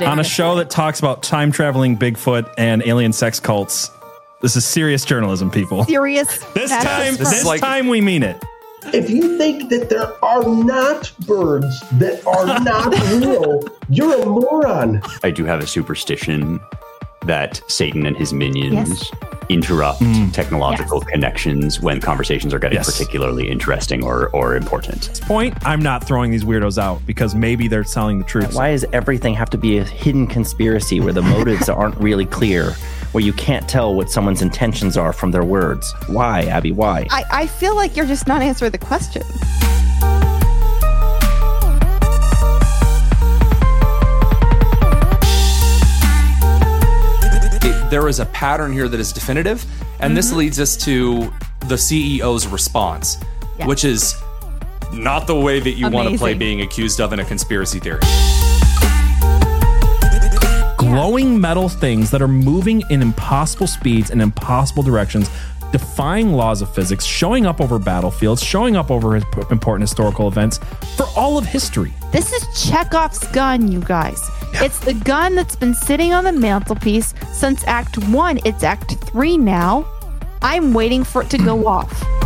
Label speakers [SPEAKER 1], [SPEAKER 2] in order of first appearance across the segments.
[SPEAKER 1] On a show that talks about time traveling Bigfoot and alien sex cults, this is serious journalism, people.
[SPEAKER 2] Serious.
[SPEAKER 1] This time,
[SPEAKER 2] the
[SPEAKER 1] this
[SPEAKER 3] like-
[SPEAKER 1] time we mean it.
[SPEAKER 4] If you think that there are not birds that are not real, you're a moron.
[SPEAKER 3] I do have a superstition that Satan and his minions
[SPEAKER 2] Yes.
[SPEAKER 3] Interrupt mm. technological connections when conversations are getting
[SPEAKER 1] Yes.
[SPEAKER 3] particularly interesting or, or important.
[SPEAKER 1] Point, I'm not throwing these weirdos out because maybe they're telling the truth.
[SPEAKER 5] Why does everything have to be a hidden conspiracy where the motives aren't really clear, where you can't tell what someone's intentions are from their words? Why, Abby? Why?
[SPEAKER 2] I, I feel like you're just not answering the question.
[SPEAKER 6] There is a pattern here that is definitive, and this mm-hmm. leads us to the CEO's response,
[SPEAKER 2] Yeah.
[SPEAKER 6] which is not the way that you want to play being accused of in a conspiracy theory.
[SPEAKER 1] glowing metal things that are moving in impossible speeds and impossible directions, defying laws of physics, showing up over battlefields, showing up over important historical events for all of history.
[SPEAKER 2] This is Chekhov's gun, you guys. It's the gun that's been sitting on the mantelpiece since Act 1. It's Act 3 now. I'm waiting for it to go off.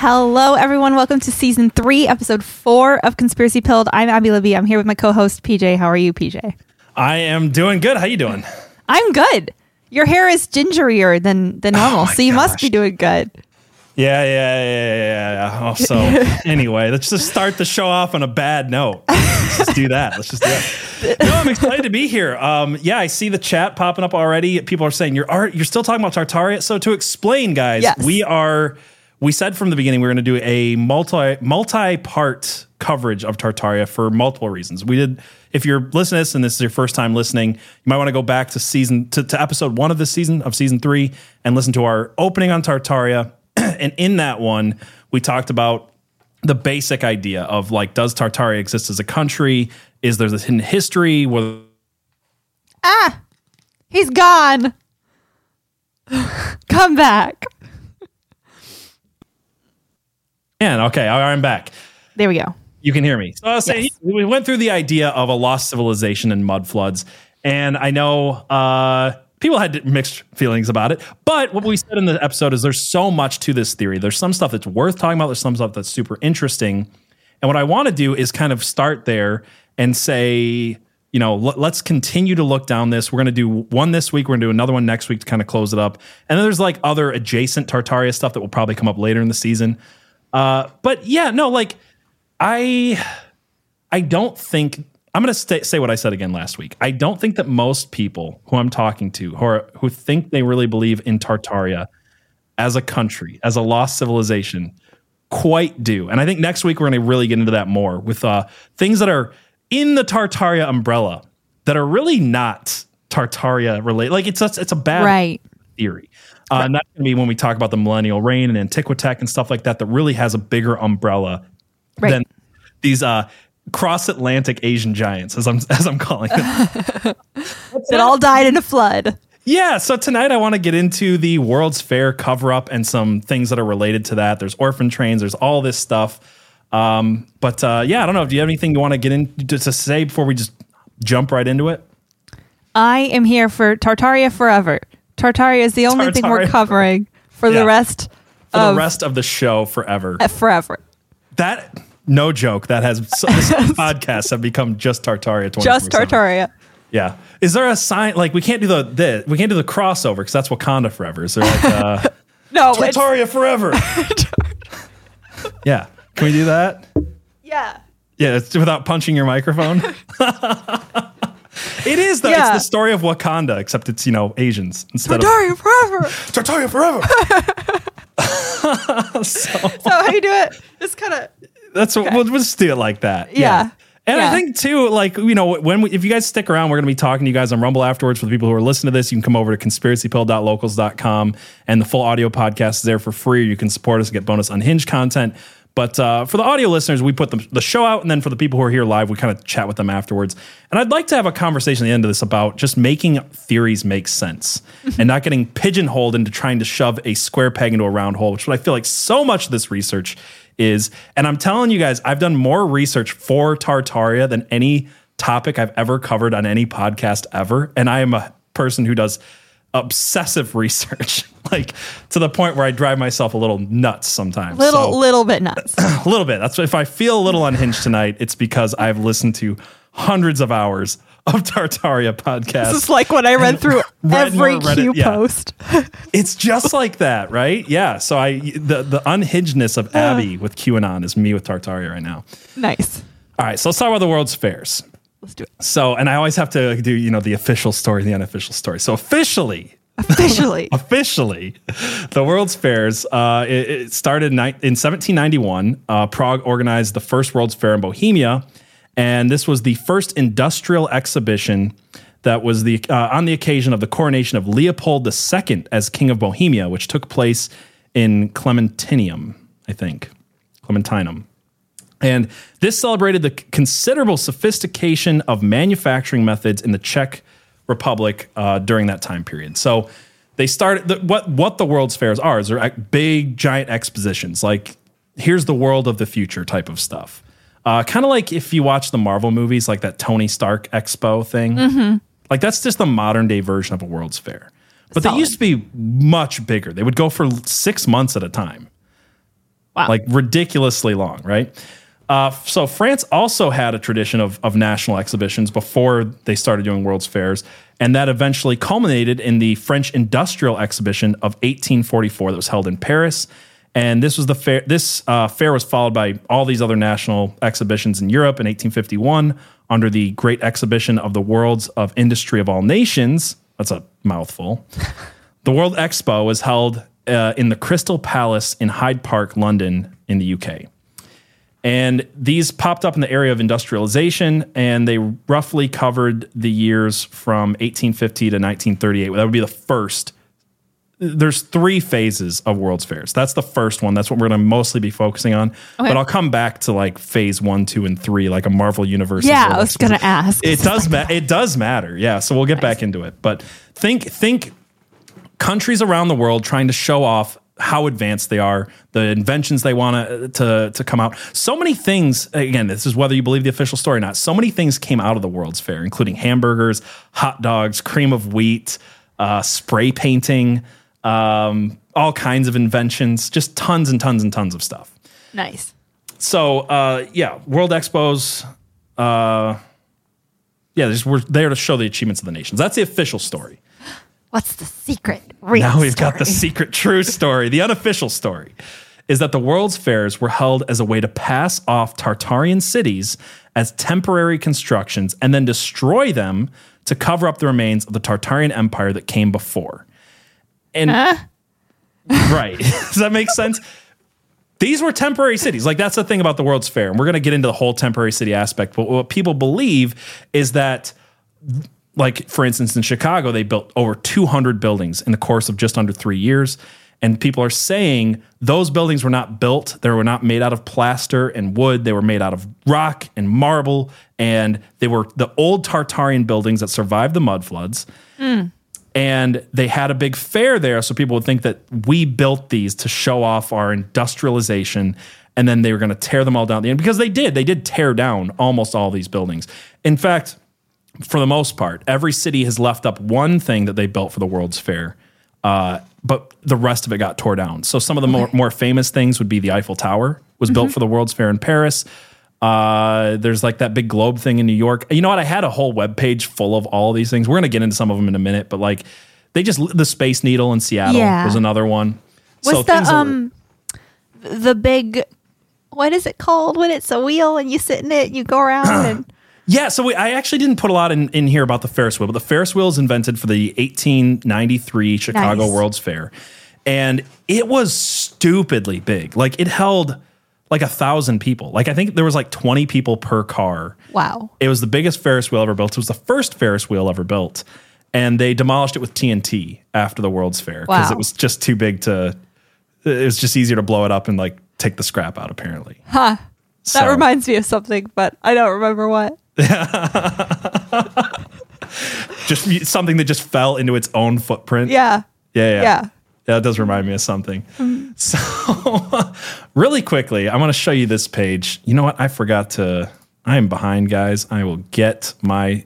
[SPEAKER 2] Hello, everyone. Welcome to season three, episode four of Conspiracy Pilled. I'm Abby Libby. I'm here with my co-host PJ. How are you, PJ?
[SPEAKER 1] I am doing good. How are you doing?
[SPEAKER 2] I'm good. Your hair is gingerier than than normal,
[SPEAKER 1] my
[SPEAKER 2] so you must be doing good.
[SPEAKER 1] Yeah, yeah, yeah, yeah, yeah. Oh, so anyway, let's just start the show off on a bad note. Let's just do that. Let's just do that. No, I'm excited to be here. Um, yeah, I see the chat popping up already. People are saying you're are, you're still talking about Tartaria. So to explain, guys,
[SPEAKER 2] Yes.
[SPEAKER 1] we are. We said from the beginning we are going to do a multi multi part coverage of Tartaria for multiple reasons. We did. If you're listening to this and this is your first time listening, you might want to go back to season to, to episode one of this season of season three and listen to our opening on Tartaria. and in that one, we talked about the basic idea of like, does Tartaria exist as a country? Is there this hidden history? Whether
[SPEAKER 2] Ah, he's gone. Come back.
[SPEAKER 1] And okay, I'm back.
[SPEAKER 2] There we go.
[SPEAKER 1] You can hear me. So I was saying,
[SPEAKER 2] Yes.
[SPEAKER 1] we went through the idea of a lost civilization and mud floods, and I know uh, people had mixed feelings about it. But what we said in the episode is there's so much to this theory. There's some stuff that's worth talking about. There's some stuff that's super interesting. And what I want to do is kind of start there and say, you know, l- let's continue to look down this. We're going to do one this week. We're going to do another one next week to kind of close it up. And then there's like other adjacent Tartaria stuff that will probably come up later in the season. Uh, but yeah, no, like I I don't think I'm going to sta say what I said again last week. I don't think that most people who I'm talking to who are, who think they really believe in Tartaria as a country, as a lost civilization, quite do. And I think next week we're going to really get into that more with uh, things that are in the Tartaria umbrella that are really not Tartaria related. Like it's a, it's a bad
[SPEAKER 2] Right.
[SPEAKER 1] theory. Uh, And that's going to be when we talk about the millennial reign and Antiquitech and stuff like that, that really has a bigger umbrella
[SPEAKER 2] Right.
[SPEAKER 1] than these uh, cross Atlantic Asian giants, as I'm, as I'm calling them.
[SPEAKER 2] That all died in a flood.
[SPEAKER 1] yeah. So tonight I want to get into the World's Fair cover up and some things that are related to that. There's orphan trains, there's all this stuff. Um, but uh, yeah, I don't know. Do you have anything you want to get into to say before we just jump right into it?
[SPEAKER 2] I am here for Tartaria forever. Tartaria is the only thing we're covering for
[SPEAKER 1] Yeah.
[SPEAKER 2] the rest
[SPEAKER 1] For
[SPEAKER 2] of
[SPEAKER 1] the rest of the show forever.
[SPEAKER 2] uh, forever.
[SPEAKER 1] That no joke. That has podcasts have become just Tartaria. 24/7.
[SPEAKER 2] Just Tartaria.
[SPEAKER 1] Yeah. Is there a sign like we can't do the, the we can't do the crossover because that's Wakanda forever? Is there like uh,
[SPEAKER 2] No,
[SPEAKER 1] Tartaria forever? yeah. Can we do that?
[SPEAKER 2] yeah.
[SPEAKER 1] Yeah, it's without punching your microphone. it is though.
[SPEAKER 2] Yeah.
[SPEAKER 1] It's the story of Wakanda, except it's you know Asians instead of
[SPEAKER 2] Tartaria forever.
[SPEAKER 1] Tartaria forever.
[SPEAKER 2] so how you do it? Just kind of
[SPEAKER 1] That's what we'll, we'll just do it like that.
[SPEAKER 2] Yeah.
[SPEAKER 1] And
[SPEAKER 2] Yeah.
[SPEAKER 1] I think too, like you know, when we, if you guys stick around, we're going to be talking to you guys on Rumble afterwards. For the people who are listening to this, you can come over to conspiracypilled.locals.com, and the full audio podcast is there for free. You can support us, and get bonus unhinged content. But uh, for the audio listeners, we put the, the show out, and then for the people who are here live, we kind of chat with them afterwards. And I'd like to have a conversation at the end of this about just making theories make sense and not getting pigeonholed into trying to shove a square peg into a round hole, which is what I feel like so much of this research is. And I'm telling you guys, I've done more research for Tartaria than any topic I've ever covered on any podcast ever. And I am a person who does obsessive research, like to the point where I drive myself a little nuts sometimes.
[SPEAKER 2] Little,
[SPEAKER 1] So-
[SPEAKER 2] little bit nuts.
[SPEAKER 1] a little bit. That's if I feel a little unhinged tonight, it's because I've listened to hundreds of hours of Tartaria podcast.
[SPEAKER 2] This is like when I read through
[SPEAKER 1] read
[SPEAKER 2] every
[SPEAKER 1] Reddit-
[SPEAKER 2] Q
[SPEAKER 1] yeah.
[SPEAKER 2] post.
[SPEAKER 1] it's just like that, right? Yeah. So I the the unhingedness of uh. Abby with QAnon is me with Tartaria right now.
[SPEAKER 2] nice.
[SPEAKER 1] All right, so let's talk about the World's Fairs.
[SPEAKER 2] Let's do it.
[SPEAKER 1] So, and I always have to do, you know, the official story, the unofficial story. So officially,
[SPEAKER 2] Officially.
[SPEAKER 1] officially, the World's Fairs. Uh, it, it started in, ni- in 1791. Uh, Prague organized the first World's Fair in Bohemia, and this was the first industrial exhibition that was the uh, on the occasion of the coronation of Leopold II as King of Bohemia, which took place in Clementinium, I think, Clementinum. And this celebrated the considerable sophistication of manufacturing methods in the Czech Republic uh, during that time period. So they started the, what what the World's Fairs are is they're big giant expositions. Like here's the world of the future type of stuff. Uh, kind of like if you watch the Marvel movies, like that Tony Stark Expo thing. Like that's just the modern day version of a World's Fair. But they used to be much bigger. They would go for six months at a time
[SPEAKER 2] Wow.
[SPEAKER 1] like ridiculously long, right? Uh, so France also had a tradition of, of national exhibitions before they started doing World's Fairs, and that eventually culminated in the French Industrial Exhibition of 1844 that was held in Paris. And this was the fair. This uh, fair was followed by all these other national exhibitions in Europe in 1851 under the Great Exhibition of the Worlds of Industry of All Nations. That's a mouthful. The World Expo was held uh, in the Crystal Palace in Hyde Park, London, in the UK. And these popped up in the area of industrialization, and they roughly covered the years from 1850 to 1938. That would be the first. There's three phases of World's Fairs. That's the first one. That's what we're going to mostly be focusing on. But I'll come back to like phase one, two, and three, like a Marvel Universe.
[SPEAKER 2] Yeah, I was gonna ask.
[SPEAKER 1] It does ma- it does matter. Yeah, so we'll get back into it. But think think countries around the world trying to show off how advanced they are, the inventions they want to to to come out. So many things. Again, this is whether you believe the official story or not. So many things came out of the World's Fair, including hamburgers, hot dogs, cream of wheat, uh, spray painting, um, all kinds of inventions. Just tons and tons and tons of stuff.
[SPEAKER 2] Nice.
[SPEAKER 1] So uh, yeah, World Expos. Uh, yeah, just, we're there to show the achievements of the nations. That's the official story.
[SPEAKER 2] What's the secret? Real
[SPEAKER 1] Now we've got the secret true story. The unofficial story is that the world's fairs were held as a way to pass off Tartarian cities as temporary constructions and then destroy them to cover up the remains of the Tartarian Empire that came before. And right, does that make sense? These were temporary cities. Like that's the thing about the World's Fair, and we're going to get into the whole temporary city aspect. But what people believe is that like for instance in chicago they built over 200 buildings in the course of just under three years. And people are saying those buildings were not built. They were not made out of plaster and wood. They were made out of rock and marble. And they were the old tartarian buildings that survived the mud floods. Mm. And they had a big fair there so people would think that we built these to show off our industrialization. And then they were going to tear them all down at the end because they did. They did tear down almost all these buildings. In fact for the most part, every city has left up one thing that they built for the World's Fair, uh, but the rest of it got tore down. So some of the more, more famous things would be the Eiffel Tower was built for the World's Fair in Paris. Uh, there's like that big globe thing in New York. You know what? I had a whole web page full of all of these things. We're gonna get into some of them in a minute, but like they just the Space Needle in Seattle
[SPEAKER 2] Yeah.
[SPEAKER 1] was another one.
[SPEAKER 2] Was
[SPEAKER 1] so
[SPEAKER 2] the um the big what is it called when it's a wheel and you sit in it, and you go around and
[SPEAKER 1] Yeah, so we, I actually didn't put a lot in, in here about the Ferris wheel, but the Ferris wheel is invented for the 1893 Chicago
[SPEAKER 2] Nice.
[SPEAKER 1] World's Fair. And it was stupidly big. Like it held like a thousand people. Like I think there was like 20 people per car.
[SPEAKER 2] wow.
[SPEAKER 1] It was the biggest Ferris wheel ever built. It was the first Ferris wheel ever built. And they demolished it with TNT after the World's Fair because
[SPEAKER 2] Wow.
[SPEAKER 1] it was just too big to, it was just easier to blow it up and like take the scrap out. Apparently, Huh.
[SPEAKER 7] That
[SPEAKER 1] So-
[SPEAKER 7] reminds me of something, but I don't remember what.
[SPEAKER 1] just something that just fell into its own footprint.
[SPEAKER 7] Yeah.
[SPEAKER 1] Yeah, yeah.
[SPEAKER 7] Yeah.
[SPEAKER 1] Yeah, it does remind me of something. Mm. So, really quickly, I want to show you this page. You know what? I forgot to. I am behind, guys. I will get my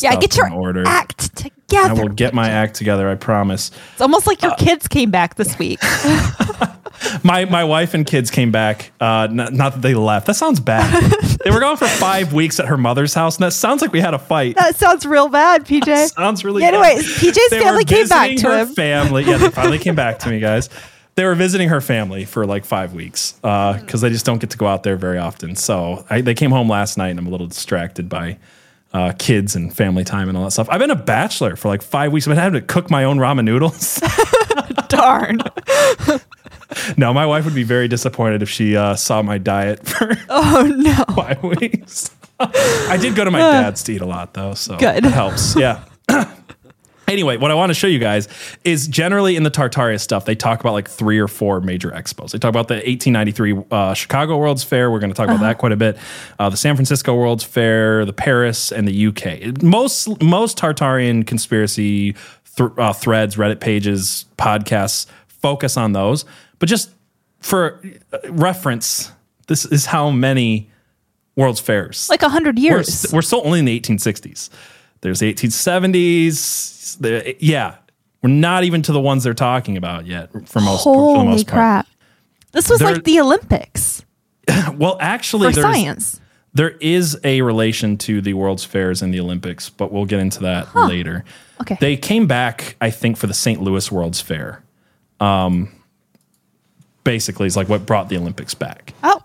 [SPEAKER 7] Yeah, get your
[SPEAKER 1] order.
[SPEAKER 7] act together.
[SPEAKER 1] I will get my act together. I promise.
[SPEAKER 7] It's almost like
[SPEAKER 1] Uh,
[SPEAKER 7] your kids came back this week.
[SPEAKER 1] My my wife and kids came back. Uh, not, not that they left. That sounds bad. they were gone for five weeks at her mother's house, and that sounds like we had a fight.
[SPEAKER 7] that sounds real bad, PJ.
[SPEAKER 1] sounds really.
[SPEAKER 7] Yeah,
[SPEAKER 1] bad.
[SPEAKER 7] anyways, PJ's
[SPEAKER 1] They
[SPEAKER 7] family came back to
[SPEAKER 1] her
[SPEAKER 7] him.
[SPEAKER 1] Family, yeah, they finally came back to me, guys. They were visiting her family for like five weeks because they just don't get to go out there very often. So I, they came home last night, and I'm a little distracted by uh, kids and family time and all that stuff. I've been a bachelor for like five weeks. I've been having to cook my own ramen noodles.
[SPEAKER 7] Darn.
[SPEAKER 1] no, my wife would be very disappointed if she uh, saw my diet for
[SPEAKER 7] Oh no.
[SPEAKER 1] five weeks. I did go to my dad's to eat a lot though, so
[SPEAKER 7] Good.
[SPEAKER 1] it helps. Yeah. Anyway, what I want to show you guys is generally in the Tartaria stuff, they talk about like three or four major expos. They talk about the 1893 uh, Chicago World's Fair. We're going to talk about that quite a bit. Uh, the San Francisco World's Fair, the Paris, and the UK. Most most Tartarian conspiracy th- uh, threads, Reddit pages, podcasts focus on those. But just for uh, reference, this is how many World's Fairs
[SPEAKER 7] Like a hundred
[SPEAKER 1] we're,
[SPEAKER 7] years.
[SPEAKER 1] we're still only in the 1860s. There's the 1870s. The, yeah, we're not even to the ones they're talking about yet for most for the
[SPEAKER 7] Holy
[SPEAKER 1] most part.
[SPEAKER 7] crap. This was
[SPEAKER 1] There-
[SPEAKER 7] like the Olympics
[SPEAKER 1] Well, actually,
[SPEAKER 7] for science.
[SPEAKER 1] there is a relation to the World's Fairs and the Olympics, but we'll get into that later.
[SPEAKER 7] Okay.
[SPEAKER 1] They came back, I think, for the St. Louis World's Fair. Um, basically, is like what brought the Olympics back.
[SPEAKER 7] Oh,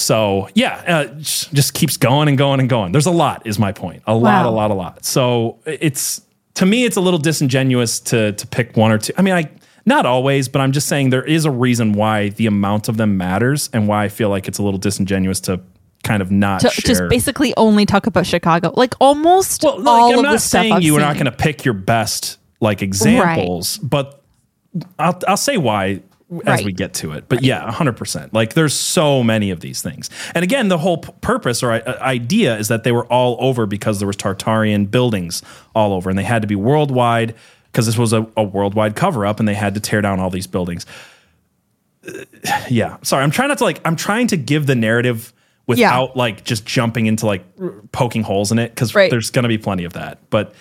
[SPEAKER 1] So yeah, uh, just keeps going and going and going. There's a lot, is my point. A lot, a lot, a lot. So it's to me, it's a little disingenuous to to pick one or two. I mean, I not always, but I'm just saying there is a reason why the amount of them matters, and why I feel like it's a little disingenuous to kind of not
[SPEAKER 7] to just basically only talk about Chicago. Like almost
[SPEAKER 1] well, like,
[SPEAKER 7] all
[SPEAKER 1] I'm
[SPEAKER 7] of
[SPEAKER 1] not
[SPEAKER 7] the stuff
[SPEAKER 1] saying
[SPEAKER 7] I've
[SPEAKER 1] you are not going to pick your best like examples, but I'll I'll say why as
[SPEAKER 7] Right.
[SPEAKER 1] we get to it. But yeah, 100%. Like there's so many of these things. And again, the whole p- purpose or uh, idea is that they were all over because there was Tartarian buildings all over and they had to be worldwide because this was a, a worldwide cover up and they had to tear down all these buildings. Uh, yeah, sorry. I'm trying not to like I'm trying to give the narrative without like just jumping into like poking holes in it cuz
[SPEAKER 7] Right.
[SPEAKER 1] there's going to be plenty of that. But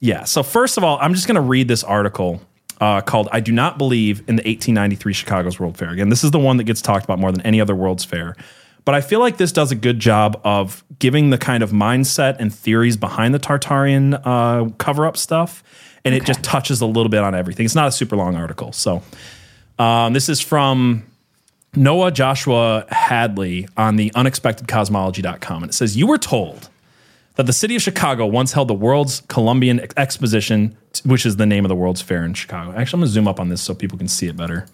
[SPEAKER 1] yeah. So first of all, I'm just going to read this article uh, called "I Do Not Believe in the 1893 Chicago's World Fair." Again, this is the one that gets talked about more than any other World's Fair. But I feel like this does a good job of giving the kind of mindset and theories behind the Tartarian uh, cover-up stuff, and it just touches a little bit on everything. It's not a super long article, so um, this is from Noah Joshua Hadley on the unexpectedcosmology.com. And it says, You were told that the city of Chicago once held the World's Columbian Ex- Exposition, which is the name of the World's Fair in Chicago. Actually, I'm going to zoom up on this so people can see it better.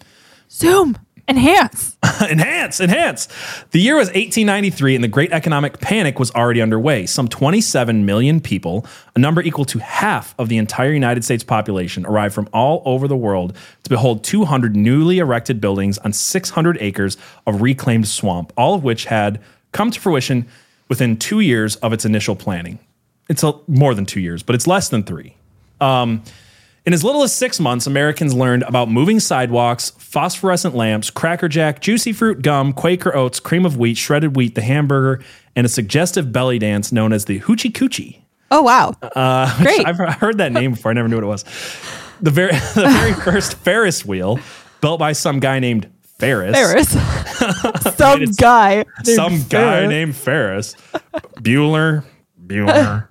[SPEAKER 7] Zoom. Enhance.
[SPEAKER 1] enhance, enhance. The year was 1893, and the Great Economic Panic was already underway. Some 27 million people, a number equal to half of the entire United States population, arrived from all over the world to behold 200 newly erected buildings on 600 acres of reclaimed swamp, all of which had come to fruition within two years of its initial planning. It's a, more than two years, but it's less than three. Um, in as little as six months, Americans learned about moving sidewalks, phosphorescent lamps, Cracker Jack, juicy fruit gum, Quaker oats, cream of wheat, shredded wheat, the hamburger, and a suggestive belly dance known as the Hoochie Coochie.
[SPEAKER 7] Oh wow. Uh, Great.
[SPEAKER 1] I've heard that name before. I never knew what it was. The very, the very first Ferris wheel, built by some guy named Ferris.
[SPEAKER 7] Ferris. Some guy.
[SPEAKER 1] some guy
[SPEAKER 7] Ferris.
[SPEAKER 1] named Ferris, Bueller, Bueller,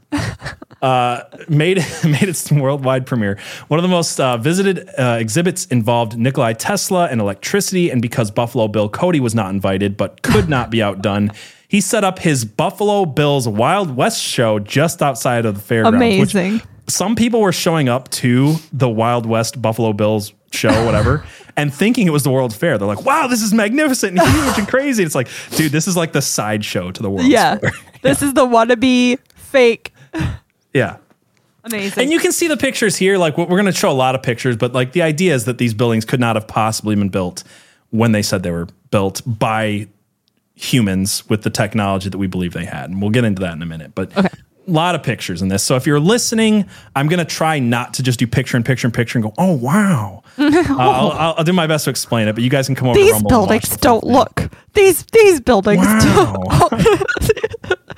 [SPEAKER 1] uh, made made its worldwide premiere. One of the most uh, visited uh, exhibits involved Nikolai Tesla and electricity, and because Buffalo Bill Cody was not invited but could not be outdone. He set up his Buffalo Bills Wild West show just outside of the fairgrounds. which
[SPEAKER 7] Amazing.
[SPEAKER 1] some people were showing up to the Wild West Buffalo Bills show, whatever, and thinking it was the World's Fair. They're like, "Wow, this is magnificent and huge and crazy." It's like, dude, this is like the sideshow to the World's
[SPEAKER 7] Yeah.
[SPEAKER 1] Fair.
[SPEAKER 7] This is the wannabe fake.
[SPEAKER 1] Yeah.
[SPEAKER 7] Amazing.
[SPEAKER 1] And you can see the pictures here. Like, we're going to show a lot of pictures, but like the idea is that these buildings could not have possibly been built when they said they were built by humans with the technology that we believe they had. And we'll get into that in a minute. But a lot of pictures in this. So if you're listening, I'm going to try not to just do picture and picture and picture and go, oh, wow. uh, I'll, I'll, I'll do my best to explain it, but you guys can come over
[SPEAKER 7] These buildings don't
[SPEAKER 1] thing.
[SPEAKER 7] look. These these buildings
[SPEAKER 1] Wow.
[SPEAKER 7] don't.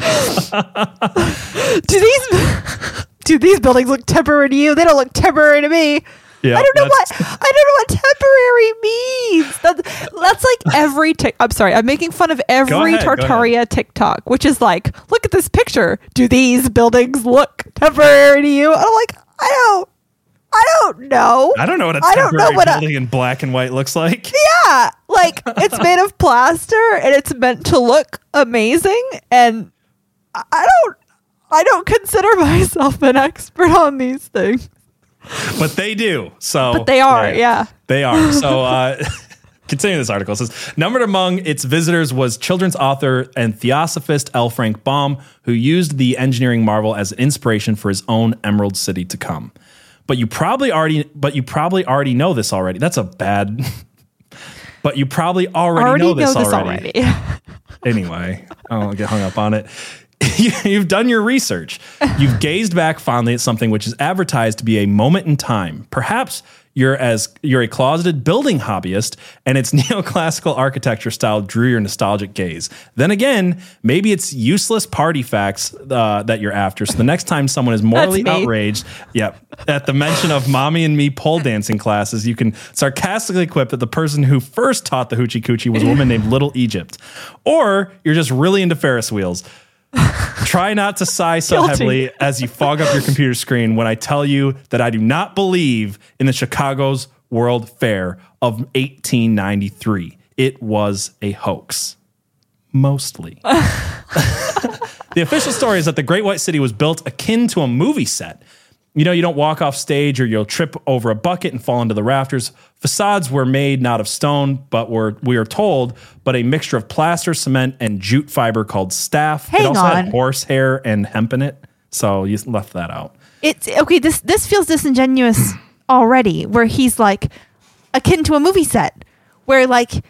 [SPEAKER 7] do these do these buildings look temporary to you? They don't look temporary to me.
[SPEAKER 1] Yeah,
[SPEAKER 7] I don't know what I don't know what temporary means. That's, that's like every tic. I'm sorry. I'm making fun of every
[SPEAKER 1] ahead,
[SPEAKER 7] Tartaria TikTok, which is like, look at this picture. Do these buildings look temporary to you? I'm like, I don't. I don't know.
[SPEAKER 1] I don't know what a
[SPEAKER 7] I don't know
[SPEAKER 1] temporary
[SPEAKER 7] what a-
[SPEAKER 1] building in black and white looks like.
[SPEAKER 7] Yeah, like it's made of plaster and it's meant to look amazing. And I don't, I don't consider myself an expert on these things,
[SPEAKER 1] but they do. So,
[SPEAKER 7] but they are. Yeah.
[SPEAKER 1] They are. So, uh, continuing this article says numbered among its visitors was children's author and theosophist L. Frank Baum, who used the engineering marvel as an inspiration for his own Emerald City to come. But you probably already, but you probably already know this already. That's a bad. but you probably already,
[SPEAKER 7] Already
[SPEAKER 1] know
[SPEAKER 7] know
[SPEAKER 1] this,
[SPEAKER 7] this
[SPEAKER 1] already.
[SPEAKER 7] already.
[SPEAKER 1] anyway, I don't get hung up on it. You've done your research. You've gazed back fondly at something which is advertised to be a moment in time. Perhaps you're as you're a closeted building hobbyist, and its neoclassical architecture style drew your nostalgic gaze. Then again, maybe it's useless party facts uh, that you're after. So the next time someone is morally outraged, yep, at the mention of mommy and me pole dancing classes, you can sarcastically quip that the person who first taught the hoochie coochie was a woman named Little Egypt, or you're just really into Ferris wheels. Try not to sigh so
[SPEAKER 7] Guilty.
[SPEAKER 1] heavily as you fog up your computer screen when I tell you that I do not believe in the Chicago's World Fair of 1893. It was a hoax. Mostly. the official story is that the Great White City was built akin to a movie set. You know, you don't walk off stage or you'll trip over a bucket and fall into the rafters. Facades were made not of stone, but were we are told, but a mixture of plaster, cement, and jute fiber called staff. it
[SPEAKER 2] Hang
[SPEAKER 1] also
[SPEAKER 2] on.
[SPEAKER 1] had horsehair and hemp in it. So you left that out.
[SPEAKER 2] It's okay. This this feels disingenuous already. Where he's like akin to a movie set, where like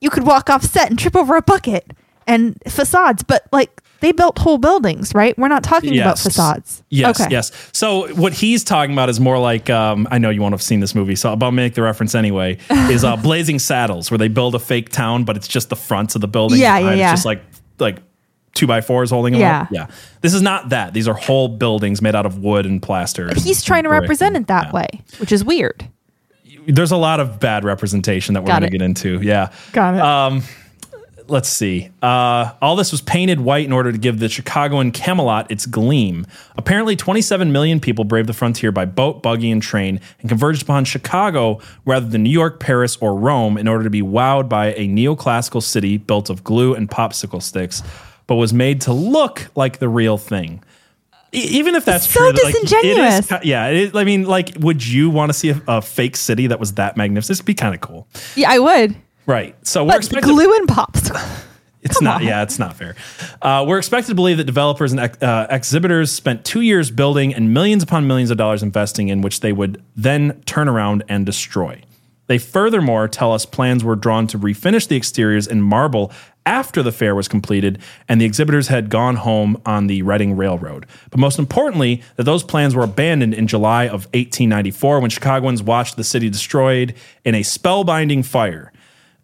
[SPEAKER 2] you could walk off set and trip over a bucket and facades, but like they built whole buildings, right? We're not talking about facades.
[SPEAKER 1] Yes,
[SPEAKER 2] Okay.
[SPEAKER 1] yes. So what he's talking about is more like um, I know you won't have seen this movie, so I'll make the reference anyway. Is uh, Blazing Saddles, where they build a fake town, but it's just the fronts of the building.
[SPEAKER 2] Yeah, yeah,
[SPEAKER 1] It's
[SPEAKER 2] yeah.
[SPEAKER 1] just like like two by fours holding them
[SPEAKER 2] Yeah.
[SPEAKER 1] up. Yeah. This is not that. These are whole buildings made out of wood and plaster.
[SPEAKER 2] But
[SPEAKER 1] and-
[SPEAKER 2] he's trying to
[SPEAKER 1] and
[SPEAKER 2] represent it that
[SPEAKER 1] yeah.
[SPEAKER 2] way, which is weird.
[SPEAKER 1] There's a lot of bad representation that we're going to get into. Yeah.
[SPEAKER 7] Got it.
[SPEAKER 1] Let's see. Uh, all this was painted white in order to give the Chicagoan Camelot its gleam. Apparently, 27 million people braved the frontier by boat, buggy, and train and converged upon Chicago rather than New York, Paris, or Rome in order to be wowed by a neoclassical city built of glue and popsicle sticks, but was made to look like the real thing. E- Even if that's
[SPEAKER 2] So
[SPEAKER 1] true, that, like, it is
[SPEAKER 2] disingenuous.
[SPEAKER 1] yeah, it is- I mean, like, would you want to see a, a fake city that was that magnificent? It'd be kind of cool,
[SPEAKER 7] yeah, I would.
[SPEAKER 1] Right? So we're
[SPEAKER 7] But
[SPEAKER 1] expecting
[SPEAKER 7] glue and pops.
[SPEAKER 1] it's not. Yeah, it's not fair. Uh, we're expected to believe that developers and ex- uh, exhibitors spent two years building and millions upon millions of dollars investing in which they would then turn around and destroy. They furthermore tell us plans were drawn to refinish the exteriors in marble after the fair was completed and the exhibitors had gone home on the Reading Railroad. But most importantly, that those plans were abandoned in July of 1894 when Chicagoans watched the city destroyed in a spellbinding fire.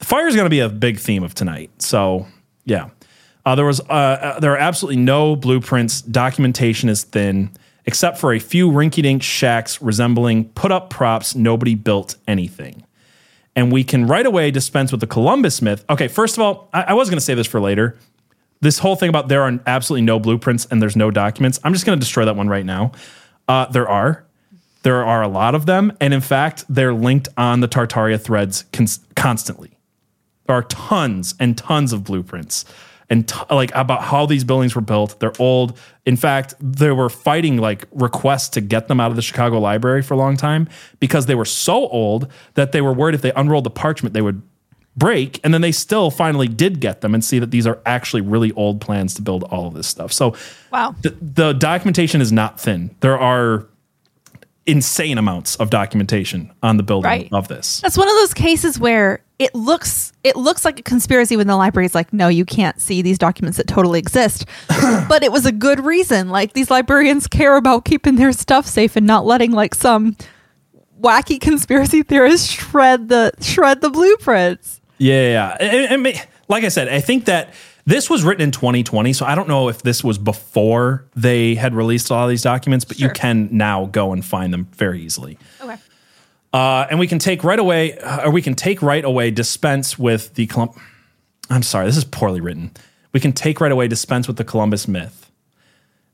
[SPEAKER 1] The fire is going to be a big theme of tonight. So, yeah. Uh, there was uh, uh, there are absolutely no blueprints. Documentation is thin, except for a few rinky-dink shacks resembling put-up props. Nobody built anything, and we can right away dispense with the Columbus myth. Okay, first of all, I, I was going to say this for later. This whole thing about there are absolutely no blueprints and there's no documents. I'm just going to destroy that one right now. Uh, there are. There are a lot of them, and in fact, they're linked on the Tartaria threads cons- constantly. There are tons and tons of blueprints and t- like about how these buildings were built. They're old. In fact, they were fighting like requests to get them out of the Chicago Library for a long time because they were so old that they were worried if they unrolled the parchment they would break. And then they still finally did get them and see that these are actually really old plans to build all of this stuff. So
[SPEAKER 7] Wow.
[SPEAKER 1] the, the documentation is not thin. There are insane amounts of documentation on the building
[SPEAKER 7] Right.
[SPEAKER 1] of this.
[SPEAKER 2] That's one of those cases where it looks it looks like a conspiracy when the library is like, no, you can't see these documents that totally exist. but it was a good reason. Like these librarians care about keeping their stuff safe and not letting like some wacky conspiracy theorist shred the shred the blueprints.
[SPEAKER 1] Yeah, yeah. And- and like I said, I think that this was written in 2020, so I don't know if this was before they had released all these documents, but you can now go and find them very easily.
[SPEAKER 2] Okay.
[SPEAKER 1] Uh, and we can take right away, uh, or we can take right away dispense with the Colum- I'm sorry, this is poorly written. We can take right away dispense with the Columbus myth.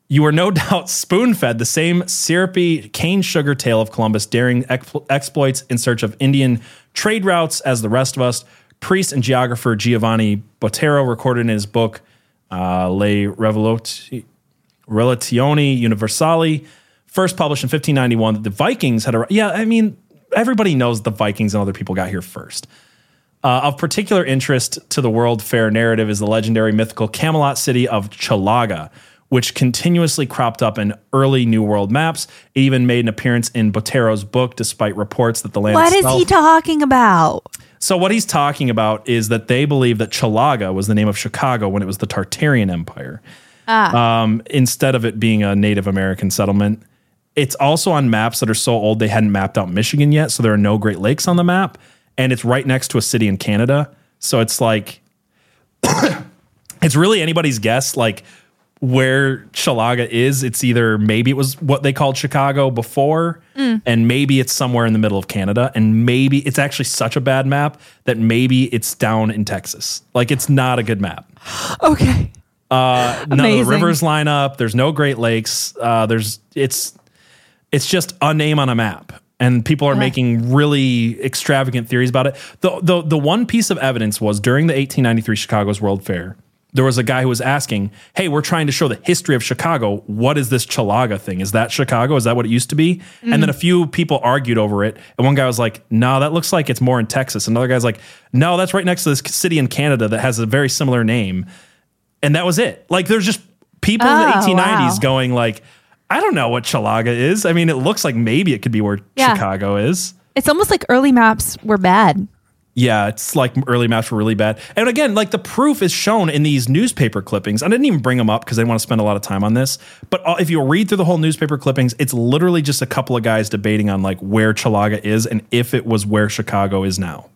[SPEAKER 1] You were no doubt spoon fed the same syrupy cane sugar tale of Columbus daring expl- exploits in search of Indian trade routes as the rest of us. Priest and geographer Giovanni Botero recorded in his book uh, Le Revoloti- Relazioni Universali, first published in 1591, that the Vikings had a. Yeah, I mean, everybody knows the Vikings and other people got here first. Uh, of particular interest to the World Fair narrative is the legendary mythical Camelot city of Chalaga, which continuously cropped up in early New World maps. It even made an appearance in Botero's book, despite reports that the land
[SPEAKER 2] What is
[SPEAKER 1] itself-
[SPEAKER 2] he talking about?
[SPEAKER 1] so what he's talking about is that they believe that Chalaga was the name of Chicago when it was the Tartarian Empire, um, instead of it being a Native American settlement. It's also on maps that are so old they hadn't mapped out Michigan yet, so there are no Great Lakes on the map, and it's right next to a city in Canada. So it's like it's really anybody's guess, like where Chalaga is. It's either maybe it was what they called Chicago before, and maybe it's somewhere in the middle of Canada, and maybe it's actually such a bad map that maybe it's down in Texas. Like it's not a good map.
[SPEAKER 2] Okay.
[SPEAKER 1] None of the rivers line up. There's no Great Lakes. Uh, there's it's it's just a name on a map. And people are making really extravagant theories about it. The, the the one piece of evidence was during the 1893 Chicago's World Fair, there was a guy who was asking, "Hey, we're trying to show the history of Chicago. What is this Chalaga thing? Is that Chicago? Is that what it used to be?" And then mm-hmm. a few people argued over it, and one guy was like, "No, that looks like it's more in Texas." Another guy's like, "No, that's right next to this city in Canada that has a very similar name." and that was it. Like there's just people in the
[SPEAKER 2] Oh,
[SPEAKER 1] 1890s
[SPEAKER 2] wow.
[SPEAKER 1] going like, I don't know what Chalaga is. I mean, it looks like maybe it could be where
[SPEAKER 2] Yeah.
[SPEAKER 1] Chicago is.
[SPEAKER 2] It's almost like early maps were bad.
[SPEAKER 1] Yeah, it's like early maps were really bad. And again, like the proof is shown in these newspaper clippings. I didn't even bring them up because I didn't want to spend a lot of time on this. But uh, if you read through the whole newspaper clippings, it's literally just a couple of guys debating on like where Chalaga is and if it was where Chicago is now.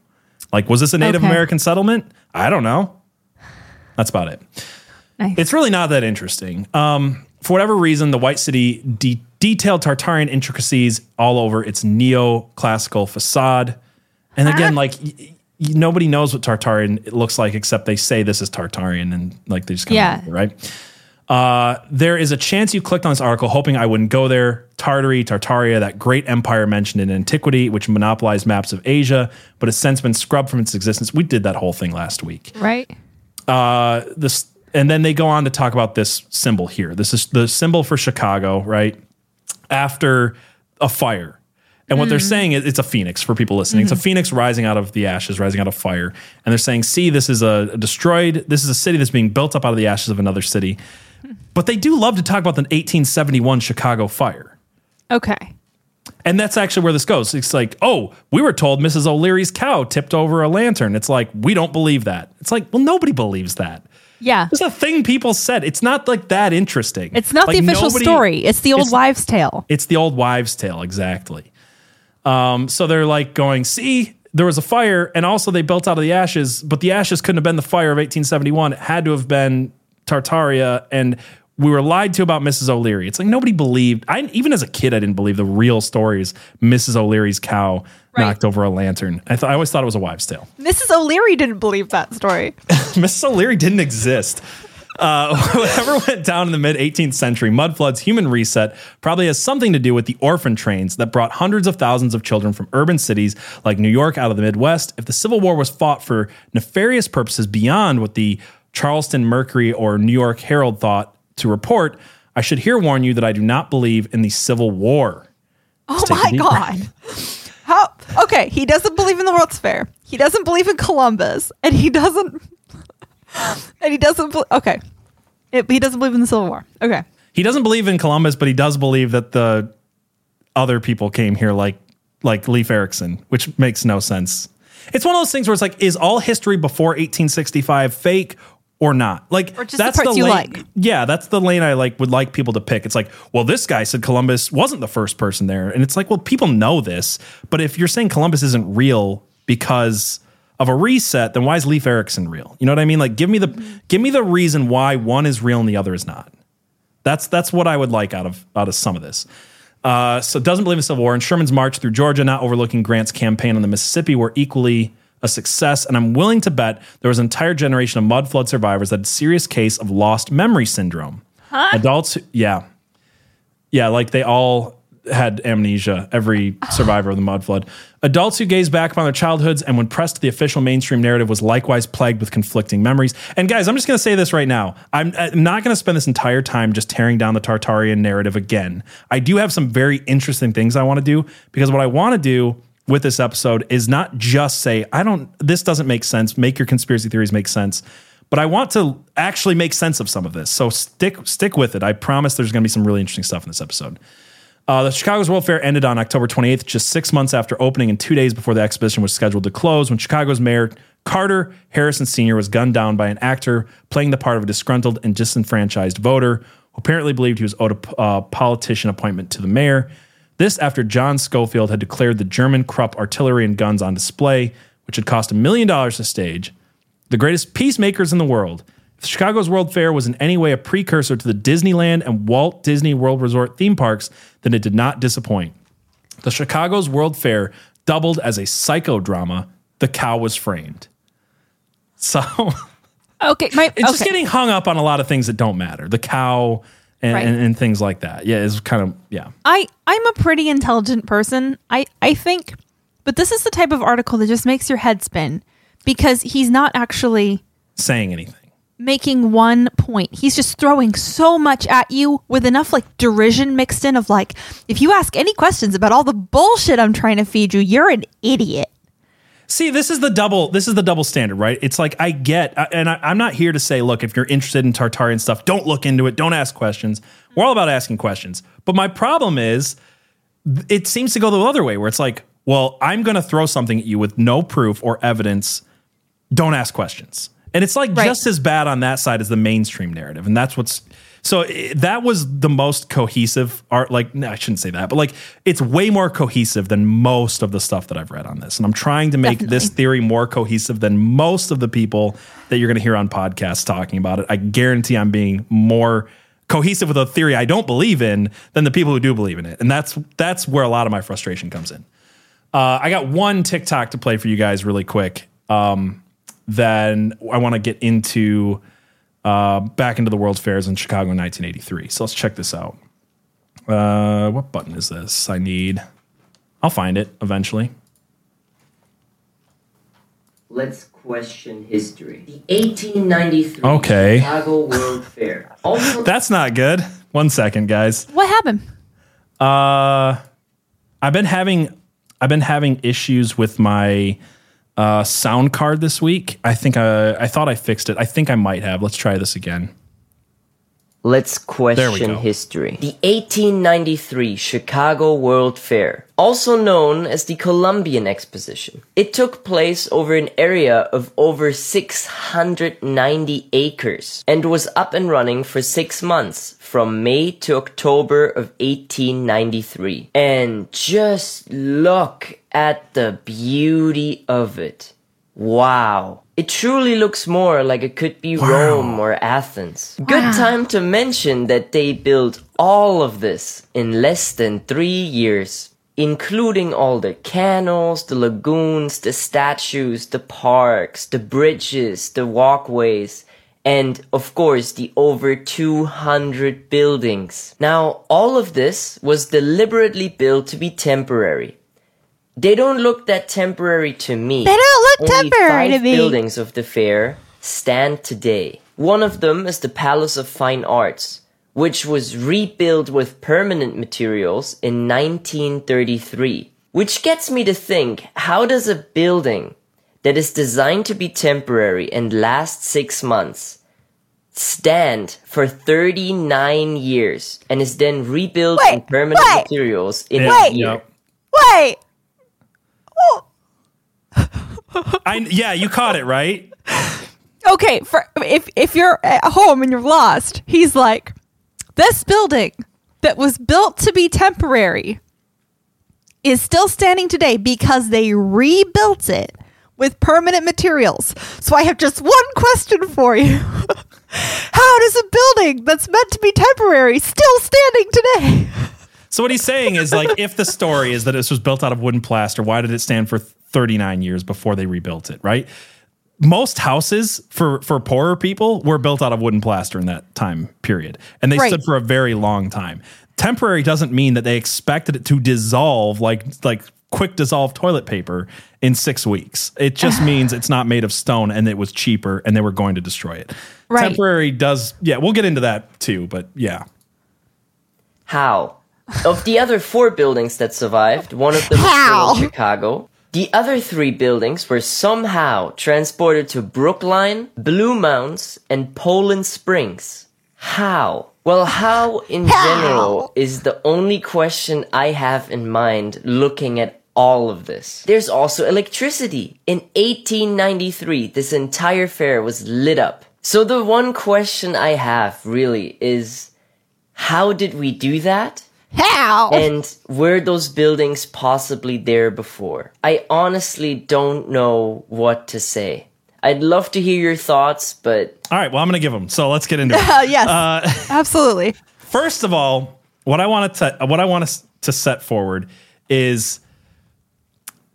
[SPEAKER 1] Like, was this a Native
[SPEAKER 2] Okay.
[SPEAKER 1] American settlement? I don't know. That's about it.
[SPEAKER 2] Nice.
[SPEAKER 1] It's really not that interesting. Um, for whatever reason, the White City de- detailed Tartarian intricacies all over its neoclassical facade. And again, like y- y- nobody knows what Tartarian it looks like except they say this is Tartarian and like they just come
[SPEAKER 2] Yeah.
[SPEAKER 1] right. Uh, there is a chance you clicked on this article hoping I wouldn't go there. Tartary, Tartaria, that great empire mentioned in antiquity, which monopolized maps of Asia, but has since been scrubbed from its existence. We did that whole thing last week
[SPEAKER 2] Right.
[SPEAKER 1] uh, this, and then they go on to talk about this symbol here. This is the symbol for Chicago, right? After a fire. And what they're mm-hmm. saying is it's a phoenix for people listening. It's a mm-hmm. phoenix rising out of the ashes, rising out of fire. And they're saying, see, this is a, a destroyed, this is a city that's being built up out of the ashes of another city. But they do love to talk about the 1871 Chicago fire.
[SPEAKER 2] Okay.
[SPEAKER 1] And that's actually where this goes. It's like, oh, we were told Mrs. O'Leary's cow tipped over a lantern. It's like, we don't believe that. It's like, well, nobody believes that.
[SPEAKER 2] Yeah.
[SPEAKER 1] It's a thing people said. It's not like that interesting.
[SPEAKER 2] It's not
[SPEAKER 1] Like,
[SPEAKER 2] the official
[SPEAKER 1] nobody-
[SPEAKER 2] story. It's the old
[SPEAKER 1] it's-
[SPEAKER 2] wives' tale.
[SPEAKER 1] It's the old wives' tale, exactly. Um, so they're like going, see, there was a fire, and also they built out of the ashes, but the ashes couldn't have been the fire of 1871. It had to have been Tartaria, and we were lied to about Mrs. O'Leary. It's like nobody believed. I even as a kid, I didn't believe the real stories. Mrs. O'Leary's cow
[SPEAKER 2] Right.
[SPEAKER 1] knocked over a lantern. I, th- I always thought it was a wives' tale.
[SPEAKER 7] Mrs. O'Leary didn't believe that story.
[SPEAKER 1] Mrs. O'Leary didn't exist. Uh, whatever went down in the mid 18th century, Mudflood's human reset probably has something to do with the orphan trains that brought hundreds of thousands of children from urban cities like New York out of the Midwest. If the Civil War was fought for nefarious purposes beyond what the Charleston Mercury or New York Herald thought to report, I should here warn you that I do not believe in the Civil War.
[SPEAKER 7] Oh my god. How okay, he doesn't believe in the World's Fair. He doesn't believe in Columbus. And he doesn't and he doesn't okay. It, he doesn't believe in the Civil War. Okay.
[SPEAKER 1] He doesn't believe in Columbus, but he does believe that the other people came here like like Leif Erikson, which makes no sense. It's one of those things where it's like, is all history before 1865 fake or not? Like,
[SPEAKER 2] Or just the you
[SPEAKER 1] lane.
[SPEAKER 2] like.
[SPEAKER 1] Yeah, that's the lane I like would like people to pick. It's like, well, this guy said Columbus wasn't the first person there, and it's like, well, people know this, but if you're saying Columbus isn't real because of a reset, then why is Leif Erikson real? You know what I mean? Like, give me the give me the reason why one is real and the other is not. That's that's what I would like out of out of some of this. Uh, so doesn't believe in civil war and Sherman's march through Georgia, not overlooking Grant's campaign on the Mississippi, were equally a success. And I'm willing to bet there was an entire generation of mud flood survivors that had a serious case of lost memory syndrome. Adults, yeah, yeah, like they all had amnesia, every survivor of the mud flood. Adults who gaze back upon their childhoods and when pressed to the official mainstream narrative was likewise plagued with conflicting memories. And guys, I'm just going to say this right now. I'm, I'm not going to spend this entire time just tearing down the Tartarian narrative again. I do have some very interesting things I want to do because what I want to do with this episode is not just say, I don't, this doesn't make sense, make your conspiracy theories make sense. But I want to actually make sense of some of this. So stick stick with it. I promise there's going to be some really interesting stuff in this episode. Uh, the Chicago's World Fair ended on October 28th, just six months after opening and two days before the exhibition was scheduled to close, when Chicago's mayor Carter Harrison Sr. was gunned down by an actor playing the part of a disgruntled and disenfranchised voter who apparently believed he was owed a uh, politician appointment to the mayor. This after John Schofield had declared the German Krupp artillery and guns on display, which had cost a million dollars to stage the greatest peacemakers in the world. If Chicago's World Fair was in any way a precursor to the Disneyland and Walt Disney World Resort theme parks, then it did not disappoint. The Chicago's World Fair doubled as a psychodrama. The cow was framed. So
[SPEAKER 2] Okay, my
[SPEAKER 1] it's just getting hung up on a lot of things that don't matter. The cow and,
[SPEAKER 2] Right.
[SPEAKER 1] and, and things like that. Yeah, it's kind of yeah.
[SPEAKER 2] I I'm a pretty intelligent person. I I think, but this is the type of article that just makes your head spin because he's not actually
[SPEAKER 1] Saying anything.
[SPEAKER 2] making one point. He's just throwing so much at you with enough like derision mixed in of like, if you ask any questions about all the bullshit I'm trying to feed you, you're an idiot.
[SPEAKER 1] See, this is the double. This is the double standard, right? It's like I get, uh, and I, I'm not here to say, look, if you're interested in Tartarian stuff, don't look into it, don't ask questions. We're all about asking questions. But my problem is, it seems to go the other way, where it's like, well, I'm going to throw something at you with no proof or evidence. Don't ask questions, and it's like
[SPEAKER 2] Right.
[SPEAKER 1] just as bad on that side as the mainstream narrative, and that's what's. So i- that was the most cohesive art. Like, no, I shouldn't say that, but like, it's way more cohesive than most of the stuff that I've read on this. And I'm trying to make this theory more cohesive than most of the people that you're going to hear on podcasts talking about it. I guarantee I'm being more cohesive with a theory I don't believe in than the people who do believe in it. And that's that's where a lot of my frustration comes in. Uh, I got one TikTok to play for you guys really quick. Um, then I want to get into uh, back into the World's Fairs in Chicago in 1983. So let's check this out. Uh, what button is this? I need. I'll find it eventually.
[SPEAKER 8] Let's question history. The 1893
[SPEAKER 1] Okay.
[SPEAKER 8] Chicago World Fair. Also
[SPEAKER 1] That's not good. One second, guys.
[SPEAKER 2] What happened?
[SPEAKER 1] Uh, I've been having I've been having issues with my uh, sound card this week. I think I I thought I fixed it. I think I might have. Let's try this again.
[SPEAKER 8] Let's question history. The 1893 Chicago World Fair, also known as the Columbian Exposition. It took place over an area of over 690 acres and was up and running for six months from May to October of 1893. And just look at the beauty of it. Wow. It truly looks more like it could be Rome or Athens. Good time to mention that they built all of this in less than three years, including all the canals, the lagoons, the statues, the parks, the bridges, the walkways, and of course the over 200 buildings. Now, all of this was deliberately built to be temporary. They don't look that temporary to me.
[SPEAKER 2] They don't look
[SPEAKER 8] Only
[SPEAKER 2] temporary to
[SPEAKER 8] five
[SPEAKER 2] me.
[SPEAKER 8] buildings of the fair stand today. One of them is the Palace of Fine Arts, which was rebuilt with permanent materials in 1933. Which gets me to think, how does a building that is designed to be temporary and last six months stand for 39 years and is then rebuilt in permanent
[SPEAKER 2] wait,
[SPEAKER 8] materials in
[SPEAKER 1] Yeah,
[SPEAKER 8] a year?
[SPEAKER 2] Wait.
[SPEAKER 1] I yeah, you caught it right.
[SPEAKER 7] Okay, for if if you're at home and you're lost, he's like, this building that was built to be temporary is still standing today because they rebuilt it with permanent materials. So I have just one question for you. How does a building that's meant to be temporary still standing today?
[SPEAKER 1] So what he's saying is like, if the story is that this was built out of wooden plaster, why did it stand for 39 years before they rebuilt it? Right. Most houses for for poorer people were built out of wooden plaster in that time period, and they
[SPEAKER 7] Right.
[SPEAKER 1] stood for a very long time. Temporary doesn't mean that they expected it to dissolve like like quick dissolve toilet paper in six weeks. It just means it's not made of stone and it was cheaper and they were going to destroy it.
[SPEAKER 7] Right.
[SPEAKER 1] Temporary does, yeah. We'll get into that too, but yeah.
[SPEAKER 8] How? Of the other four buildings that survived, one of them is
[SPEAKER 7] How?
[SPEAKER 8] still in Chicago. The other three buildings were somehow transported to Brookline, Blue Mounds, and Poland Springs. How? Well, how in general is the only question I have in mind looking at all of this. There's also electricity. In 1893, this entire fair was lit up. So the one question I have really is, how did we do that?
[SPEAKER 7] How?
[SPEAKER 8] And were those buildings possibly there before? I honestly don't know what to say. I'd love to hear your thoughts, but
[SPEAKER 1] All right. Well, I'm going to give them. So let's get into it.
[SPEAKER 7] Uh, yes, absolutely.
[SPEAKER 1] First of all, what I wanted to what I want us to set forward is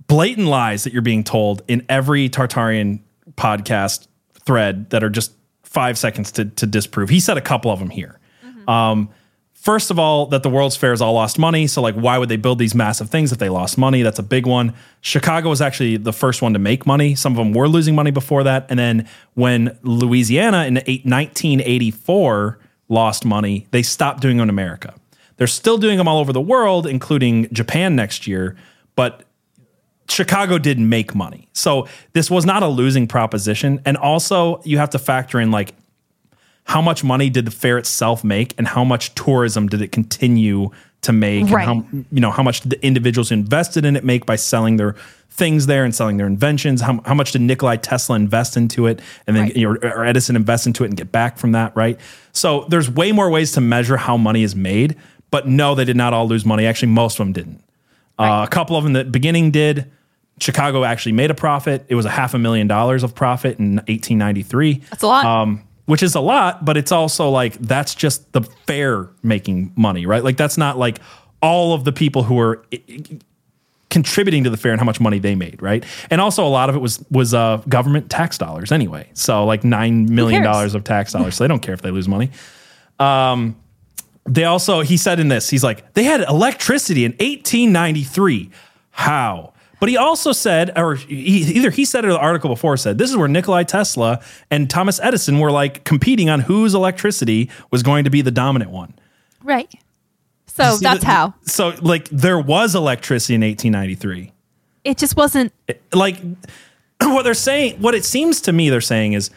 [SPEAKER 1] blatant lies that you're being told in every Tartarian podcast thread that are just five seconds to, to disprove. He said a couple of them here. Um, first of all, that the World's Fairs all lost money. So, like, why would they build these massive things if they lost money? That's a big one. Chicago was actually the first one to make money. Some of them were losing money before that. And then when Louisiana in 1984 lost money, they stopped doing them in America. They're still doing them all over the world, including Japan next year. But Chicago didn't make money. So this was not a losing proposition. And also, you have to factor in like how much money did the fair itself make and how much tourism did it continue to make
[SPEAKER 7] Right.
[SPEAKER 1] and how you know how much did the individuals who invested in it make by selling their things there and selling their inventions how, how much did Nikolai Tesla invest into it and then
[SPEAKER 7] Right.
[SPEAKER 1] you know, or Edison invest into it and get back from that right so there's way more ways to measure how money is made but no they did not all lose money actually most of them didn't uh, a couple of them in the beginning did. Chicago actually made a profit. It was a half a million dollars of profit in 1893.
[SPEAKER 7] That's a lot.
[SPEAKER 1] Um, which is a lot, but it's also like that's just the fair making money, right? Like that's not like all of the people who were i- i- contributing to the fair and how much money they made, right? And also a lot of it was was uh, government tax dollars anyway. So like nine million dollars of tax dollars. so they don't care if they lose money. Um, they also he said in this he's like they had electricity in 1893 how but he also said or he, either he said it or the article before said this is where nikolai tesla and thomas edison were like competing on whose electricity was going to be the dominant one
[SPEAKER 7] Right. So that's
[SPEAKER 1] the-
[SPEAKER 7] how.
[SPEAKER 1] so like there was electricity in 1893
[SPEAKER 7] It just wasn't.
[SPEAKER 1] like what they're saying what it seems to me they're saying is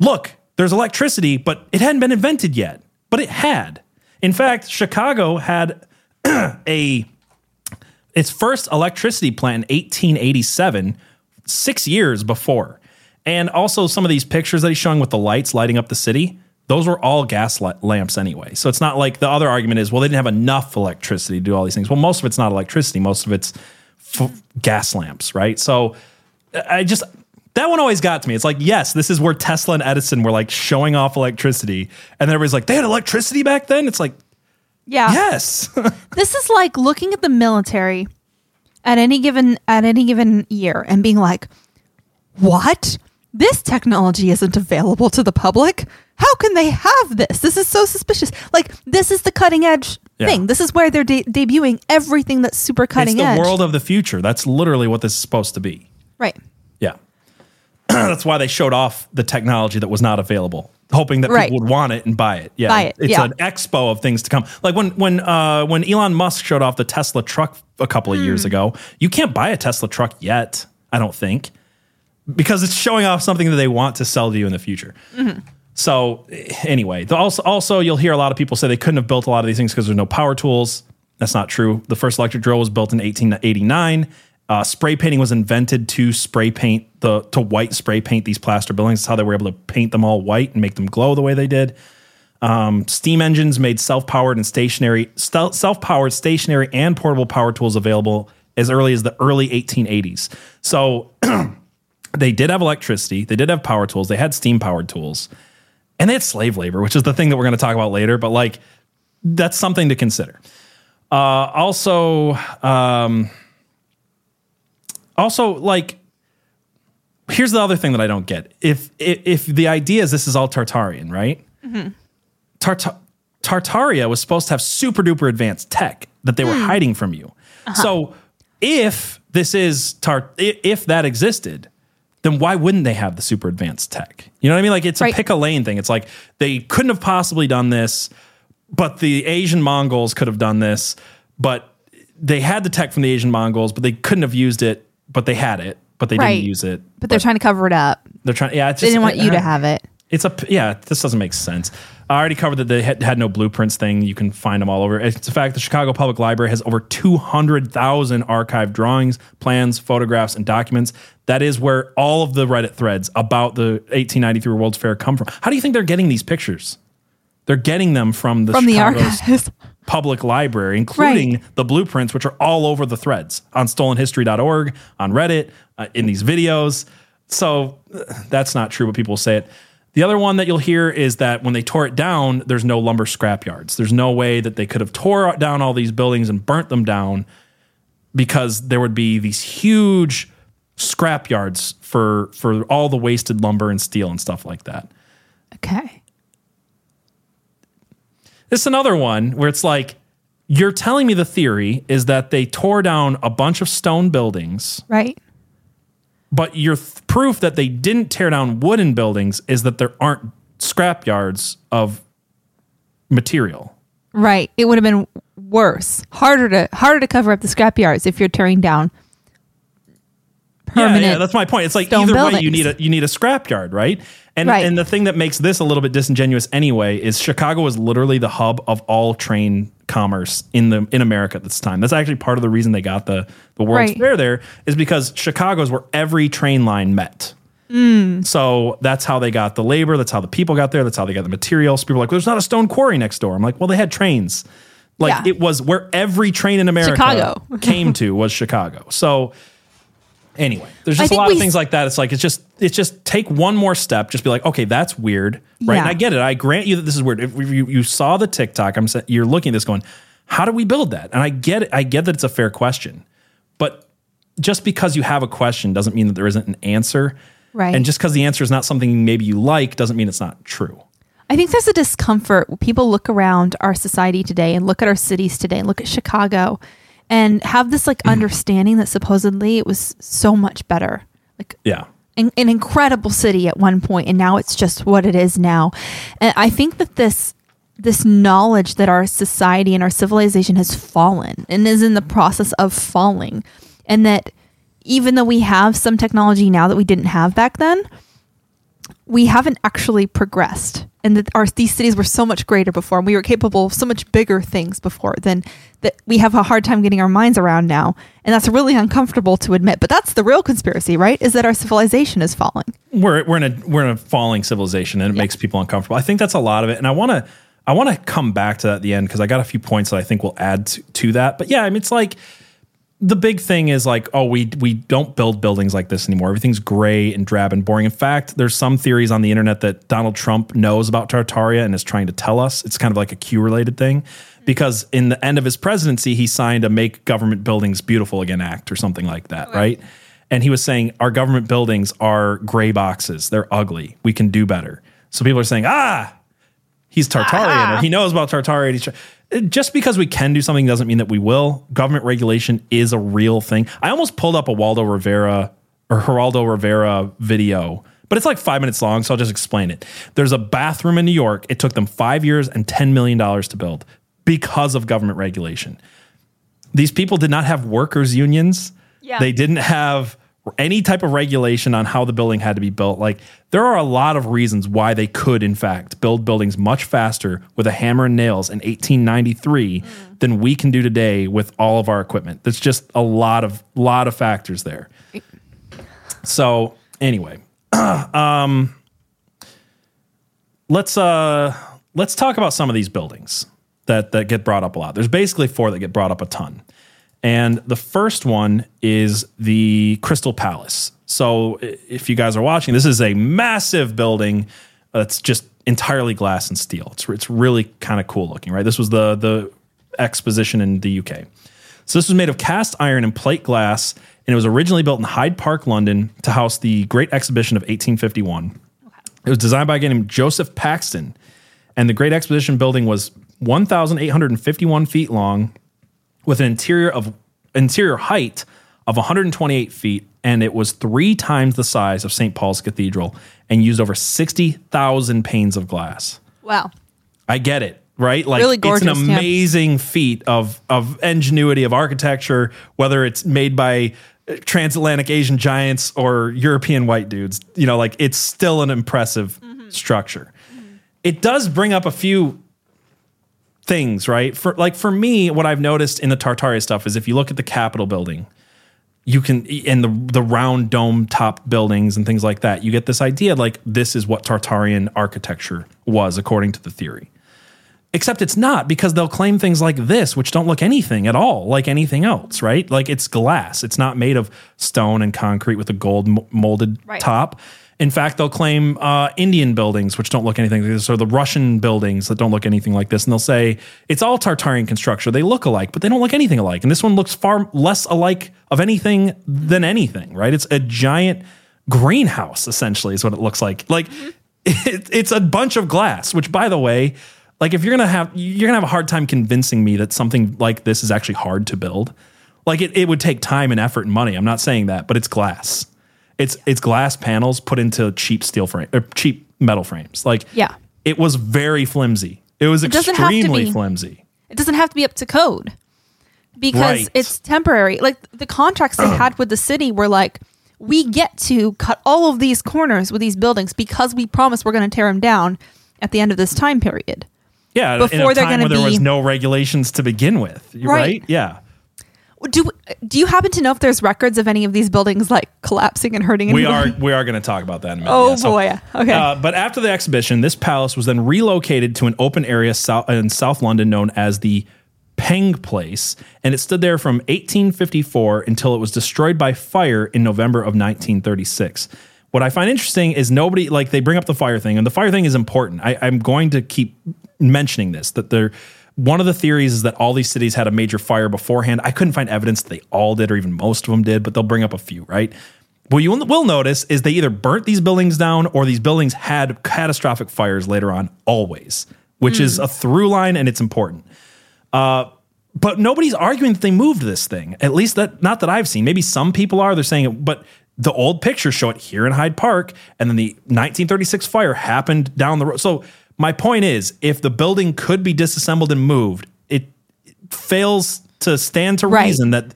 [SPEAKER 1] look there's electricity but it hadn't been invented yet but it had in fact chicago had a its first electricity plant in 1887 six years before. And also some of these pictures that he's showing with the lights lighting up the city those were all gas la- lamps anyway. So it's not like the other argument is well they didn't have enough electricity to do all these things. Well most of it's not electricity. Most of it's f- gas lamps right? So I just that one always got to me. It's like, yes, this is where Tesla and Edison were like showing off electricity, and then everybody's like, they had electricity back then. It's like,
[SPEAKER 7] Yeah.
[SPEAKER 1] yes,
[SPEAKER 7] This is like looking at the military at any given at any given year and being like, "What? This technology isn't available to the public. How can they have this? This is so suspicious. Like this is the cutting edge
[SPEAKER 1] Yeah.
[SPEAKER 7] thing. This is where they're de- debuting everything that's super cutting edge.
[SPEAKER 1] it's the
[SPEAKER 7] edge.
[SPEAKER 1] world of the future. That's literally what this is supposed to be.
[SPEAKER 7] right.
[SPEAKER 1] That's why they showed off the technology that was not available, hoping that
[SPEAKER 7] Right.
[SPEAKER 1] people would want it and buy it. Yeah,
[SPEAKER 7] Buy it,
[SPEAKER 1] It's
[SPEAKER 7] yeah.
[SPEAKER 1] an expo of things to come. Like when when uh, when Elon Musk showed off the Tesla truck a couple of
[SPEAKER 7] Hmm.
[SPEAKER 1] years ago, you can't buy a Tesla truck yet. I don't think because it's showing off something that they want to sell to you in the future. So eh, anyway, the also also you'll hear a lot of people say they couldn't have built a lot of these things because there's no power tools. That's not true. The first electric drill was built in 1889, Uh, spray painting was invented to spray paint the to white spray paint these plaster buildings. That's how they were able to paint them all white and make them glow the way they did. Um, steam engines made self-powered and stationary stel- self-powered stationary and portable power tools available as early as the early 1880s. So they did have electricity, they did have power tools, they had steam powered tools, and they had slave labor, which is the thing that we're going to talk about later. But like, that's something to consider. Uh, also, um, also like, here's the other thing that I don't get. If if, if the idea is this is all Tartarian, right? Mm-hmm. Tarta- Tartaria was supposed to have super duper advanced tech that they were hmm. hiding from you. Uh-huh. So if this is Tar, if that existed, then why wouldn't they have the super advanced tech? You know what I mean? Like it's a
[SPEAKER 7] Right.
[SPEAKER 1] pick a lane thing. It's like they couldn't have possibly done this, but the Asian Mongols could have done this, but they had the tech from the Asian Mongols, but they couldn't have used it, but they had it, but they
[SPEAKER 7] Right.
[SPEAKER 1] didn't use it.
[SPEAKER 7] But they're trying to cover it up.
[SPEAKER 1] They're trying. Yeah, it's
[SPEAKER 7] They
[SPEAKER 1] just,
[SPEAKER 7] didn't want you to have it.
[SPEAKER 1] it's a yeah. This doesn't make sense. I already covered that they had, had no blueprints thing. You can find them all over. It's a fact the Chicago Public Library has over two hundred thousand archived drawings, plans, photographs, and documents. That is where all of the Reddit threads about the 1893 World's Fair come from. How do you think they're getting these pictures? They're getting them from the
[SPEAKER 7] From the archives.
[SPEAKER 1] Public Library, including
[SPEAKER 7] Right.
[SPEAKER 1] the blueprints, which are all over the threads on stolenhistory.org, on Reddit, uh, in these videos. So uh, that's not true, but people say it. The other one that you'll hear is that when they tore it down, there's no lumber scrap yards. There's no way that they could have tore down all these buildings and burnt them down because there would be these huge scrap yards for for all the wasted lumber and steel and stuff like that.
[SPEAKER 7] Okay.
[SPEAKER 1] This is another one where it's like you're telling me the theory is that they tore down a bunch of stone buildings,
[SPEAKER 7] Right.
[SPEAKER 1] but your th- proof that they didn't tear down wooden buildings is that there aren't scrap yards of material.
[SPEAKER 7] Right. It would have been worse, harder to harder to cover up the scrap yards if you're tearing down permanent.
[SPEAKER 1] yeah, that's my point. It's like either way, you need a you need a scrap yard, right? And
[SPEAKER 7] Right.
[SPEAKER 1] and the thing that makes this a little bit disingenuous anyway is Chicago was literally the hub of all train commerce in the in America at this time. That's actually part of the reason they got the the World's
[SPEAKER 7] Right.
[SPEAKER 1] Fair there is because Chicago's where every train line met.
[SPEAKER 7] Mm.
[SPEAKER 1] So that's how they got the labor. That's how the people got there. That's how they got the materials. People are like, "There's not a stone quarry next door." I'm like, "Well, they had trains. Like
[SPEAKER 7] Yeah.
[SPEAKER 1] it was where every train in America
[SPEAKER 7] Chicago.
[SPEAKER 1] came to was Chicago." So anyway, there's just a lot of things like that. It's like it's just it's just take one more step. Just be like, okay, that's weird, right?
[SPEAKER 7] Yeah.
[SPEAKER 1] And I get it. I grant you that this is weird. If you, you saw the TikTok, I'm sa- you're looking at this going, how do we build that? And I get it. I get that it's a fair question, but just because you have a question doesn't mean that there isn't an answer.
[SPEAKER 7] Right.
[SPEAKER 1] And just because the answer is not something maybe you like doesn't mean it's not true.
[SPEAKER 7] I think there's a discomfort. People look around our society today and look at our cities today and look at Chicago and have this like mm. understanding that supposedly it was so much better. Like
[SPEAKER 1] Yeah.
[SPEAKER 7] an, an incredible city at one point and now it's just what it is now. And I think that this this knowledge that our society and our civilization has fallen and is in the process of falling and that even though we have some technology now that we didn't have back then, we haven't actually progressed and that our these cities were so much greater before and we were capable of so much bigger things before than that we have a hard time getting our minds around now and that's really uncomfortable to admit but that's the real conspiracy right is that our civilization is falling
[SPEAKER 1] we're we're in a we're in a falling civilization and it makes people uncomfortable. I think that's a lot of it, and I want to I want to come back to that at the end because I got a few points that I think will add to, to that. But yeah, I mean, it's like the big thing is like, oh, we we don't build buildings like this anymore. Everything's gray and drab and boring. In fact, there's some theories on the internet that Donald Trump knows about Tartaria and is trying to tell us. It's kind of like a Q related thing because in the end of his presidency, he signed a "Make Government Buildings Beautiful Again" act or something like that, right? And he was saying our government buildings are gray boxes. They're ugly. We can do better. So people are saying, ah, he's Tartarian or he ah. knows about Tartaria. He's tr- Just because we can do something doesn't mean that we will. Government regulation is a real thing. I almost pulled up a Waldo Rivera or Geraldo Rivera video, but it's like five minutes long, so I'll just explain it. There's a bathroom in New York. It took them five years and $10 million to build because of government regulation. These people did not have workers' unions.
[SPEAKER 7] Yeah.
[SPEAKER 1] They didn't have any type of regulation on how the building had to be built. Like there are a lot of reasons why they could, in fact, build buildings much faster with a hammer and nails in 1893 than we can do today with all of our equipment. There's just a lot of lot of factors there. So anyway, um, let's uh let's talk about some of these buildings that that get brought up a lot. There's basically four that get brought up a ton. And the first one is the Crystal Palace. So if you guys are watching, this is a massive building that's just entirely glass and steel. It's it's really kind of cool looking, right? This was the the exposition in the UK. So this was made of cast iron and plate glass, and it was originally built in Hyde Park, London, to house the Great Exhibition of 1851. It was designed by a guy named Joseph Paxton, and the Great Exposition building was 1,851 feet long, with an interior of interior height of 128 feet, and it was three times the size of St. Paul's Cathedral, and used over 60,000 panes of glass.
[SPEAKER 7] Wow.
[SPEAKER 1] I get it, right? Like
[SPEAKER 7] Really
[SPEAKER 1] it's an
[SPEAKER 7] gorgeous, yeah.
[SPEAKER 1] amazing feat of of ingenuity of architecture, whether it's made by uh, transatlantic Asian giants or European white dudes. You know, like it's still an impressive
[SPEAKER 7] Mm-hmm.
[SPEAKER 1] structure. It does bring up a few things, right? For like for me, what I've noticed in the Tartaria stuff is if you look at the Capitol building, you can and the the round dome top buildings and things like that, you get this idea like this is what Tartarian architecture was according to the theory. Except it's not because they'll claim things like this, which don't look anything at all like anything else, right? Like it's glass. It's not made of stone and concrete with a gold mo- molded
[SPEAKER 7] Right.
[SPEAKER 1] top. In fact, they'll claim uh, Indian buildings, which don't look anything like this, or the Russian buildings that don't look anything like this. And they'll say it's all Tartarian construction. They look alike, but they don't look anything alike. And this one looks far less alike of anything than anything, right? It's a giant greenhouse, essentially, is what it looks like. Like it, it's a bunch of glass, which, by the way, like if you're gonna have you're gonna have a hard time convincing me that something like this is actually hard to build. Like it, it would take time and effort and money. I'm not saying that, but it's glass. It's it's glass panels put into cheap steel frame or cheap metal frames. Like
[SPEAKER 7] Yeah.
[SPEAKER 1] it was very flimsy. It was
[SPEAKER 7] to
[SPEAKER 1] extremely
[SPEAKER 7] be.
[SPEAKER 1] flimsy.
[SPEAKER 7] It doesn't have to be up to code because
[SPEAKER 1] Right.
[SPEAKER 7] it's temporary. Like the contracts they had with the city were like, we get to cut all of these corners with these buildings because we promise we're going to tear them down at the end of this time period.
[SPEAKER 1] Yeah,
[SPEAKER 7] Before they're gonna
[SPEAKER 1] where there was no regulations to begin with, right?
[SPEAKER 7] Right.
[SPEAKER 1] Yeah,
[SPEAKER 7] Do do you happen to know if there's records of any of these buildings like collapsing and hurting?
[SPEAKER 1] we are we are going to talk about that in a minute.
[SPEAKER 7] Oh,
[SPEAKER 1] Yeah, so,
[SPEAKER 7] boy. Okay.
[SPEAKER 1] Uh, but after the exhibition, this palace was then relocated to an open area south, in South London known as the Penge Place, and it stood there from 1854 until it was destroyed by fire in November of 1936. What I find interesting is nobody like they bring up the fire thing, and the fire thing is important. I, I'm going to keep mentioning this that they're one of the theories is that all these cities had a major fire beforehand. I couldn't find evidence that they all did, or even most of them did, but they'll bring up a few, right? What you will notice is they either burnt these buildings down or these buildings had catastrophic fires later on, always, which is a through line and it's important. Uh, but nobody's arguing that they moved this thing. At least that, not that I've seen. Maybe some people are. They're saying it, but the old pictures show it here in Hyde Park, and then the 1936 fire happened down the road. So my point is, if the building could be disassembled and moved, it, it fails to stand to
[SPEAKER 7] Right.
[SPEAKER 1] reason that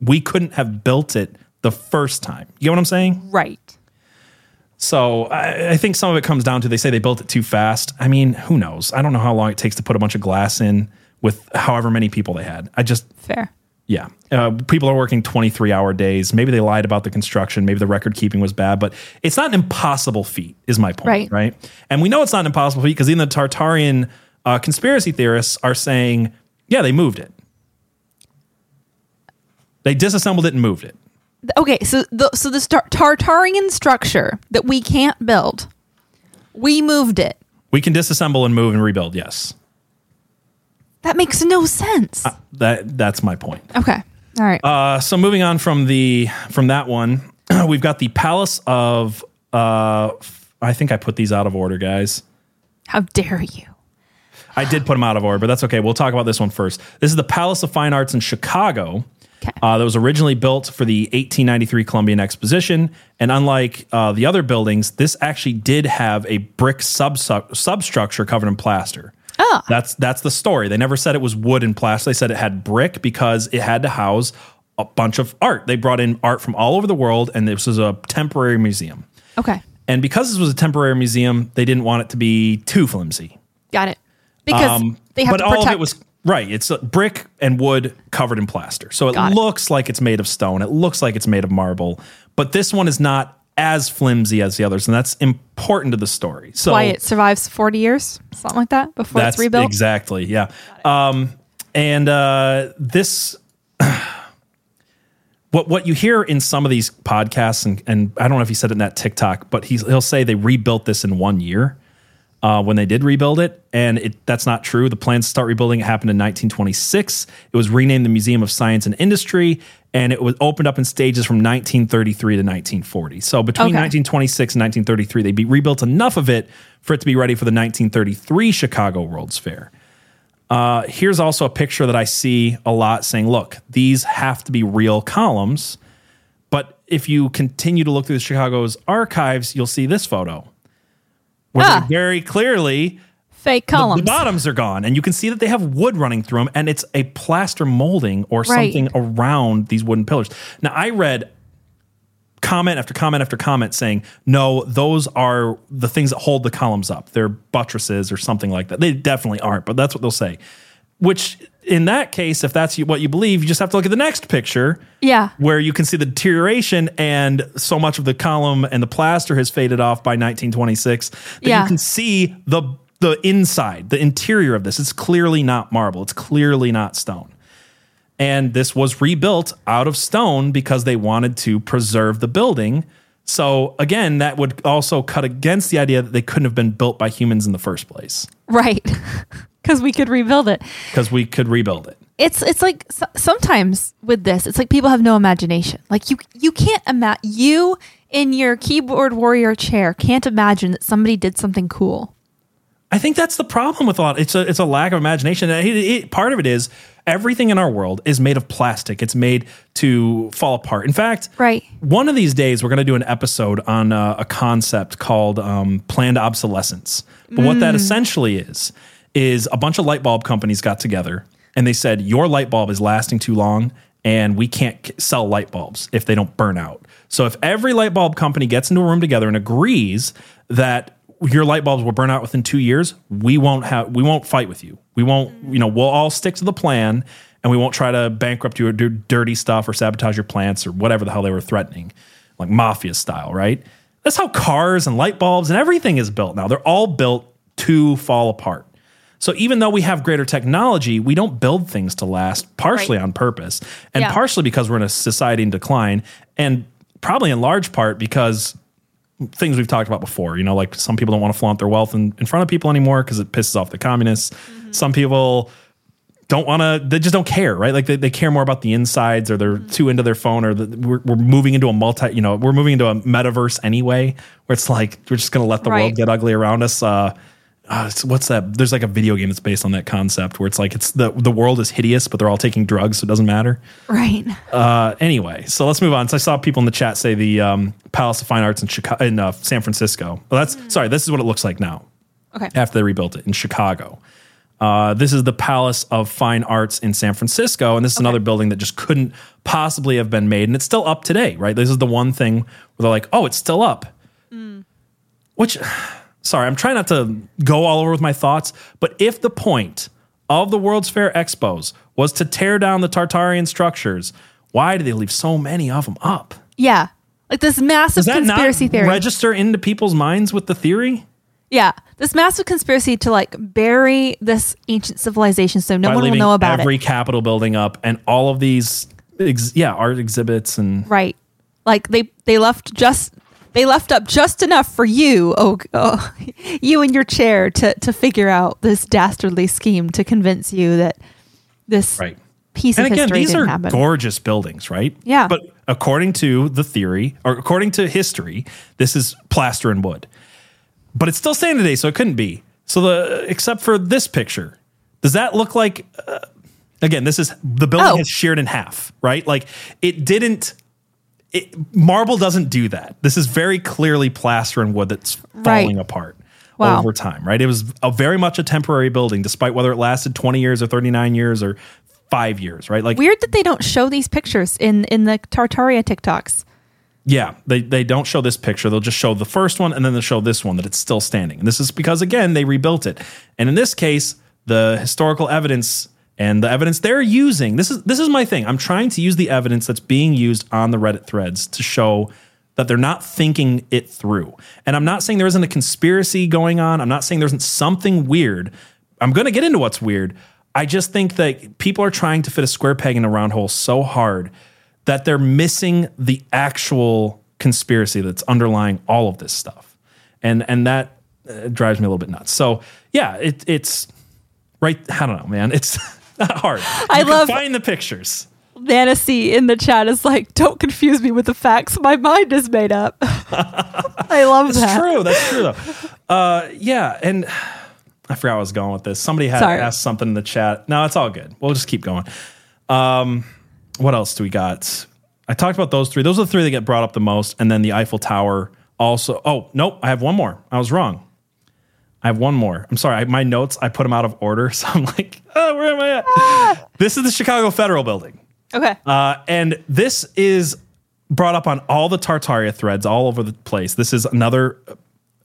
[SPEAKER 1] we couldn't have built it the first time. You know what I'm saying?
[SPEAKER 7] right.
[SPEAKER 1] So I, I think some of it comes down to they say they built it too fast. I mean, who knows? I don't know how long it takes to put a bunch of glass in with however many people they had. I just,
[SPEAKER 7] Fair.
[SPEAKER 1] Yeah. Uh, people are working 23 hour days. Maybe they lied about the construction. Maybe the record keeping was bad, but it's not an impossible feat, is my point.
[SPEAKER 7] Right.
[SPEAKER 1] Right. And we know it's not an impossible feat because even the Tartarian uh, conspiracy theorists are saying, yeah, they moved it. They disassembled it and moved it.
[SPEAKER 7] Okay, so the so the Tar- Tartarian structure that we can't build, we moved it.
[SPEAKER 1] We can disassemble and move and rebuild. Yes.
[SPEAKER 7] That makes no sense.
[SPEAKER 1] That that's my point.
[SPEAKER 7] okay, all right.
[SPEAKER 1] Uh, so moving on from the from that one, we've got the Palace of. Uh, I think I put these out of order, guys.
[SPEAKER 7] How dare you?
[SPEAKER 1] I did put them out of order, but that's okay. We'll talk about this one first. This is the Palace of Fine Arts in Chicago.
[SPEAKER 7] Okay.
[SPEAKER 1] Uh, that was originally built for the 1893 Columbian Exposition, and unlike uh, the other buildings, this actually did have a brick sub substructure covered in plaster.
[SPEAKER 7] Ah.
[SPEAKER 1] That's that's the story. They never said it was wood and plaster. They said it had brick because it had to house a bunch of art. They brought in art from all over the world, and this was a temporary museum.
[SPEAKER 7] Okay.
[SPEAKER 1] And because this was a temporary museum, they didn't want it to be too flimsy.
[SPEAKER 7] Got it. Because
[SPEAKER 1] Um,
[SPEAKER 7] they have
[SPEAKER 1] but
[SPEAKER 7] to
[SPEAKER 1] all
[SPEAKER 7] protect.
[SPEAKER 1] of it was right. It's uh, brick and wood covered in plaster, so it
[SPEAKER 7] Got it.
[SPEAKER 1] looks like it's made of stone. It looks like it's made of marble, but this one is not as flimsy as the others, and that's important to the story. So
[SPEAKER 7] why it survives 40 years, something like that, before
[SPEAKER 1] that's
[SPEAKER 7] it's rebuilt.
[SPEAKER 1] exactly yeah. Um, and uh, this. What, what you hear in some of these podcasts, and, and I don't know if he said it in that TikTok, but he's, he'll say they rebuilt this in one year uh, when they did rebuild it, and it, that's not true. The plans to start rebuilding it happened in 1926. It was renamed the Museum of Science and Industry, and it was opened up in stages from 1933 to 1940. So between
[SPEAKER 7] Okay.
[SPEAKER 1] 1926 and 1933, they be rebuilt enough of it for it to be ready for the 1933 Chicago World's Fair. Uh, here's also a picture that I see a lot saying, look, these have to be real columns. But if you continue to look through the Chicago's archives, you'll see this photo where
[SPEAKER 7] Ah.
[SPEAKER 1] they very clearly
[SPEAKER 7] Fake
[SPEAKER 1] the- The, bottoms are gone, and you can see that they have wood running through them, and it's a plaster molding or
[SPEAKER 7] Right.
[SPEAKER 1] something around these wooden pillars. Now, I read comment after comment after comment saying, no, those are the things that hold the columns up. They're buttresses or something like that. They definitely aren't, but that's what they'll say. Which, in that case, if that's what you believe, you just have to look at the next picture
[SPEAKER 7] yeah.
[SPEAKER 1] where you can see the deterioration and so much of the column and the plaster has faded off by 1926 that
[SPEAKER 7] Yeah.
[SPEAKER 1] you can see the the inside, the interior of this. It's clearly not marble. It's clearly not stone. And this was rebuilt out of stone because they wanted to preserve the building. So again, that would also cut against the idea that they couldn't have been built by humans in the first place
[SPEAKER 7] Right. Because we could rebuild it.
[SPEAKER 1] because we could rebuild it.
[SPEAKER 7] It's it's like sometimes with this, it's like people have no imagination. Like you you can't imagine you in your keyboard warrior chair can't imagine that somebody did something cool.
[SPEAKER 1] I think that's the problem with a lot. It's a it's a lack of imagination. It, it- part of it is everything in our world is made of plastic. It's made to fall apart. In fact,
[SPEAKER 7] Right.
[SPEAKER 1] One of these days, we're going to do an episode on uh, a concept called um, planned obsolescence. But what that essentially is is a bunch of light bulb companies got together and they said your light bulb is lasting too long and we can't k- sell light bulbs if they don't burn out. So if every light bulb company gets into a room together and agrees that your light bulbs will burn out within 2 years, we won't have we won't fight with you. We won't, you know, we'll all stick to the plan and we won't try to bankrupt you or do dirty stuff or sabotage your plants or whatever the hell they were threatening, like mafia style, right? That's how cars and light bulbs and everything is built now. They're all built to fall apart. So even though we have greater technology, we don't build things to last, partially
[SPEAKER 7] Right.
[SPEAKER 1] on purpose, and
[SPEAKER 7] Yeah.
[SPEAKER 1] partially because we're in a society in decline, and probably in large part because things we've talked about before. You know, like some people don't want to flaunt their wealth in, in front of people anymore because it pisses off the communists. Some people don't want to, they just don't care, right? Like they, they care more about the insides or they're too into their phone or the, we're, we're moving into a multi, you know, we're moving into a metaverse anyway, where it's like, we're just going to let the
[SPEAKER 7] Right.
[SPEAKER 1] world get ugly around us. Uh, uh, what's that? There's like a video game that's based on that concept where it's like it's the the world is hideous, but they're all taking drugs, so it doesn't matter.
[SPEAKER 7] Right.
[SPEAKER 1] Uh, anyway, so let's move on. So I saw people in the chat say the um, Palace of Fine Arts in Chicago, in uh, San Francisco. Well, that's sorry. This is what it looks like now
[SPEAKER 7] Okay.
[SPEAKER 1] after they rebuilt it in Chicago. Uh, this is the Palace of Fine Arts in San Francisco, and this is another building that just couldn't possibly have been made, and it's still up today, right? This is the one thing where they're like, "Oh, it's still up," which, sorry, I'm trying not to go all over with my thoughts, but if the point of the World's Fair expos was to tear down the Tartarian structures, why do they leave so many of them up?
[SPEAKER 7] Yeah. Like this massive
[SPEAKER 1] Does that
[SPEAKER 7] conspiracy
[SPEAKER 1] not
[SPEAKER 7] theory.
[SPEAKER 1] register into people's minds with the theory?
[SPEAKER 7] yeah. This massive conspiracy to like bury this ancient civilization so no
[SPEAKER 1] by
[SPEAKER 7] one will know about
[SPEAKER 1] every
[SPEAKER 7] it.
[SPEAKER 1] Every Capitol building up and all of these, ex- yeah, art exhibits and
[SPEAKER 7] Right. Like they they left just they left up just enough for you, oh, oh you and your chair to to figure out this dastardly scheme to convince you that this
[SPEAKER 1] right.
[SPEAKER 7] piece
[SPEAKER 1] And
[SPEAKER 7] of
[SPEAKER 1] again,
[SPEAKER 7] history
[SPEAKER 1] these
[SPEAKER 7] didn't
[SPEAKER 1] are
[SPEAKER 7] happen.
[SPEAKER 1] gorgeous buildings, right?
[SPEAKER 7] Yeah.
[SPEAKER 1] But according to the theory, or according to history, this is plaster and wood. But it's still standing today, so it couldn't be. So the except for this picture, does that look like? Uh, again, this is the building
[SPEAKER 7] Oh.
[SPEAKER 1] is sheared in half, right? Like it didn't. It, marble doesn't do that. This is very clearly plaster and wood that's
[SPEAKER 7] Right.
[SPEAKER 1] falling apart
[SPEAKER 7] Wow.
[SPEAKER 1] over time, right? It was a very much a temporary building, despite whether it lasted 20 years or 39 years or five years, right? Like
[SPEAKER 7] Weird that they don't show these pictures in in the Tartaria TikToks.
[SPEAKER 1] Yeah, they they don't show this picture. They'll just show the first one and then they'll show this one that it's still standing. And this is because again, they rebuilt it. And in this case, the historical evidence and the evidence they're using, this is this is my thing. I'm trying to use the evidence that's being used on the Reddit threads to show that they're not thinking it through. And I'm not saying there isn't a conspiracy going on. I'm not saying there isn't something weird. I'm going to get into what's weird. I just think that people are trying to fit a square peg in a round hole so hard that they're missing the actual conspiracy that's underlying all of this stuff, and and that uh, drives me a little bit nuts. So yeah, it, it's right. I don't know, man. It's not hard.
[SPEAKER 7] I
[SPEAKER 1] You can
[SPEAKER 7] love-
[SPEAKER 1] find the pictures.
[SPEAKER 7] Nancy in the chat is like, "Don't confuse me with the facts. My mind is made up." I love
[SPEAKER 1] That's
[SPEAKER 7] that.
[SPEAKER 1] true. That's true though. Uh, yeah, and I forgot I was going with this. Somebody had
[SPEAKER 7] Sorry.
[SPEAKER 1] asked something in the chat. No, it's all good. We'll just keep going. Um, what else do we got? I talked about those three. Those are the three that get brought up the most, and then the Eiffel Tower. Also, oh nope, I have one more. I was wrong. I have one more. I'm sorry. I, my notes, I put them out of order, so I'm like, oh, where am I at? This is the Chicago Federal Building.
[SPEAKER 7] Okay.
[SPEAKER 1] Uh, and this is brought up on all the Tartaria threads all over the place. This is another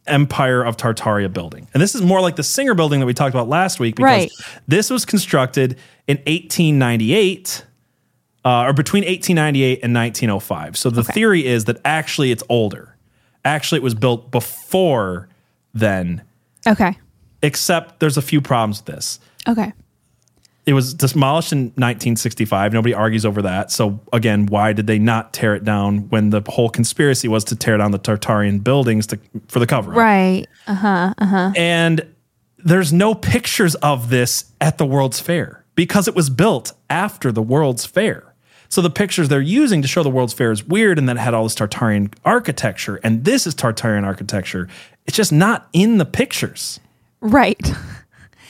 [SPEAKER 1] Empire of Tartaria building. And this is more like the Singer building that we talked about last week because
[SPEAKER 7] Right.
[SPEAKER 1] this was constructed in 1898 uh, or between 1898 and 1905. So the theory is that actually it's older. Actually, it was built before then,
[SPEAKER 7] okay.
[SPEAKER 1] except there's a few problems with this
[SPEAKER 7] Okay.
[SPEAKER 1] it was demolished in 1965. Nobody argues over that. So again, why did they not tear it down when the whole conspiracy was to tear down the Tartarian buildings to, for the cover?
[SPEAKER 7] Right. Uh huh. Uh huh.
[SPEAKER 1] And there's no pictures of this at the World's Fair because it was built after the World's Fair. So the pictures they're using to show the World's Fair is weird and that it had all this Tartarian architecture. And this is Tartarian architecture. It's just not in the pictures,
[SPEAKER 7] Right.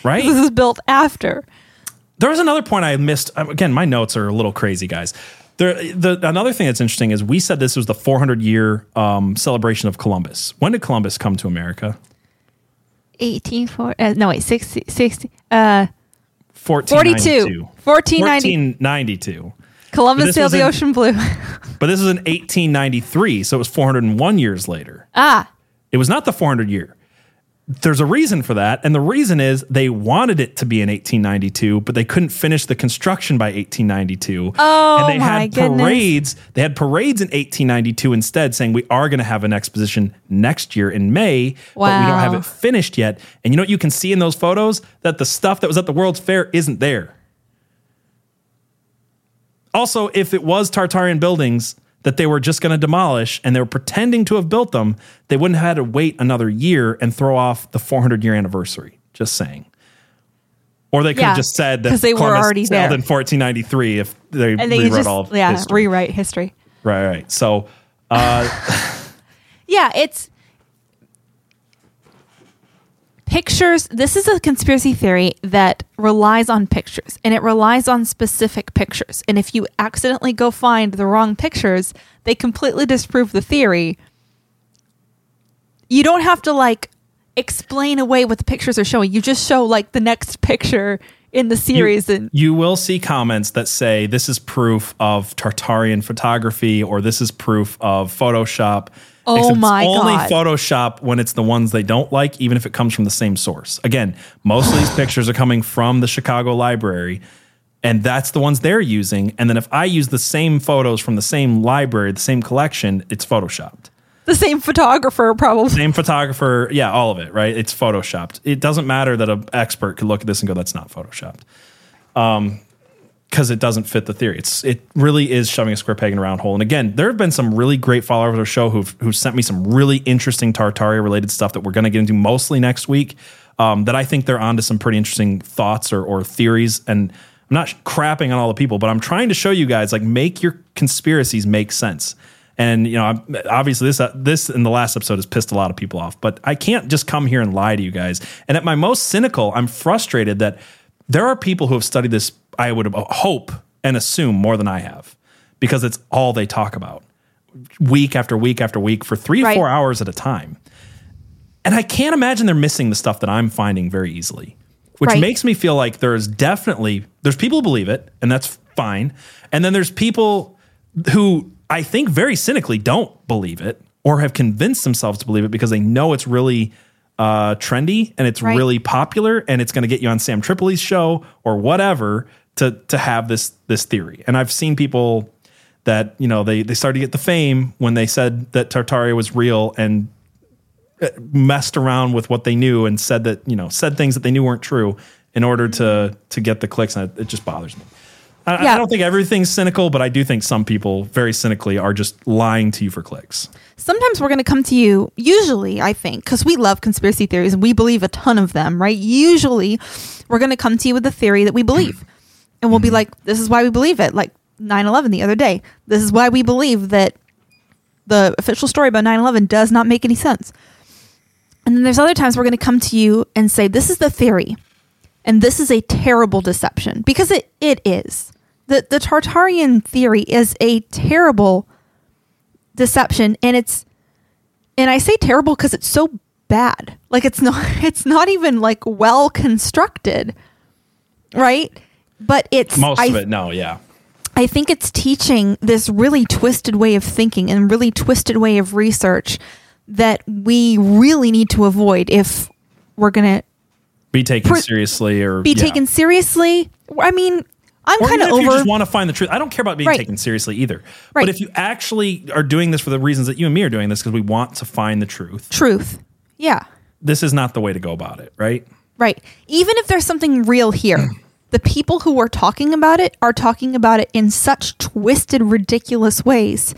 [SPEAKER 1] right?
[SPEAKER 7] this is built after.
[SPEAKER 1] There was another point I missed. Um, Again, my notes are a little crazy, guys. There, the, another thing that's interesting is we said this was the 400 year um, celebration of Columbus. When did Columbus come to America?
[SPEAKER 7] 1840. Uh, no, wait. 60. 60 uh,
[SPEAKER 1] 1492.
[SPEAKER 7] 1490.
[SPEAKER 1] 1492.
[SPEAKER 7] Columbus sailed the ocean blue.
[SPEAKER 1] But this was in 1893, so it was 401 years later.
[SPEAKER 7] ah.
[SPEAKER 1] It was not the 400 year. There's a reason for that, and the reason is they wanted it to be in 1892, but they couldn't finish the construction by 1892.
[SPEAKER 7] Oh,
[SPEAKER 1] and they
[SPEAKER 7] my
[SPEAKER 1] had
[SPEAKER 7] goodness.
[SPEAKER 1] parades. They had parades in 1892 instead, saying we are going to have an exposition next year in May, but we don't have it finished yet. And you know what you can see in those photos that the stuff that was at the World's Fair isn't there. Also, if it was Tartarian buildings that they were just going to demolish and they were pretending to have built them, they wouldn't have had to wait another year and throw off the 400 year anniversary. Just saying. Or they could
[SPEAKER 7] Yeah,
[SPEAKER 1] have just said that
[SPEAKER 7] they were already
[SPEAKER 1] sailed
[SPEAKER 7] there.
[SPEAKER 1] in 1493 if they
[SPEAKER 7] And they
[SPEAKER 1] rewrote
[SPEAKER 7] just
[SPEAKER 1] all of
[SPEAKER 7] yeah,
[SPEAKER 1] history.
[SPEAKER 7] rewrite history.
[SPEAKER 1] right, right. So, uh,
[SPEAKER 7] Yeah, it's pictures. This is a conspiracy theory that relies on pictures and it relies on specific pictures. And if you accidentally go find the wrong pictures, they completely disprove the theory. You don't have to like explain away what the pictures are showing. You just show like the next picture in the series and
[SPEAKER 1] you will see comments that say this is proof of Tartarian photography or this is proof of Photoshop.
[SPEAKER 7] Oh
[SPEAKER 1] Except it's only
[SPEAKER 7] God.
[SPEAKER 1] Photoshop when it's the ones they don't like, even if it comes from the same source. Again, most of these pictures are coming from the Chicago Library, and that's the ones they're using. And then if I use the same photos from the same library, the same collection, it's Photoshopped.
[SPEAKER 7] the same photographer probably.
[SPEAKER 1] Same photographer, yeah, all of it, right? It's photoshopped. It doesn't matter that an expert could look at this and go, "That's not photoshopped," um, because it doesn't fit the theory. It's it really is shoving a square peg in a round hole. And again, there have been some really great followers of our show who've who sent me some really interesting Tartaria related stuff that we're going to get into mostly next week. Um, that I think they're onto some pretty interesting thoughts or, or theories. And I'm not crapping on all the people, but I'm trying to show you guys like make your conspiracies make sense. And you know, obviously this uh, this in the last episode has pissed a lot of people off, but I can't just come here and lie to you guys. And at my most cynical, I'm frustrated that there are people who have studied this. I would hope and assume more than I have, because it's all they talk about, week after week after week for three
[SPEAKER 7] Right.
[SPEAKER 1] four hours at a time. And I can't imagine they're missing the stuff that I'm finding very easily. which
[SPEAKER 7] Right.
[SPEAKER 1] makes me feel like there is definitely there's people who believe it, and that's fine. And then there's people who I think very cynically don't believe it or have convinced themselves to believe it because they know it's really uh, trendy and it's
[SPEAKER 7] Right.
[SPEAKER 1] really popular and it's going to get you on Sam Tripoli's show or whatever to to have this this theory. And I've seen people that you know they they started to get the fame when they said that Tartaria was real and uh, messed around with what they knew and said that you know said things that they knew weren't true in order to to get the clicks and it, it just bothers me. I, I don't think everything's cynical, but I do think some people very cynically are just lying to you for clicks.
[SPEAKER 7] sometimes we're going to come to you usually i think because we love conspiracy theories and we believe a ton of them right? Usually we're going to come to you with a theory that we believe. And we'll be mm-hmm. like this is why we believe it. Like 9-11 the other day. This is why we believe that the official story about 9-11 does not make any sense. And then there's other times we're going to come to you and say this is the theory and this is a terrible deception because it, it is the, the tartarian theory is a terrible deception and it's and I say terrible because it's so bad. Like it's not it's not even like well constructed. Right? But it's
[SPEAKER 1] Most
[SPEAKER 7] I,
[SPEAKER 1] of it, no, yeah.
[SPEAKER 7] I think it's teaching this really twisted way of thinking and really twisted way of research that we really need to avoid if we're going to
[SPEAKER 1] Be taken
[SPEAKER 7] Pre-
[SPEAKER 1] seriously or
[SPEAKER 7] be
[SPEAKER 1] yeah.
[SPEAKER 7] taken seriously. I mean, I'm kind of
[SPEAKER 1] if you
[SPEAKER 7] over
[SPEAKER 1] just want to find the truth. I don't care about being
[SPEAKER 7] Right.
[SPEAKER 1] taken seriously either.
[SPEAKER 7] Right.
[SPEAKER 1] But if you actually are doing this for the reasons that you and me are doing this because we want to find the truth,
[SPEAKER 7] truth. Yeah.
[SPEAKER 1] this is not the way to go about it, right?
[SPEAKER 7] Right. Even if there's something real here, the people who are talking about it are talking about it in such twisted, ridiculous ways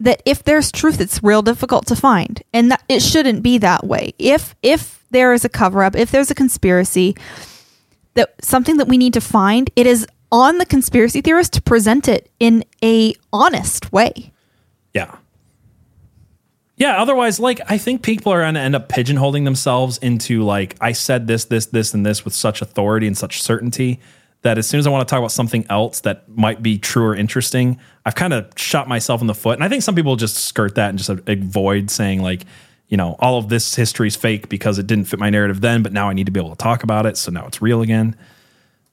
[SPEAKER 7] that if there's truth, it's real difficult to find. And that it shouldn't be that way. If if there is a cover up, if there's a conspiracy, that something that we need to find, it is on the conspiracy theorist to present it in a honest way.
[SPEAKER 1] Yeah. Yeah, otherwise, like, I think people are going to end up pigeonholing themselves into, like, I said this, this, this, and this with such authority and such certainty that as soon as I want to talk about something else that might be true or interesting, I've kind of shot myself in the foot. And I think some people just skirt that and just uh, avoid saying, like, you know, all of this history is fake because it didn't fit my narrative then, but now I need to be able to talk about it. So now it's real again.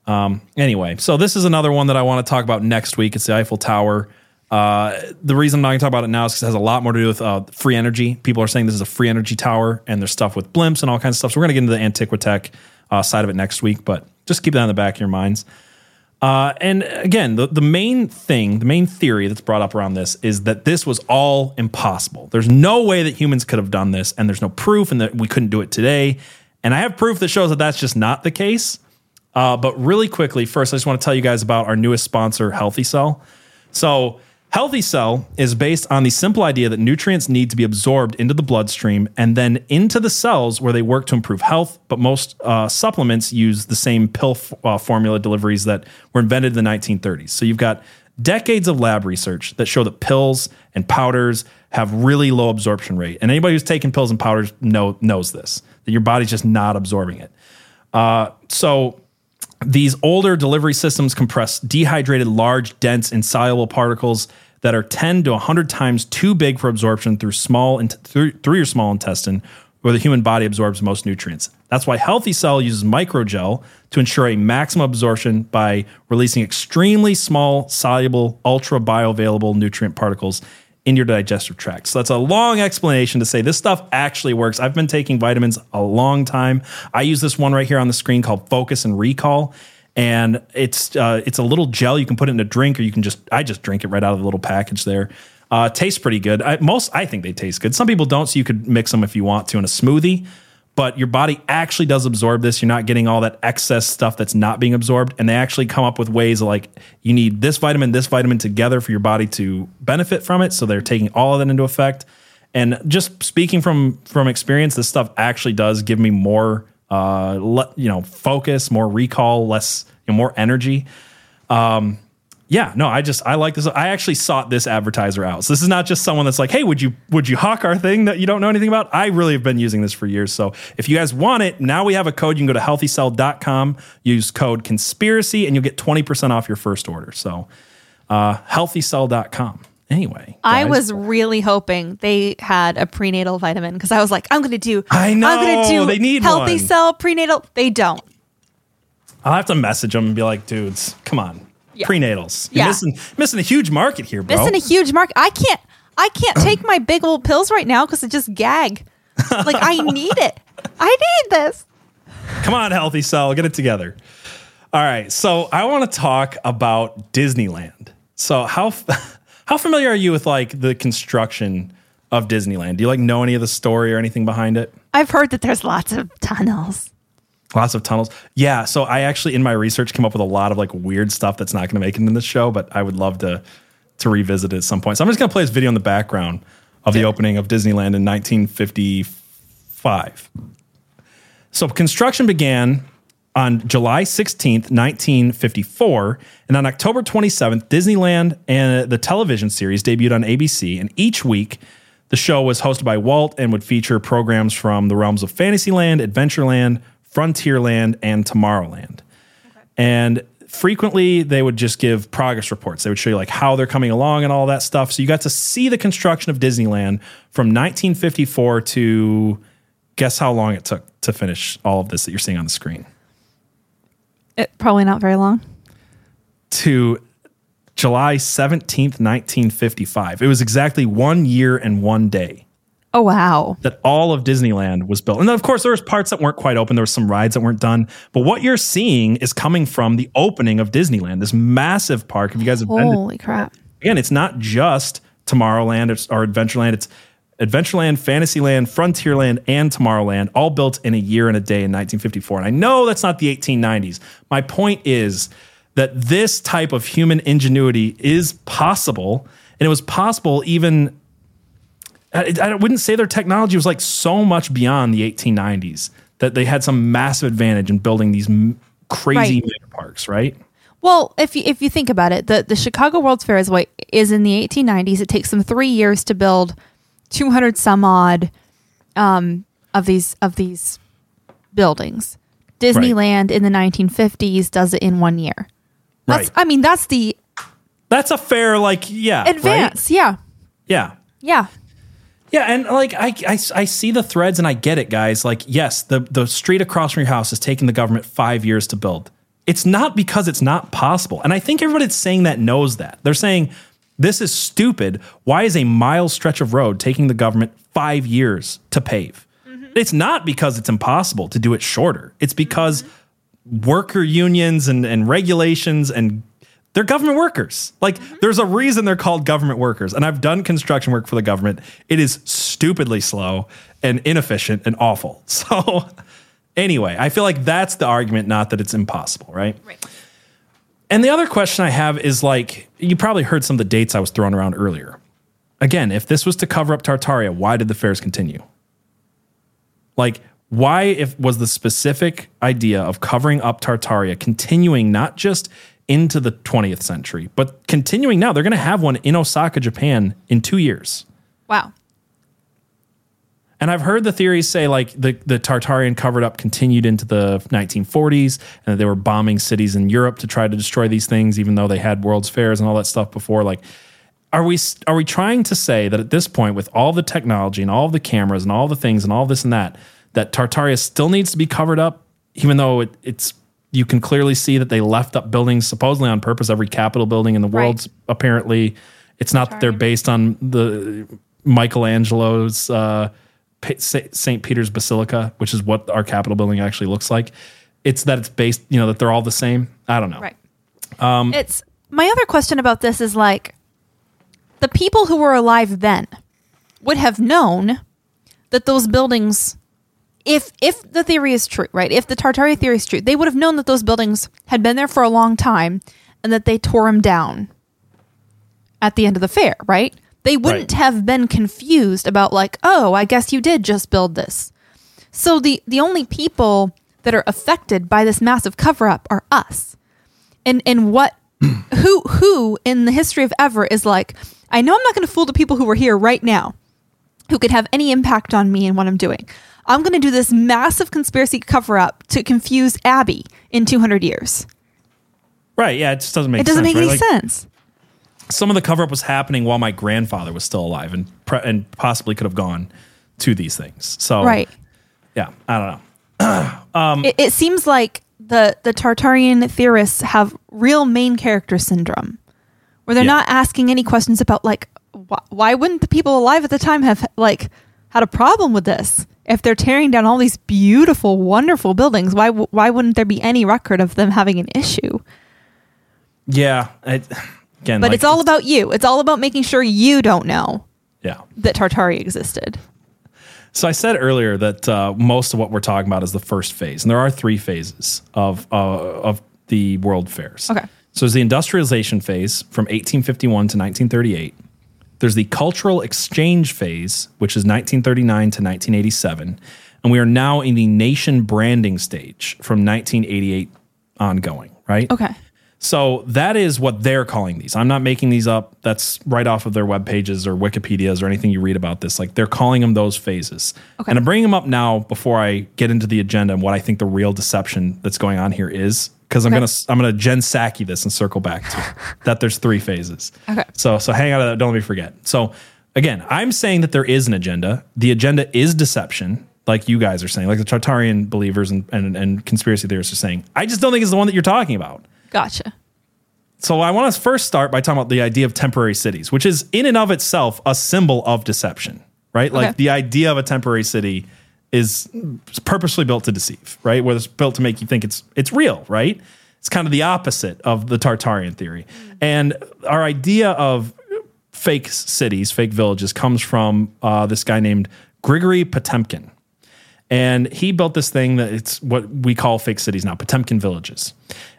[SPEAKER 1] Um, anyway, so this is another one that I want to talk about next week. It's the Eiffel Tower. Uh, the reason I'm not going to talk about it now is because it has a lot more to do with uh, free energy. People are saying this is a free energy tower, and there's stuff with blimps and all kinds of stuff. So we're going to get into the Antiquitech uh, side of it next week, but just keep that in the back of your minds. Uh, and again, the, the main thing, the main theory that's brought up around this is that this was all impossible. There's no way that humans could have done this, and there's no proof, and that we couldn't do it today. And I have proof that shows that that's just not the case. Uh, but really quickly, first, I just want to tell you guys about our newest sponsor, Healthy Cell. So, Healthy Cell is based on the simple idea that nutrients need to be absorbed into the bloodstream and then into the cells where they work to improve health. But most uh, supplements use the same pill f- uh, formula deliveries that were invented in the 1930s. So, you've got decades of lab research that show that pills and powders have really low absorption rate. And anybody who's taken pills and powders know, knows this, that your body's just not absorbing it. Uh, so, these older delivery systems compress dehydrated, large, dense, insoluble particles that are 10 to 100 times too big for absorption through small int- through, through your small intestine, where the human body absorbs most nutrients. That's why Healthy Cell uses microgel to ensure a maximum absorption by releasing extremely small, soluble, ultra bioavailable nutrient particles in your digestive tract. So that's a long explanation to say this stuff actually works. I've been taking vitamins a long time. I use this one right here on the screen called Focus and Recall. And it's uh, it's a little gel you can put it in a drink, or you can just I just drink it right out of the little package there. Uh, tastes pretty good. I, most I think they taste good. Some people don't, so you could mix them if you want to in a smoothie. But your body actually does absorb this. You're not getting all that excess stuff that's not being absorbed. And they actually come up with ways like you need this vitamin, this vitamin together for your body to benefit from it. So they're taking all of that into effect. And just speaking from from experience, this stuff actually does give me more, uh, le- you know, focus, more recall, less, you know, more energy. Um, yeah, no, I just I like this. I actually sought this advertiser out. So this is not just someone that's like, hey, would you would you hawk our thing that you don't know anything about? I really have been using this for years. So if you guys want it, now we have a code. You can go to healthycell.com, use code conspiracy, and you'll get 20% off your first order. So uh healthycell.com. Anyway.
[SPEAKER 7] I was really hoping they had a prenatal vitamin because I was like, I'm going to do.
[SPEAKER 1] I know
[SPEAKER 7] I'm gonna do
[SPEAKER 1] they need
[SPEAKER 7] healthy
[SPEAKER 1] one.
[SPEAKER 7] cell prenatal. They don't.
[SPEAKER 1] I'll have to message them and be like, dudes, come on. Prenatals. You're
[SPEAKER 7] Yeah.
[SPEAKER 1] missing, missing a huge market here, bro.
[SPEAKER 7] Missing a huge market. I can't. I can't take my big old pills right now because it just gag. Like I need it. I need this.
[SPEAKER 1] Come on, healthy cell, get it together. All right, so I want to talk about Disneyland. So how how familiar are you with like the construction of Disneyland? Do you like know any of the story or anything behind it?
[SPEAKER 7] I've heard that there's lots of tunnels.
[SPEAKER 1] Lots of tunnels. Yeah, so I actually in my research came up with a lot of like weird stuff that's not going to make it in this show, but I would love to to revisit it at some point. So I'm just going to play this video in the background of the opening of Disneyland in 1955. So construction began on July 16th, 1954, and on October 27th, Disneyland and the television series debuted on ABC, and each week the show was hosted by Walt and would feature programs from the realms of Fantasyland, Adventureland, Frontierland, and Tomorrowland. And frequently they would just give progress reports. They would show you like how they're coming along and all that stuff. So you got to see the construction of Disneyland from 1954 to guess how long it took to finish all of this that you're seeing on the screen.
[SPEAKER 7] It, probably not very long.
[SPEAKER 1] To July 17th, 1955. It was exactly one year and one day
[SPEAKER 7] Oh wow.
[SPEAKER 1] that all of Disneyland was built. And then, of course, there was parts that weren't quite open. There were some rides that weren't done. But what you're seeing is coming from the opening of Disneyland, this massive park. If you guys have been to
[SPEAKER 7] Holy crap.
[SPEAKER 1] again, it's not just Tomorrowland or- or Adventureland. It's Adventureland, Fantasyland, Frontierland, and Tomorrowland, all built in a year and a day in 1954. And I know that's not the 1890s. My point is that this type of human ingenuity is possible, and it was possible even. I, I wouldn't say their technology was like so much beyond the 1890s that they had some massive advantage in building these m- crazy
[SPEAKER 7] Right.
[SPEAKER 1] mega parks, right?
[SPEAKER 7] Well, if you if you think about it, the the Chicago World's Fair is what is in the 1890s. It takes them three years to build 200 some odd um, of these of these buildings. Disneyland in the 1950s does it in one year. That's
[SPEAKER 1] Right.
[SPEAKER 7] I mean that's the
[SPEAKER 1] That's a fair, like, yeah. right?
[SPEAKER 7] advance. Yeah,
[SPEAKER 1] Yeah.
[SPEAKER 7] yeah.
[SPEAKER 1] Yeah, and like I, I, I see the threads and I get it, guys. Like, yes, the the street across from your house is taking the government five years to build. It's not because it's not possible, and I think everybody that's saying that knows that. They're saying this is stupid. Why is a mile stretch of road taking the government five years to pave? Mm-hmm. It's not because it's impossible to do it shorter. It's because worker unions and, and regulations and they're government workers. Like mm-hmm. there's a reason they're called government workers. And I've done construction work for the government. It is stupidly slow and inefficient and awful. So anyway, I feel like that's the argument, not that it's impossible, right? Right. And the other question I have is like, you probably heard some of the dates I was throwing around earlier. Again, if this was to cover up Tartaria, why did the fairs continue? Like, why if was the specific idea of covering up Tartaria continuing not just into the 20th century, but continuing now? They're going to have one in Osaka, Japan in two years.
[SPEAKER 7] Wow.
[SPEAKER 1] And I've heard the theories say like the, the Tartarian covered up continued into the 1940s and that they were bombing cities in Europe to try to destroy these things, even though they had World's Fairs and all that stuff before. Like, are we are we trying to say that at this point, with all the technology and all the cameras and all the things and all this and that, that Tartaria still needs to be covered up, even though it, it's you can clearly see that they left up buildings supposedly on purpose. Every Capitol building in the
[SPEAKER 7] Right.
[SPEAKER 1] world's apparently it's not that they're based on the Michelangelo's uh, St. Peter's Basilica, which is what our Capitol building actually looks like. It's that it's based, you know, that they're all the same. I don't know.
[SPEAKER 7] Right. Um, it's my other question about this is like the people who were alive then would have known that those buildings if if the theory is true, right? If the Tartaria theory is true, they would have known that those buildings had been there for a long time and that they tore them down at the end of the fair, right? They wouldn't
[SPEAKER 1] Right.
[SPEAKER 7] have been confused about like, "Oh, I guess you did just build this." So the the only people that are affected by this massive cover up are us. And and what who who in the history of ever is like, I know I'm not going to fool the people who are here right now who could have any impact on me and what I'm doing. I'm going to do this massive conspiracy cover up to confuse Abby in 200 years.
[SPEAKER 1] Right. Yeah. It just doesn't make sense.
[SPEAKER 7] It doesn't
[SPEAKER 1] sense,
[SPEAKER 7] make
[SPEAKER 1] right?
[SPEAKER 7] any
[SPEAKER 1] Like,
[SPEAKER 7] sense.
[SPEAKER 1] Some of the cover up was happening while my grandfather was still alive and, pre- and possibly could have gone to these things. So,
[SPEAKER 7] Right.
[SPEAKER 1] yeah, I don't know.
[SPEAKER 7] Um, it, it seems like the the Tartarian theorists have real main character syndrome, where they're
[SPEAKER 1] Yeah.
[SPEAKER 7] not asking any questions about like wh- why wouldn't the people alive at the time have like had a problem with this? If they're tearing down all these beautiful, wonderful buildings, why why wouldn't there be any record of them having an issue?
[SPEAKER 1] Yeah. It, again,
[SPEAKER 7] But
[SPEAKER 1] like,
[SPEAKER 7] it's all about you. It's all about making sure you don't know
[SPEAKER 1] yeah.
[SPEAKER 7] that Tartari existed.
[SPEAKER 1] So I said earlier that uh, most of what we're talking about is the first phase, and there are three phases of uh, of the World Fairs.
[SPEAKER 7] Okay.
[SPEAKER 1] So there's the industrialization phase from 1851 to 1938. There's the cultural exchange phase, which is 1939 to 1987, and we are now in the nation branding stage from 1988 ongoing. Right.
[SPEAKER 7] Okay.
[SPEAKER 1] So that is what they're calling these. I'm not making these up. That's right off of their web pages or Wikipedia's or anything you read about this. Like they're calling them those phases.
[SPEAKER 7] Okay.
[SPEAKER 1] And I'm bringing them up now before I get into the agenda and what I think the real deception that's going on here is because I'm gonna I'm gonna Jen Psaki this and circle back to that. There's three phases.
[SPEAKER 7] Okay.
[SPEAKER 1] So so hang on to that. Don't let me forget. So again, I'm saying that there is an agenda. The agenda is deception. Like you guys are saying, like the Tartarian believers and, and, and conspiracy theorists are saying. I just don't think it's the one that you're talking about.
[SPEAKER 7] Gotcha.
[SPEAKER 1] So I want to first start by talking about the idea of temporary cities, which is in and of itself a symbol of deception, right? Like the idea of a temporary city is purposely built to deceive, right? Where it's built to make you think it's it's real, right? It's kind of the opposite of the Tartarian theory. And our idea of fake cities, fake villages, comes from uh, this guy named Grigory Potemkin. And he built this thing that it's what we call fake cities now, Potemkin villages.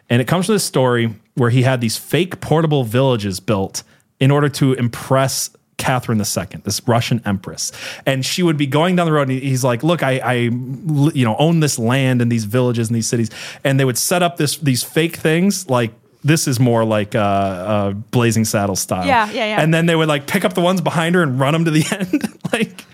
[SPEAKER 1] And it comes from this story where he had these fake portable villages built in order to impress Catherine II, this Russian empress. And she would be going down the road and he's like, look, I, I you know, own this land and these villages and these cities. And they would set up this these fake things like this is more like uh, uh, Blazing Saddle style.
[SPEAKER 7] Yeah, yeah, yeah.
[SPEAKER 1] And then they would like pick up the ones behind her and run them to the end. like,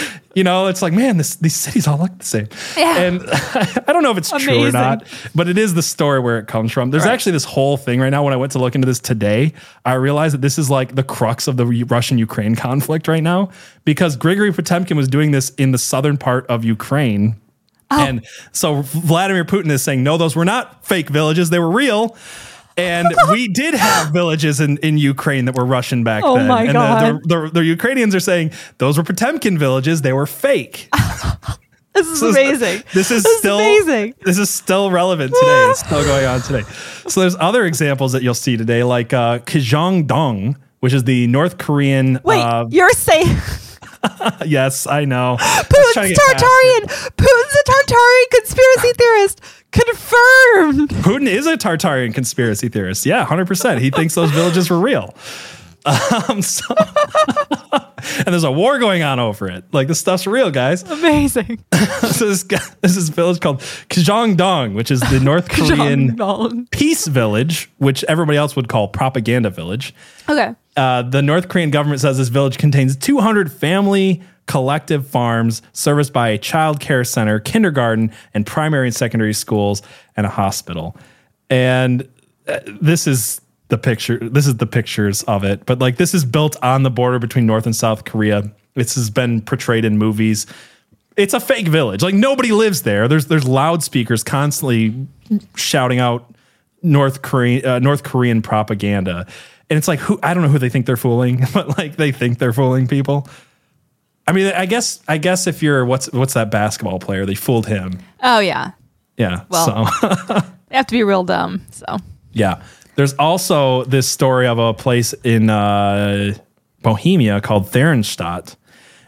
[SPEAKER 1] you know, it's like, man, this, these cities all look the same.
[SPEAKER 7] Yeah.
[SPEAKER 1] And I don't know if it's true or not, but it is the story where it comes from. There's
[SPEAKER 7] Right.
[SPEAKER 1] actually this whole thing right now. When I went to look into this today, I realized that this is like the crux of the Russian Ukraine conflict right now because Grigory Potemkin was doing this in the southern part of Ukraine.
[SPEAKER 7] Oh.
[SPEAKER 1] And so Vladimir Putin is saying, no, those were not fake villages, they were real. And we did have villages in, in Ukraine that were Russian back
[SPEAKER 7] Oh
[SPEAKER 1] then.
[SPEAKER 7] my
[SPEAKER 1] and the-
[SPEAKER 7] God.
[SPEAKER 1] The, the, the Ukrainians are saying those were Potemkin villages, they were fake.
[SPEAKER 7] This is
[SPEAKER 1] So
[SPEAKER 7] amazing.
[SPEAKER 1] This is
[SPEAKER 7] This is
[SPEAKER 1] still
[SPEAKER 7] amazing.
[SPEAKER 1] This is still relevant today. It's still going on today. So there's other examples that you'll see today, like uh, Kijong-dong, which is the North Korean.
[SPEAKER 7] Wait,
[SPEAKER 1] uh,
[SPEAKER 7] you're saying
[SPEAKER 1] yes, I know.
[SPEAKER 7] Putin's
[SPEAKER 1] to get past it.
[SPEAKER 7] Tartarian? Putin's a Tartarian conspiracy theorist. Confirmed.
[SPEAKER 1] Putin is a Tartarian conspiracy theorist. Yeah, hundred percent. He thinks those villages were real. Um, so- and there's a war going on over it. Like this stuff's real, guys.
[SPEAKER 7] Amazing.
[SPEAKER 1] so this guy, this is village called Kijong-dong, which is the North Korean peace village, which everybody else would call propaganda village.
[SPEAKER 7] Okay.
[SPEAKER 1] Uh, the North Korean government says this village contains 200 family collective farms serviced by a child care center, kindergarten, and primary and secondary schools, and a hospital. And uh, this is the picture. This is the pictures of it. But like this is built on the border between North and South Korea. This has been portrayed in movies. It's a fake village. Like nobody lives there. There's there's loudspeakers constantly shouting out North Korean uh, North Korean propaganda, and it's like who I don't know who they think they're fooling, but like they think they're fooling people. I mean, I guess I guess if you're what's what's that basketball player? They fooled him.
[SPEAKER 7] Oh yeah.
[SPEAKER 1] Yeah.
[SPEAKER 7] Well.
[SPEAKER 1] so
[SPEAKER 7] They have to be real dumb. So
[SPEAKER 1] yeah. There's also this story of a place in uh, Bohemia called Theresienstadt.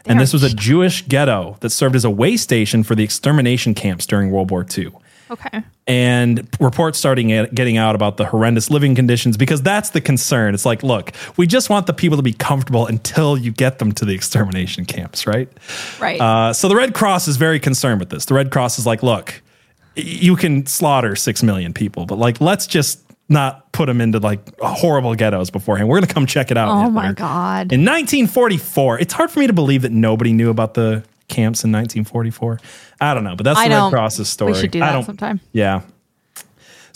[SPEAKER 1] And this was a Jewish ghetto that served as a way station for the extermination camps during World War II.
[SPEAKER 7] okay.
[SPEAKER 1] and reports starting get- getting out about the horrendous living conditions because that's the concern. It's like, look, we just want the people to be comfortable until you get them to the extermination camps, right?
[SPEAKER 7] Right.
[SPEAKER 1] Uh, so the Red Cross is very concerned with this. The Red Cross is like, look, you can slaughter six million people, but like, let's just not put them into like horrible ghettos beforehand. We're gonna come check it out.
[SPEAKER 7] oh my god.
[SPEAKER 1] In 1944, it's hard for me to believe that nobody knew about the camps in 1944. I don't know, but that's
[SPEAKER 7] I
[SPEAKER 1] the
[SPEAKER 7] know.
[SPEAKER 1] Red Cross's story.
[SPEAKER 7] We should do
[SPEAKER 1] I don't,
[SPEAKER 7] sometime.
[SPEAKER 1] Yeah.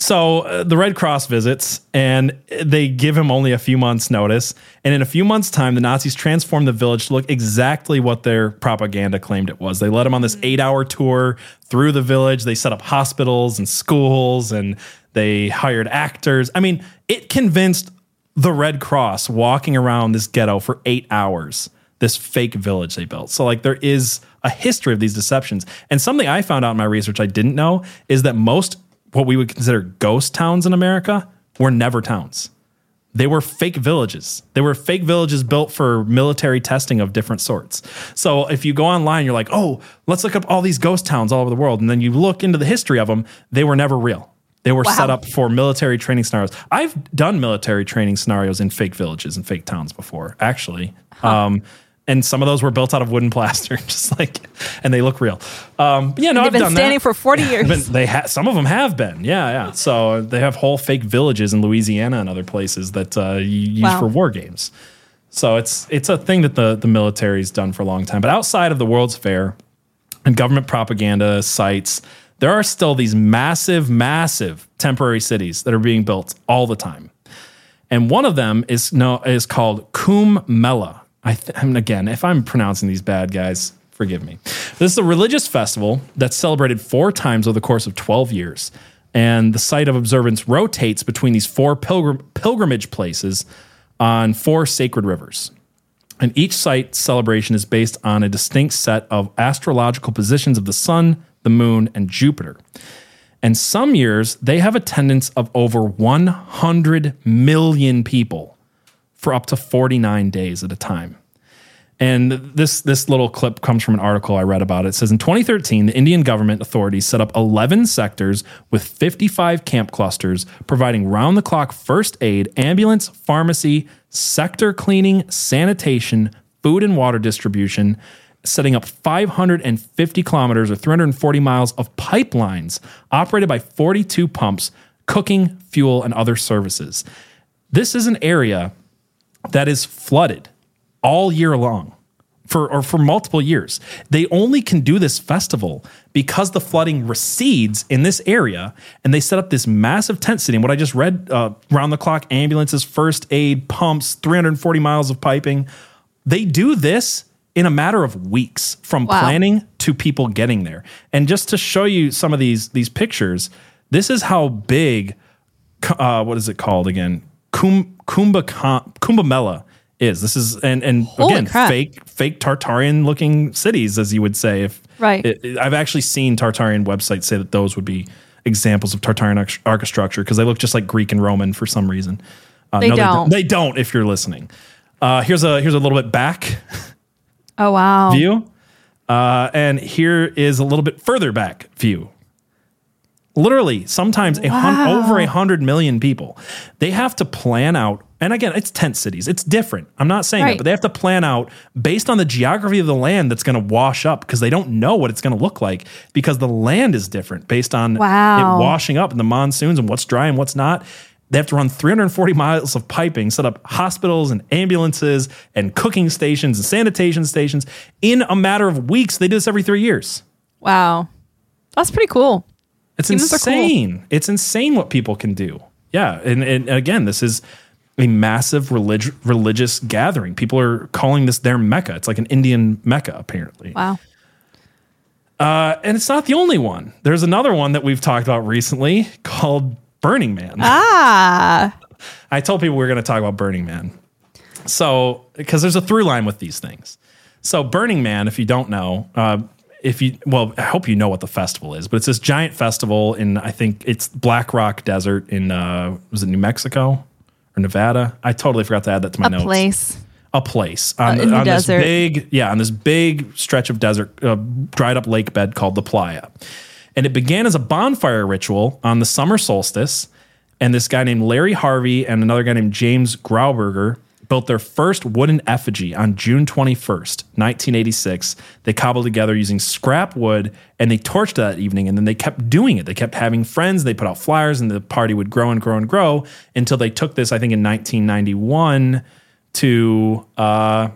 [SPEAKER 1] So uh, the Red Cross visits and they give him only a few months' notice. And in a few months' time, the Nazis transformed the village to look exactly what their propaganda claimed it was. They led him on this eight hour tour through the village. They set up hospitals and schools and they hired actors. I mean, it convinced the Red Cross walking around this ghetto for eight hours, this fake village they built. So, like, there is a history of these deceptions. And something I found out in my research I didn't know is that most what we would consider ghost towns in America were never towns. They were fake villages. They were fake villages built for military testing of different sorts. So if you go online, you're like, oh, let's look up all these ghost towns all over the world. And then you look into the history of them, they were never real. They were set up for military training scenarios. I've done military training scenarios in fake villages and fake towns before, actually. Um, and some of those were built out of wooden plaster, just like, and they look real. Um, yeah, no,
[SPEAKER 7] They've
[SPEAKER 1] I've
[SPEAKER 7] been
[SPEAKER 1] done
[SPEAKER 7] standing
[SPEAKER 1] that.
[SPEAKER 7] for 40 years.
[SPEAKER 1] Been- they ha- some of them have been, yeah, yeah. So they have whole fake villages in Louisiana and other places that uh, you use
[SPEAKER 7] Wow.
[SPEAKER 1] for war games. So it's it's a thing that the the military's done for a long time. But outside of the World's Fair and government propaganda sites, there are still these massive, massive temporary cities that are being built all the time. And one of them is no is called Kumbh Mela. I th- and again, if I'm pronouncing these bad guys, forgive me. This is a religious festival that's celebrated four times over the course of 12 years. And the site of observance rotates between these four pilgrim- pilgrimage places on four sacred rivers. And each site celebration is based on a distinct set of astrological positions of the sun, the moon, and Jupiter. And some years they have attendance of over 100 million people for up to 49 days at a time. And this this little clip comes from an article I read about it. Says in 2013, the Indian government authorities set up 11 sectors with 55 camp clusters, providing round the clock first aid, ambulance, pharmacy, sector cleaning, sanitation, food and water distribution, setting up 550 kilometers or 340 miles of pipelines operated by 42 pumps, cooking, fuel, and other services. This is an area that is flooded all year long for or for multiple years. They only can do this festival because the flooding recedes in this area and they set up this massive tent city. And what I just read uh, round the clock ambulances, first aid, pumps, 340 miles of piping. They do this in a matter of weeks from
[SPEAKER 7] Wow.
[SPEAKER 1] planning to people getting there. And just to show you some of these these pictures, this is how big uh, what is it called again? Kum, Kumba Kumbamela is. This is and and
[SPEAKER 7] Holy
[SPEAKER 1] again
[SPEAKER 7] crap.
[SPEAKER 1] fake fake Tartarian looking cities, as you would say. If
[SPEAKER 7] Right.
[SPEAKER 1] it- it- I've actually seen Tartarian websites say that those would be examples of Tartarian architecture because they look just like Greek and Roman for some reason. Uh,
[SPEAKER 7] They don't.
[SPEAKER 1] They don't. If you're listening, uh, here's a here's a little bit back
[SPEAKER 7] oh, wow.
[SPEAKER 1] view. Uh, and here is a little bit further back view. Literally, sometimes a hun- over a hundred million people. They have to plan out, and again, it's tent cities. It's different. I'm not saying that, but they have to plan out based on the geography of the land that's going to wash up because they don't know what it's going to look like because the land is different based on
[SPEAKER 7] Wow.
[SPEAKER 1] it washing up in the monsoons and what's dry and what's not. They have to run 340 miles of piping, set up hospitals and ambulances and cooking stations and sanitation stations in a matter of weeks. They do this every three years.
[SPEAKER 7] Wow. That's pretty cool.
[SPEAKER 1] It's
[SPEAKER 7] Humans are cool.
[SPEAKER 1] insane. It's insane what people can do. Yeah. And, and again, this is a massive relig- religious gathering. People are calling this their Mecca. It's like an Indian Mecca, apparently.
[SPEAKER 7] Wow.
[SPEAKER 1] Uh, and it's not the only one. There's another one that we've talked about recently called Burning Man.
[SPEAKER 7] Ah.
[SPEAKER 1] I told people we were going to talk about Burning Man. So, because there's a through line with these things. So, Burning Man, if you don't know, uh, if you, well, I hope you know what the festival is, but it's this giant festival in, I think it's Black Rock Desert in, uh, was it New Mexico or Nevada? I totally forgot to add that to my notes.
[SPEAKER 7] A
[SPEAKER 1] notes
[SPEAKER 7] place.
[SPEAKER 1] a place on,
[SPEAKER 7] Uh, the
[SPEAKER 1] on this big, yeah, on this big stretch of desert, uh, dried up lake bed called the Playa. And it began as a bonfire ritual on the summer solstice. And this guy named Larry Harvey and another guy named James Grauberger built their first wooden effigy on June 21st, 1986. They cobbled together using scrap wood and they torched that evening. And then they kept doing it. They kept having friends. They put out flyers and the party would grow and grow and grow until they took this, I think, in 1991 to uh,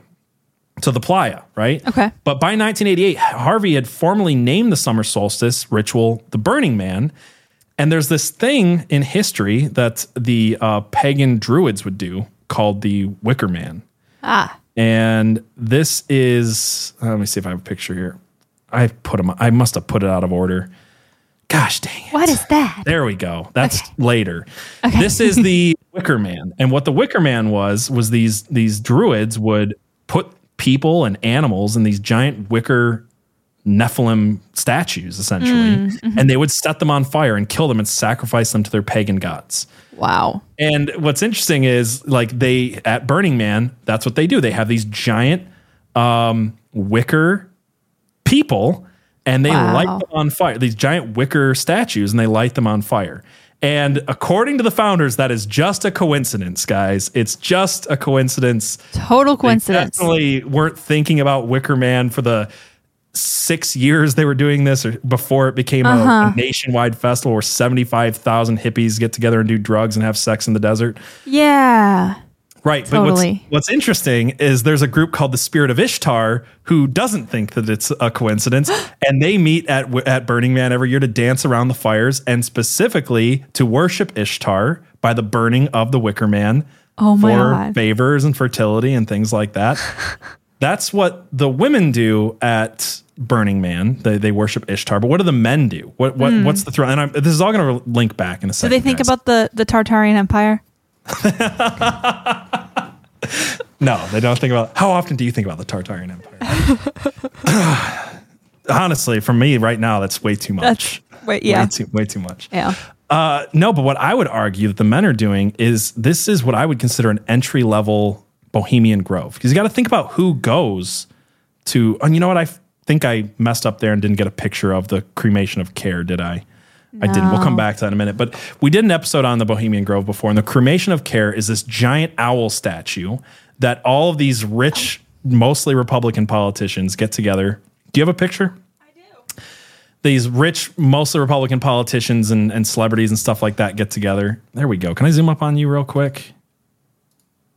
[SPEAKER 1] to the playa, right?
[SPEAKER 7] Okay.
[SPEAKER 1] But by 1988, Harvey had formally named the summer solstice ritual the Burning Man, And there's this thing in history that the uh, pagan druids would do called the Wicker Man.
[SPEAKER 7] Ah.
[SPEAKER 1] And this is, let me see if I have a picture here. I put them, I must have put it out of order. Gosh dang it.
[SPEAKER 2] What is that?
[SPEAKER 1] There we go. That's later. This is the Wicker Man, and what the Wicker Man was was these these druids would put people and animals in these giant wicker Nephilim statues, essentially, and they would set them on fire and kill them and sacrifice them to their pagan gods.
[SPEAKER 7] Wow.
[SPEAKER 1] And what's interesting is like they at Burning Man, that's what they do. They have these giant um, wicker people and they
[SPEAKER 7] Wow.
[SPEAKER 1] light them on fire. These giant wicker statues and they light them on fire. And according to the founders, that is just a coincidence, guys. It's just a coincidence.
[SPEAKER 7] Total
[SPEAKER 1] They
[SPEAKER 7] coincidence.
[SPEAKER 1] definitely weren't thinking about Wicker Man for the six years they were doing this or before it became
[SPEAKER 7] Uh-huh.
[SPEAKER 1] a, nationwide festival where 75,000 hippies get together and do drugs and have sex in the desert.
[SPEAKER 7] Yeah.
[SPEAKER 1] Right.
[SPEAKER 7] Totally.
[SPEAKER 1] But what's, what's interesting is there's a group called the Spirit of Ishtar who doesn't think that it's a coincidence. and they meet at, at Burning Man every year to dance around the fires and specifically to worship Ishtar by the burning of the Wicker Man
[SPEAKER 7] Oh
[SPEAKER 1] for
[SPEAKER 7] God.
[SPEAKER 1] favors and fertility and things like that. That's what the women do at Burning Man. They, they worship Ishtar. But what do the men do? What what hmm. what's the throne? And I'm, this is all going to link back in a
[SPEAKER 7] second. Do they think
[SPEAKER 1] guys.
[SPEAKER 7] about the the Tartarian Empire?
[SPEAKER 1] No, they don't think about. How often do you think about the Tartarian Empire? Honestly, for me right now, that's way too much.
[SPEAKER 7] That's wait, yeah.
[SPEAKER 1] Way too, way too much.
[SPEAKER 7] Yeah.
[SPEAKER 1] Uh, no, but what I would argue that the men are doing is this is what I would consider an entry level Bohemian Grove because you got to think about who goes to. And you know what? I think I messed up there and didn't get a picture of the cremation of care. Did I? I didn't. We'll come back to that in a minute. But we did an episode on the Bohemian Grove before, and the cremation of care is this giant owl statue that all of these rich, mostly Republican politicians get together. Do you have a picture? I do. These rich, mostly Republican politicians and, and celebrities and stuff like that get together. There we go. Can I zoom up on you real quick?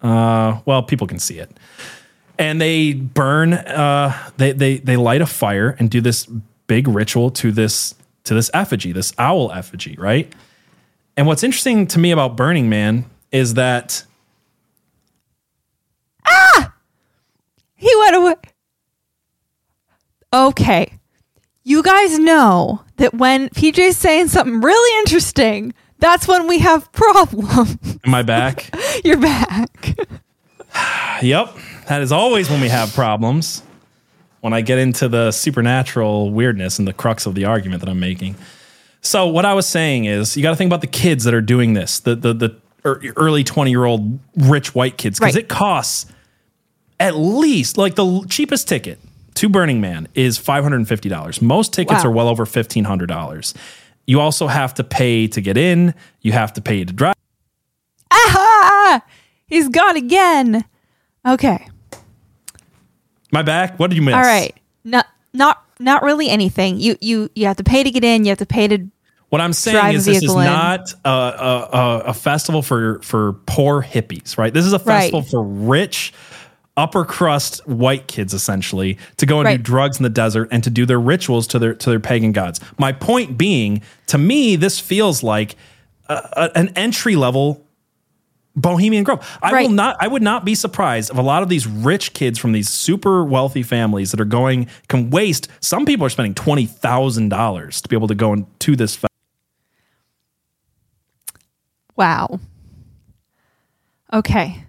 [SPEAKER 1] Uh, well, people can see it. And they burn. Uh, they they they light a fire and do this big ritual to this to this effigy, this owl effigy, right? And what's interesting to me about Burning Man is that ah,
[SPEAKER 7] He went away. Okay. You guys know that when PJ's saying something really interesting, that's when we have problems.
[SPEAKER 1] am I back?
[SPEAKER 7] You're back.
[SPEAKER 1] Yep. That is always when we have problems. When I get into the supernatural weirdness and the crux of the argument that I'm making. So what I was saying is you got to think about the kids that are doing this, the the the early 20 year old rich white kids because
[SPEAKER 7] Right.
[SPEAKER 1] it costs at least like the cheapest ticket to Burning Man is $550. Most tickets
[SPEAKER 7] Wow.
[SPEAKER 1] are well over $1500. You also have to pay to get in, you have to pay to drive
[SPEAKER 7] Ah! He's gone again. Okay.
[SPEAKER 1] My back. What did you miss?
[SPEAKER 7] All right. Not not not really anything. You you you have to pay to get in. You have to pay to
[SPEAKER 1] What I'm saying is this is
[SPEAKER 7] in.
[SPEAKER 1] not a, a, a, festival for for poor hippies, right? This is a
[SPEAKER 7] Right.
[SPEAKER 1] festival for rich, upper crust white kids, essentially, to go and do drugs in the desert and to do their rituals to their to their pagan gods. My point being, to me, this feels like a- an entry level Bohemian Grove. I
[SPEAKER 7] Right.
[SPEAKER 1] will not. I would not be surprised if a lot of these rich kids from these super wealthy families that are going can waste. Some people are spending twenty thousand dollars to be able to go and to this. Fe-
[SPEAKER 7] Wow. Okay.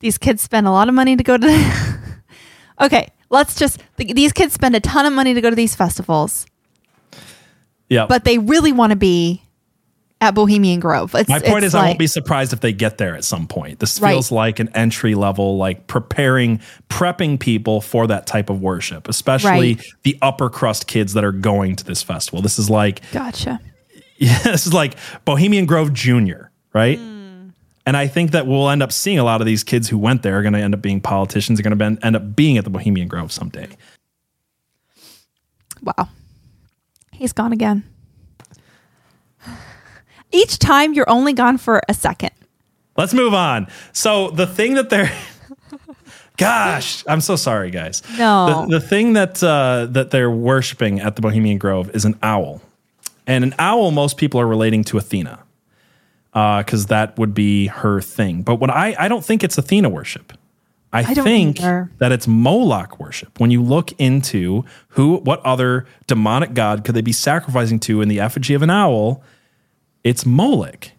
[SPEAKER 7] These kids spend a lot of money to go to. The- okay, let's just. th- These kids spend a ton of money to go to these festivals,
[SPEAKER 1] yeah,
[SPEAKER 7] but they really want to be at Bohemian Grove. It's,
[SPEAKER 1] My point is, I won't be surprised if they get there at some point. This
[SPEAKER 7] Right.
[SPEAKER 1] feels like an entry level, like preparing, prepping people for that type of worship, especially
[SPEAKER 7] Right.
[SPEAKER 1] the upper crust kids that are going to this festival. This is like,
[SPEAKER 7] Gotcha.
[SPEAKER 1] yeah, this is like Bohemian Grove Junior, right? Hmm. And I think that we'll end up seeing a lot of these kids who went there are going to end up being politicians, are going to end up being at the Bohemian Grove someday.
[SPEAKER 7] Wow. He's gone again. Each time you're only gone for a second.
[SPEAKER 1] Let's move on. So the thing that they're Gosh, I'm so sorry, guys.
[SPEAKER 7] No.
[SPEAKER 1] The, the thing that uh, that they're worshiping at the Bohemian Grove is an owl, And an owl, most people are relating to Athena because that would be her thing. But what I, I don't think it's Athena worship. I,
[SPEAKER 2] don't
[SPEAKER 1] think
[SPEAKER 2] either.
[SPEAKER 1] that it's Moloch worship. When you look into who, what other demonic god could they be sacrificing to in the effigy of an owl, it's Moloch.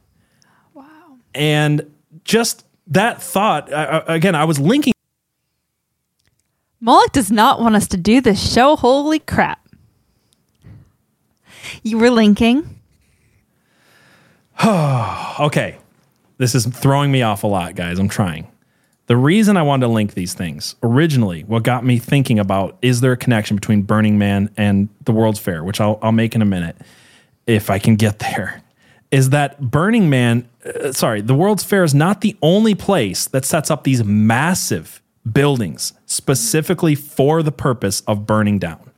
[SPEAKER 1] Wow. And just that thought, I, I- again, I was linking
[SPEAKER 7] Moloch does not want us to do this show. Holy crap.
[SPEAKER 2] You were linking.
[SPEAKER 1] okay, this is throwing me off a lot, guys. I'm trying. The reason I wanted to link these things originally, what got me thinking about is there a connection between Burning Man and the World's Fair, which I'll, I'll make in a minute if I can get there, is that Burning Man, uh, sorry, the World's Fair is not the only place that sets up these massive buildings specifically for the purpose of burning down.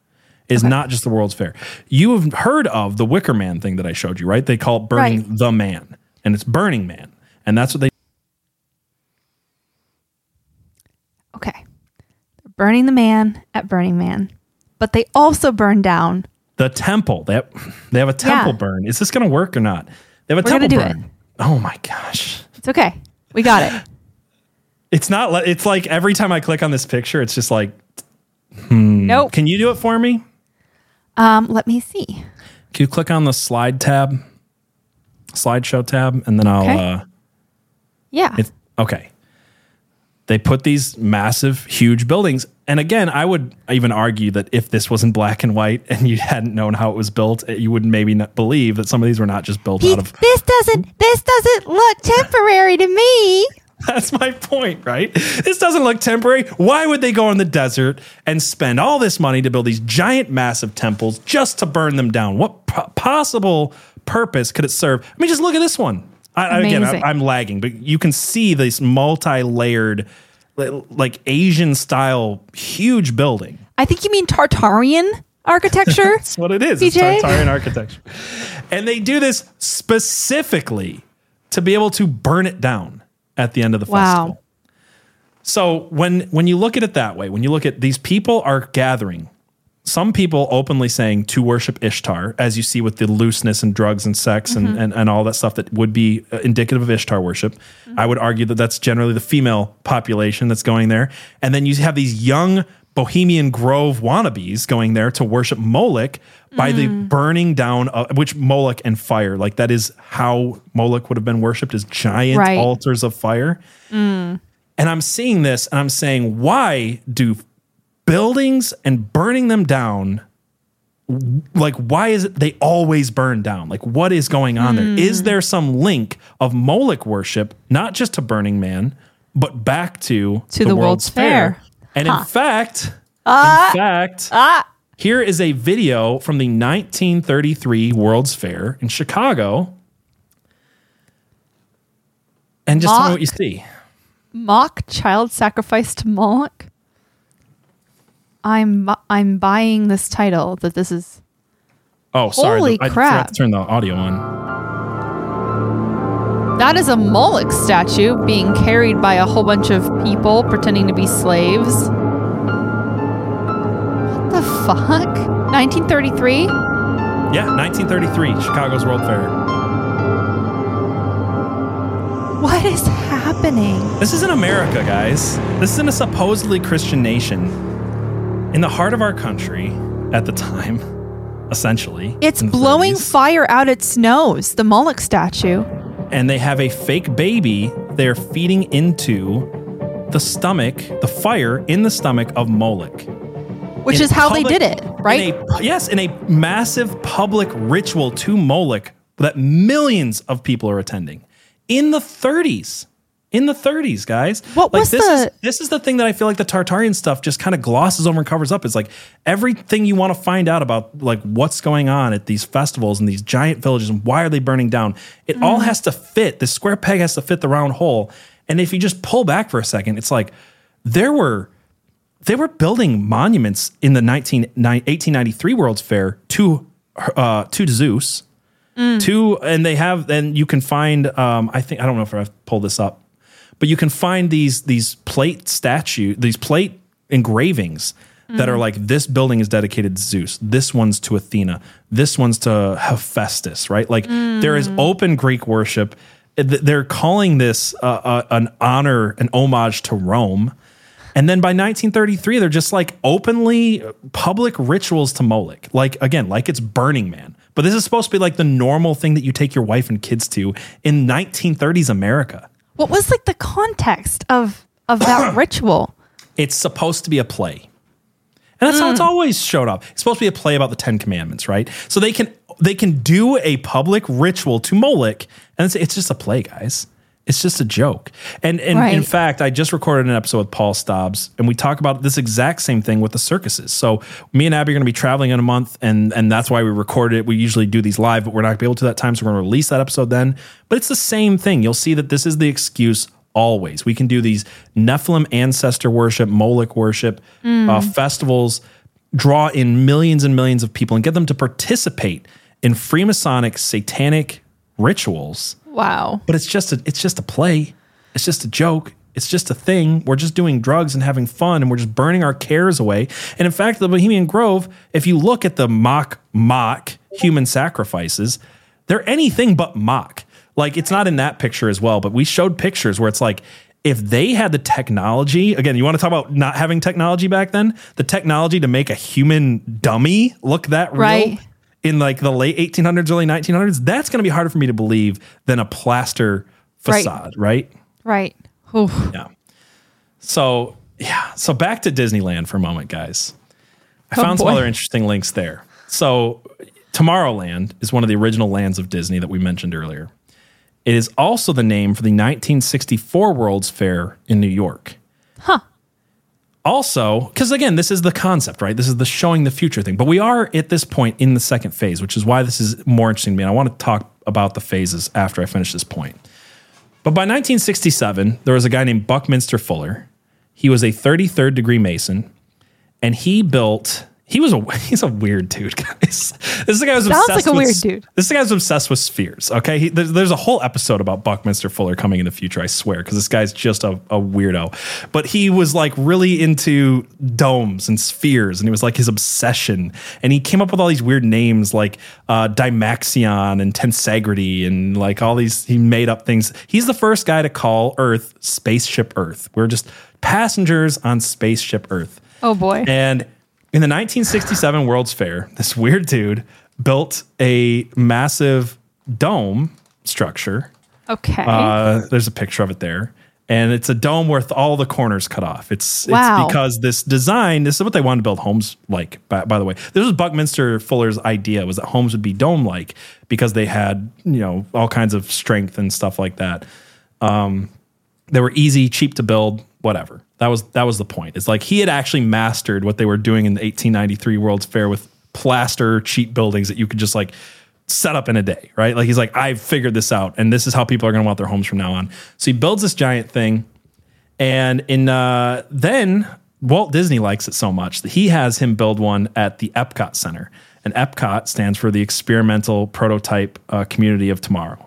[SPEAKER 1] Is not just the World's Fair. You have heard of the Wicker Man thing that I showed you, right? They call it Burning
[SPEAKER 2] Right.
[SPEAKER 1] the Man, and it's Burning Man. And that's what they
[SPEAKER 2] Okay. They're burning the man at Burning Man, but they also burn down.
[SPEAKER 1] the temple. They have, they have a temple
[SPEAKER 2] Yeah.
[SPEAKER 1] burn. Is this going to work or not? They have a
[SPEAKER 2] We're gonna
[SPEAKER 1] temple
[SPEAKER 2] do
[SPEAKER 1] burn. Oh my gosh.
[SPEAKER 2] It's okay. We got it.
[SPEAKER 1] It's not li- it's like every time I click on this picture it's just like
[SPEAKER 2] nope.
[SPEAKER 1] can you do it for me?
[SPEAKER 2] Um, let me see.
[SPEAKER 1] Can you click on the slide tab? Slideshow tab and then I'll
[SPEAKER 2] Okay.
[SPEAKER 1] uh
[SPEAKER 2] Yeah.
[SPEAKER 1] It's okay. They put these massive, huge buildings. And again, I would even argue that if this wasn't black and white and you hadn't known how it was built, eh, you would maybe not believe that some of these were not just built out of.
[SPEAKER 2] this doesn't this doesn't look temporary to me.
[SPEAKER 1] That's my point, right? This doesn't look temporary. Why would they go in the desert and spend all this money to build these giant, massive temples just to burn them down? What po- possible purpose could it serve? I mean, just look at this one. I, again, I, I'm lagging, but you can see this multi-layered, like Asian style, huge building.
[SPEAKER 7] I think you mean Tartarian architecture.
[SPEAKER 1] That's what it is. It's Tartarian architecture. And they do this specifically to be able to burn it down at the end of the
[SPEAKER 7] Wow.
[SPEAKER 1] festival. So when when you look at it that way, when you look at these people are gathering, some people openly saying to worship Ishtar, as you see with the looseness and drugs and sex and, mm-hmm. and, and all that stuff that would be uh, indicative of Ishtar worship. Mm-hmm. I would argue that that's generally the female population that's going there. And then you have these young Bohemian Grove wannabes going there to worship Moloch by the mm. burning down of which Moloch and fire. Like that is how Moloch would have been worshipped as giant
[SPEAKER 7] Right.
[SPEAKER 1] altars of fire. Mm. And I'm seeing this and I'm saying, why do buildings and burning them down like why is it they always burn down? Like what is going on there? Is there some link of moloch worship not just to burning man but back to,
[SPEAKER 7] To the World's Fair.
[SPEAKER 1] and in fact in fact uh, here is a video from the 1933 world's fair in chicago. And just tell me what you see.
[SPEAKER 7] Mock child sacrifice to Moloch.
[SPEAKER 2] I'm bu- I'm buying this title that this is
[SPEAKER 1] oh sorry
[SPEAKER 2] Holy
[SPEAKER 1] I
[SPEAKER 2] crap.
[SPEAKER 1] forgot to turn the audio on
[SPEAKER 7] That is a Moloch statue being carried by a whole bunch of people pretending to be slaves.
[SPEAKER 2] what the fuck? 1933?
[SPEAKER 1] Yeah, 1933, Chicago's World Fair.
[SPEAKER 2] What is happening?
[SPEAKER 1] This is in America, guys. This is in a supposedly Christian nation. In the heart of our country at the time, essentially.
[SPEAKER 2] It's blowing
[SPEAKER 1] 30s.
[SPEAKER 2] fire out its nose, the Moloch statue.
[SPEAKER 1] and they have a fake baby they're feeding into the stomach, the fire in the stomach of Moloch.
[SPEAKER 2] Which
[SPEAKER 1] In
[SPEAKER 2] is how
[SPEAKER 1] public-
[SPEAKER 2] they did it, right?
[SPEAKER 1] in a- yes, in a massive public ritual to Moloch that millions of people are attending in the 30s. In the 30s, guys.
[SPEAKER 2] What
[SPEAKER 1] like
[SPEAKER 2] was
[SPEAKER 1] this is
[SPEAKER 2] the-
[SPEAKER 1] this is the thing that I feel like the Tartarian stuff just kind of glosses over and covers up. It's like everything you want to find out about like what's going on at these festivals and these giant villages and why are they burning down. It all has to fit. The square peg has to fit the round hole. And if you just pull back for a second, it's like there were they were building monuments in the 19, 1893 World's Fair to uh, to Zeus, to and they have and you can find um, I think I don't know if I've pulled this up, but you can find these these plate statue these plate engravings that are like this building is dedicated to Zeus, this one's to Athena, this one's to Hephaestus, right? Like there is open Greek worship. They're calling this uh, uh, an honor, an homage to Rome. And then by 1933, they're just like openly public rituals to Moloch. Like, again, like it's Burning Man. But this is supposed to be like the normal thing that you take your wife and kids to in 1930s America.
[SPEAKER 2] What was like the context of of that ritual?
[SPEAKER 1] It's supposed to be a play. And that's how it's mm. always showed up. It's supposed to be a play about the Ten Commandments, right? So they can they can do a public ritual to Moloch, and it's, it's just a play, guys. It's just a joke. And and in fact, I just recorded an episode with Paul Stobbs, and we talk about this exact same thing with the circuses. So me and Abby are going to be traveling in a month, and and that's why we recorded it. We usually do these live, but we're not going to be able to that time, so we're going to release that episode then. But it's the same thing. You'll see that this is the excuse always. We can do these Nephilim ancestor worship, Moloch worship, uh, festivals, draw in millions and millions of people and get them to participate in Freemasonic satanic rituals.
[SPEAKER 2] Wow.
[SPEAKER 1] But it's just a it's just a play. It's just a joke. It's just a thing. We're just doing drugs and having fun and we're just burning our cares away. And in fact, the Bohemian Grove, if you look at the mock mock human sacrifices, they're anything but mock. Like it's not in that picture as well, but we showed pictures where it's like if they had the technology, again, you want to talk about not having technology back then, the technology to make a human dummy look that real
[SPEAKER 2] Right.
[SPEAKER 1] In like the late 1800s, early 1900s, that's going to be harder for me to believe than a plaster facade, right?
[SPEAKER 2] Right. Oof.
[SPEAKER 1] Yeah. So, yeah. So back to Disneyland for a moment, guys. I
[SPEAKER 2] Oh,
[SPEAKER 1] found some other interesting links there. So, Tomorrowland is one of the original lands of Disney that we mentioned earlier. It is also the name for the 1964 World's Fair in New York.
[SPEAKER 2] Huh.
[SPEAKER 1] Also, because again, this is the concept, right? This is the showing the future thing. But we are at this point in the second phase, which is why this is more interesting to me. And I want to talk about the phases after I finish this point. But by 1967, there was a guy named Buckminster Fuller. He was a 33rd degree Mason, and he built. He was a he's a weird dude, guys. This is the guy who's
[SPEAKER 2] Sounds
[SPEAKER 1] obsessed
[SPEAKER 2] like a
[SPEAKER 1] with,
[SPEAKER 2] weird dude.
[SPEAKER 1] This is the guy who's obsessed with spheres. Okay, he, there's, there's a whole episode about Buckminster Fuller coming in the future. I swear, because this guy's just a, a weirdo. But he was like really into domes and spheres, and he was like his obsession. And he came up with all these weird names like uh, Dymaxion and Tensegrity, and like all these. He made up things. He's the first guy to call Earth spaceship Earth. We're just passengers on spaceship Earth.
[SPEAKER 2] Oh boy.
[SPEAKER 1] And in the 1967 World's Fair, this weird dude built a massive dome structure.
[SPEAKER 2] Okay.
[SPEAKER 1] Uh, there's a picture of it there. And it's a dome with all the corners cut off. It's
[SPEAKER 2] Wow.
[SPEAKER 1] it's because this design, this is what they wanted to build homes like, by, by the way. This was Buckminster Fuller's idea was that homes would be dome like because they had, you know, all kinds of strength and stuff like that. Um, they were easy, cheap to build, whatever. That was that was the point. It's like he had actually mastered what they were doing in the 1893 World's Fair with plaster cheap buildings that you could just like set up in a day, right? Like he's like, I've figured this out, and this is how people are going to want their homes from now on. So he builds this giant thing, and in uh, then Walt Disney likes it so much that he has him build one at the Epcot Center, and Epcot stands for the Experimental Prototype uh, Community of Tomorrow.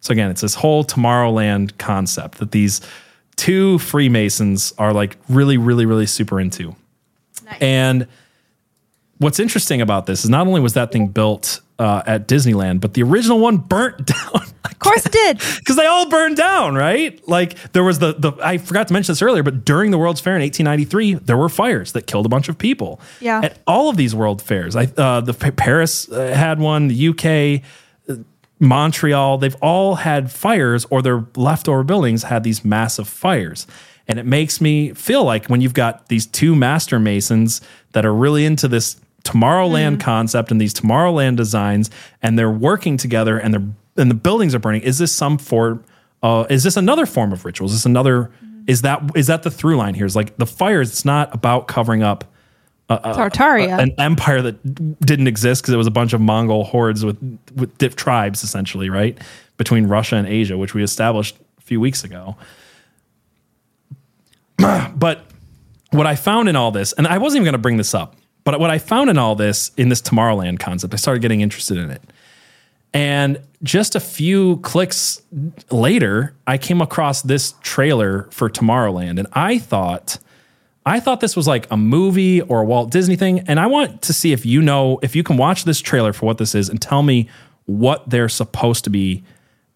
[SPEAKER 1] So again, it's this whole Tomorrowland concept that these two Freemasons are like really, really, really super into. And what's interesting about this is not only was that thing built uh, at Disneyland, but the original one burnt down.
[SPEAKER 2] of course it did.
[SPEAKER 1] Because they all burned down, right? Like there was the the I forgot to mention this earlier, but during the World's Fair in 1893, there were fires that killed a bunch of people.
[SPEAKER 2] Yeah.
[SPEAKER 1] At all of these World Fairs, I uh, the Paris uh, had one, the UK, Montreal, they've all had fires, or their leftover buildings had these massive fires. And it makes me feel like when you've got these two master masons that are really into this Tomorrowland concept and these Tomorrowland designs, and they're working together, and they're and the buildings are burning. Is this some form? Uh, is this another form of rituals? Is this another? Is that is that the through line here? Is like the fires? It's not about covering up
[SPEAKER 2] Tartaria.
[SPEAKER 1] an empire that didn't exist because it was a bunch of Mongol hordes with with diff tribes essentially, right? Between Russia and Asia, which we established a few weeks ago. but what I found in all this, and I wasn't even going to bring this up, but what I found in all this in this Tomorrowland concept, I started getting interested in it. And just a few clicks later, I came across this trailer for Tomorrowland, and I thought I thought this was like a movie or a Walt Disney thing, and I want to see if you know if you can watch this trailer for what this is and tell me what they're supposed to be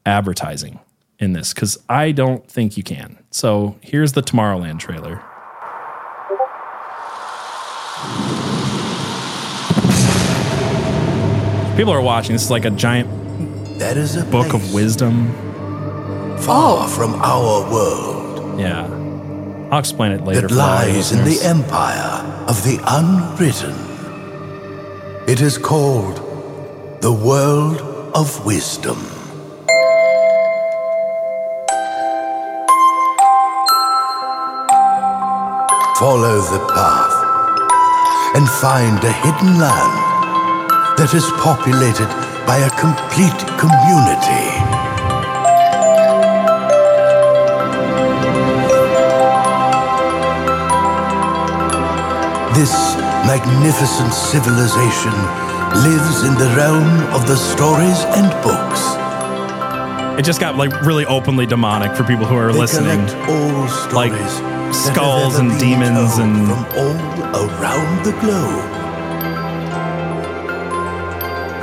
[SPEAKER 1] advertising in this because I don't think you can. So here's the Tomorrowland trailer. People are watching. This is like a giant
[SPEAKER 9] That is a
[SPEAKER 1] book of wisdom.
[SPEAKER 9] far from our world
[SPEAKER 1] Yeah. I'll explain it later.
[SPEAKER 9] that lies in the empire of the unwritten. It is called the world of wisdom. Follow the path and find a hidden land that is populated by a complete community. This magnificent civilization lives in the realm of the stories and books.
[SPEAKER 1] It just got like really openly demonic for people who are
[SPEAKER 9] They
[SPEAKER 1] listening.
[SPEAKER 9] all stories
[SPEAKER 1] Like skulls and demons and-
[SPEAKER 9] from all around the globe.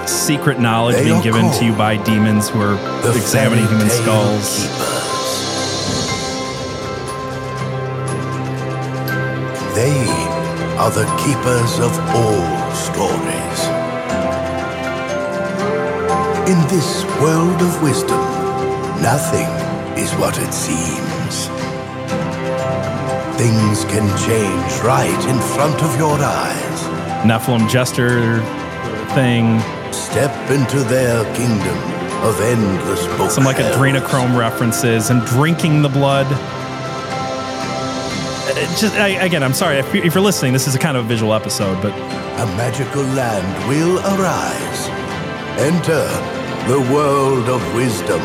[SPEAKER 1] Secret knowledge
[SPEAKER 9] They
[SPEAKER 1] being given to you by demons who are examining human skulls.
[SPEAKER 9] Keepers. Are the keepers of all stories. In this world of wisdom, nothing is what it seems. Things can change right in front of your eyes.
[SPEAKER 1] Nephilim jester thing.
[SPEAKER 9] Step into their kingdom of endless books.
[SPEAKER 1] Some like adrenochrome references and drinking the blood. It just I, again, I'm sorry if, you- if you're listening. This is a kind of a visual episode, but
[SPEAKER 9] a magical land will arise. Enter the world of wisdom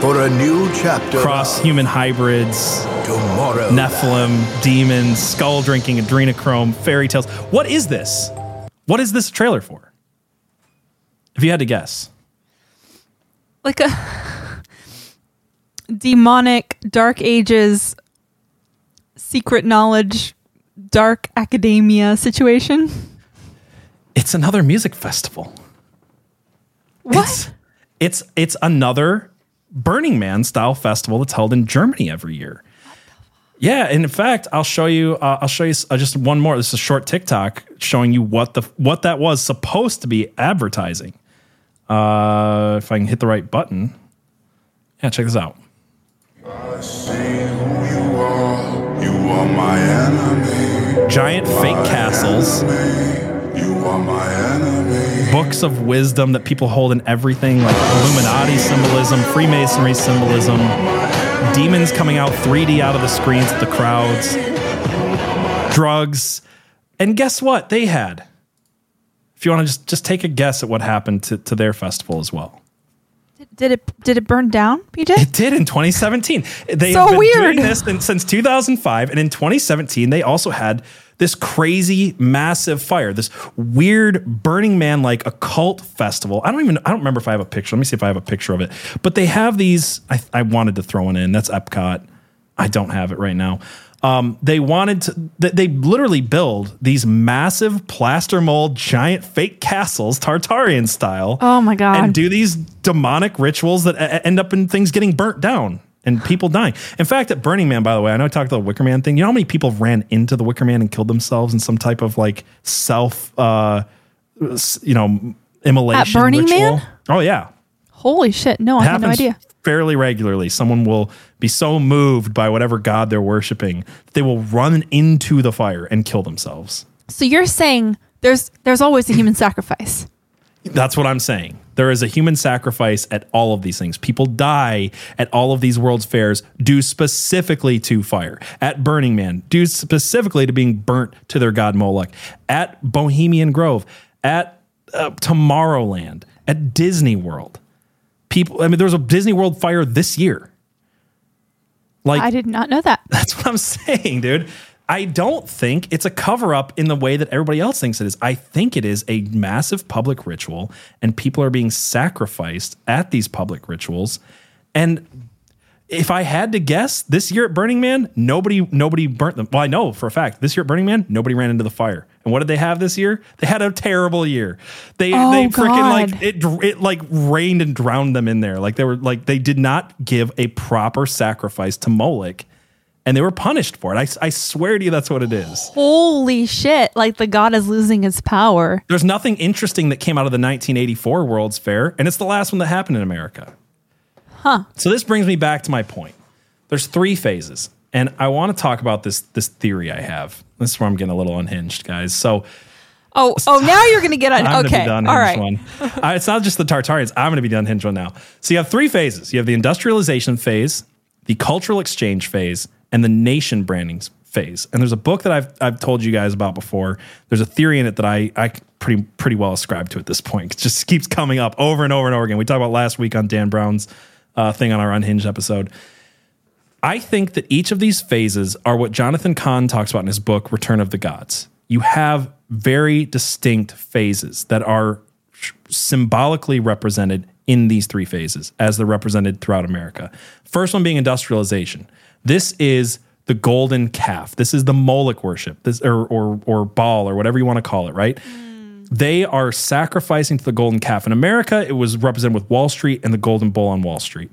[SPEAKER 9] for a new chapter.
[SPEAKER 1] cross human hybrids,
[SPEAKER 9] tomorrow.
[SPEAKER 1] Nephilim, demons, skull drinking, adrenochrome, fairy tales. What is this? What is this trailer for? If you had to guess,
[SPEAKER 7] like a demonic dark ages secret knowledge dark academia situation
[SPEAKER 1] it's another music festival.
[SPEAKER 7] what
[SPEAKER 1] It's it's it's another Burning Man style festival that's held in Germany every year. Yeah, and in fact, I'll show you. Uh, I'll show you uh, just one more. This is a short TikTok showing you what the what that was supposed to be advertising. Uh, if I can hit the right button, yeah, check this out. Giant fake castles,
[SPEAKER 10] You are my enemy.
[SPEAKER 1] books of wisdom that people hold in everything, like Illuminati symbolism, Freemasonry symbolism, demons coming out 3D out of the screens at the crowds, drugs, and guess what? They had. If you want to just just take a guess at what happened to, to their festival as well.
[SPEAKER 7] Did it did it burn down pj
[SPEAKER 1] It did in 2017. They
[SPEAKER 7] So
[SPEAKER 1] have been
[SPEAKER 7] weird.
[SPEAKER 1] doing this in- since 2005, and in 2017 they also had this crazy massive fire, this weird Burning Man like occult festival. I don't even I don't remember if I have a picture. Let me see if I have a picture of it. But they have these. I, I wanted to throw one in. That's Epcot. I don't have it right now. Um, they wanted to. They, literally build these massive plaster mold giant fake castles, Tartarian style.
[SPEAKER 7] Oh my God.
[SPEAKER 1] And do these demonic rituals that e- end up in things getting burnt down and people dying. In fact, at Burning Man, by the way, I know I talked about the Wicker Man thing. You know how many people ran into the Wicker Man and killed themselves in some type of like self, uh, you know, immolation
[SPEAKER 7] Burning
[SPEAKER 1] ritual?
[SPEAKER 7] Man?
[SPEAKER 1] Oh yeah,
[SPEAKER 7] holy shit no i had no idea
[SPEAKER 1] fairly regularly. Someone will be so moved by whatever god they're worshiping, that they will run into the fire and kill themselves.
[SPEAKER 7] so you're saying there's there's always a human sacrifice
[SPEAKER 1] That's what I'm saying. There is a human sacrifice at all of these things. People die at all of these World's Fairs due specifically to fire. At Burning Man, due specifically to being burnt to their god Moloch. At Bohemian Grove. At uh, Tomorrowland. At Disney World. People, I mean, there was a Disney World fire this year. Like,
[SPEAKER 7] i did not know that
[SPEAKER 1] that's what I'm saying, dude. I don't think it's a cover up in the way that everybody else thinks it is. I think it is a massive public ritual, and people are being sacrificed at these public rituals. And if I had to guess, this year at Burning Man, nobody nobody burnt them. Well, I know for a fact this year at Burning Man, nobody ran into the fire. And what did they have this year? They had a terrible year. They
[SPEAKER 7] Oh,
[SPEAKER 1] they freaking like it it like rained and drowned them in there. Like they were like they did not give a proper sacrifice to Moloch, and they were punished for it. I, I swear to you, that's what it is.
[SPEAKER 7] Holy shit! Like the god is losing his power.
[SPEAKER 1] There's nothing interesting that came out of the 1984 World's Fair, and it's the last one that happened in America.
[SPEAKER 7] Huh.
[SPEAKER 1] So this brings me back to my point. There's three phases, and I want to talk about this this theory I have. This is where I'm getting a little unhinged, guys. So
[SPEAKER 7] Oh, oh! Now you're gonna get on.
[SPEAKER 1] I'm
[SPEAKER 7] okay, all right.
[SPEAKER 1] one. Uh, it's not just the Tartarians. I'm going to be the unhinged one now. So you have three phases. You have the industrialization phase, the cultural exchange phase, and the nation branding phase. And there's a book that I've I've told you guys about before. There's a theory in it that I I pretty pretty well ascribe to at this point. It just keeps coming up over and over and over again. We talked about last week on Dan Brown's uh, thing on our unhinged episode. I think that each of these phases are what Jonathan Cahn talks about in his book, Return of the Gods. You have very distinct phases that are symbolically represented in these three phases as they're represented throughout America. First one being industrialization. This is the golden calf. This is the Moloch worship, this or or or Baal or whatever you want to call it, right? They are sacrificing to the golden calf. In America, it was represented with Wall Street and the golden bull on Wall Street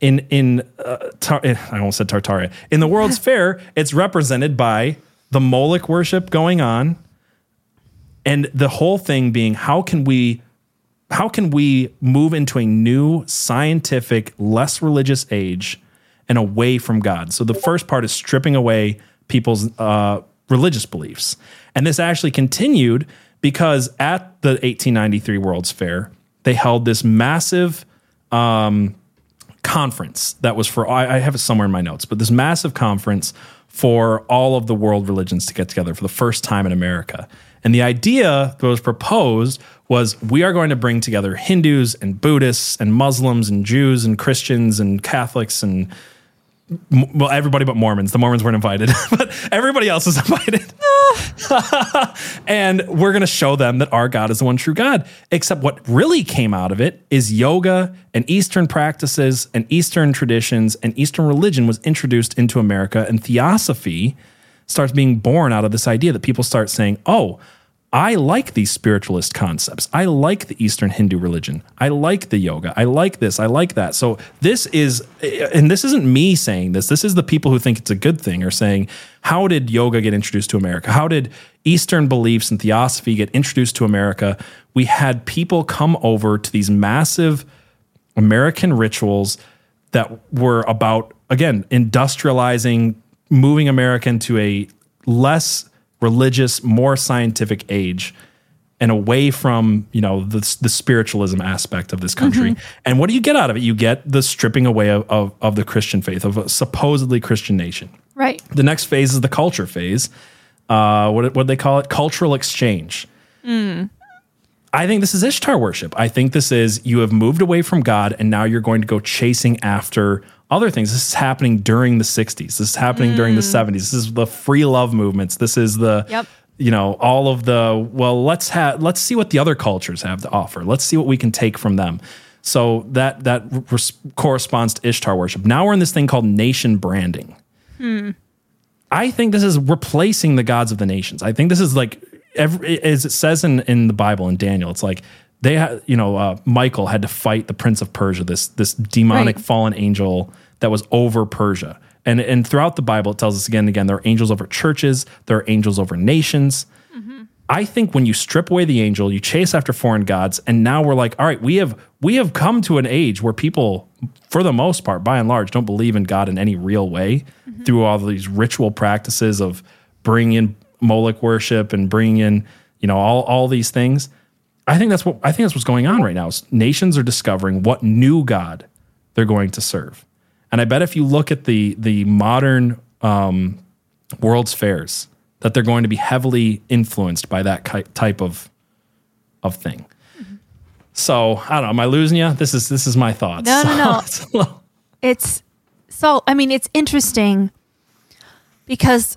[SPEAKER 1] in in uh, tar- I almost said Tartaria. In the World's Fair, it's represented by the Moloch worship going on, and the whole thing being how can we how can we move into a new scientific, less religious age and away from God? So the first part is stripping away people's uh, religious beliefs, and this actually continued because at the 1893 World's Fair, they held this massive um, conference that was for I, I have it somewhere in my notes, but this massive conference for all of the world religions to get together for the first time in America. And the idea that was proposed was we are going to bring together Hindus and Buddhists and Muslims and Jews and Christians and Catholics and well everybody but Mormons. The Mormons weren't invited, but everybody else is invited. and we're going to show them that our God is the one true God. Except what really came out of it is yoga and Eastern practices and Eastern traditions and Eastern religion was introduced into America, and theosophy starts being born out of this idea that people start saying, "Oh." I like these spiritualist concepts. I like the Eastern Hindu religion. I like the yoga. I like this. I like that. So this is, and this isn't me saying this. This is the people who think it's a good thing are saying, how did yoga get introduced to America? How did Eastern beliefs and theosophy get introduced to America? We had people come over to these massive American rituals that were about, again, industrializing, moving America into a less religious, more scientific age and away from, you know, the, the spiritualism aspect of this country. And what do you get out of it? You get the stripping away of, of, of the Christian faith, of a supposedly Christian nation.
[SPEAKER 7] Right.
[SPEAKER 1] The next phase is the culture phase. Uh, what what do they call it? Cultural exchange. I think this is Ishtar worship. I think this is you have moved away from God and now you're going to go chasing after other things. This is happening during the 60s. This is happening during the mm. 70s. This is the free love movements. This is the
[SPEAKER 7] Yep.
[SPEAKER 1] you know, all of the well, let's have let's see what the other cultures have to offer. Let's see what we can take from them. So that that res- corresponds to Ishtar worship. Now we're in this thing called nation branding. Hmm. I think this is replacing the gods of the nations. I think this is like, every, as it says in, in the Bible in Daniel, it's like they had, you know, uh, Michael had to fight the prince of Persia, this this demonic
[SPEAKER 7] Right.
[SPEAKER 1] fallen angel that was over Persia. And and throughout the Bible, it tells us again and again there are angels over churches, there are angels over nations. I think when you strip away the angel, you chase after foreign gods, and now we're like, all right, we have we have come to an age where people, for the most part, by and large, don't believe in God in any real way through all these ritual practices of bringing in Moloch worship and bringing in, you know, all all these things. I think that's what I think that's what's going on right now. Is nations are discovering what new God they're going to serve, and I bet if you look at the the modern um, world's fairs, that they're going to be heavily influenced by that type of of thing. So I don't know. Am I losing you? This is this is my thoughts.
[SPEAKER 7] No, no, no. It's so, I mean, it's interesting because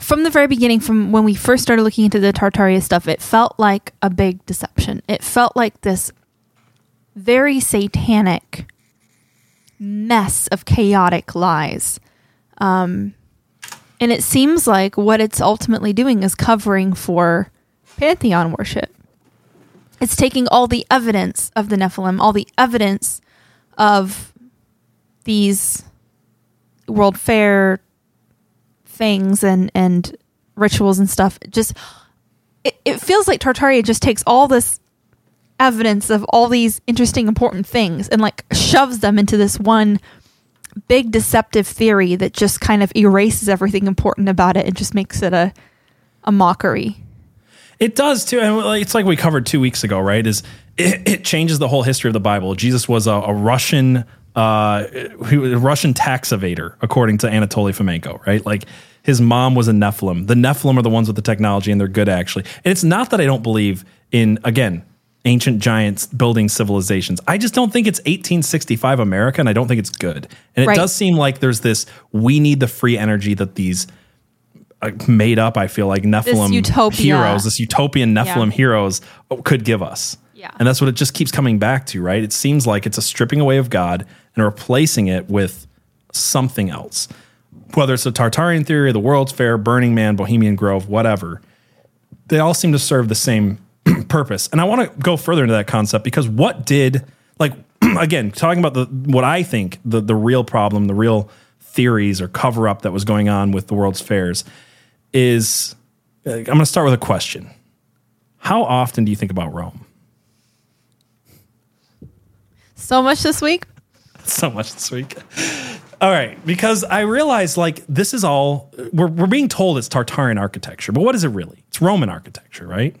[SPEAKER 7] from the very beginning, from when we first started looking into the Tartaria stuff, it felt like a big deception. It felt like this very satanic mess of chaotic lies. Um, and it seems like what it's ultimately doing is covering for pantheon worship. It's taking all the evidence of the Nephilim, all the evidence of these World Fair things and and rituals and stuff. Just it, it feels like Tartaria just takes all this evidence of all these interesting important things and like shoves them into this one big deceptive theory that just kind of erases everything important about it and just makes it a a mockery.
[SPEAKER 1] It does too, and it's like we covered two weeks ago, right? Is it, it changes the whole history of the Bible? Jesus was a, a Russian, uh, he was a Russian tax evader, according to Anatoly Fomenko, right? Like his mom was a Nephilim. The Nephilim are the ones with the technology, and they're good actually. And it's not that I don't believe in again ancient giants building civilizations. I just don't think it's 1865 America, and I don't think it's good. And it
[SPEAKER 7] Right.
[SPEAKER 1] does seem like there's this we need the free energy that these uh, made up. I feel like Nephilim
[SPEAKER 7] utopia.
[SPEAKER 1] heroes, this utopian Nephilim
[SPEAKER 7] Yeah.
[SPEAKER 1] heroes could give us.
[SPEAKER 7] Yeah.
[SPEAKER 1] And that's what it just keeps coming back to, right? It seems like it's a stripping away of God and replacing it with something else. Whether it's the Tartarian theory, the World's Fair, Burning Man, Bohemian Grove, whatever, they all seem to serve the same purpose. And I want to go further into that concept because what did like again, talking about the what I think the the real problem, the real theories or cover up that was going on with the World's Fairs is uh, I'm going to start with a question. How often do you think about Rome?
[SPEAKER 7] So much this week.
[SPEAKER 1] so much this week. All right, because I realize like this is all we're we're being told it's Tartarian architecture, but what is it really? It's Roman architecture, right?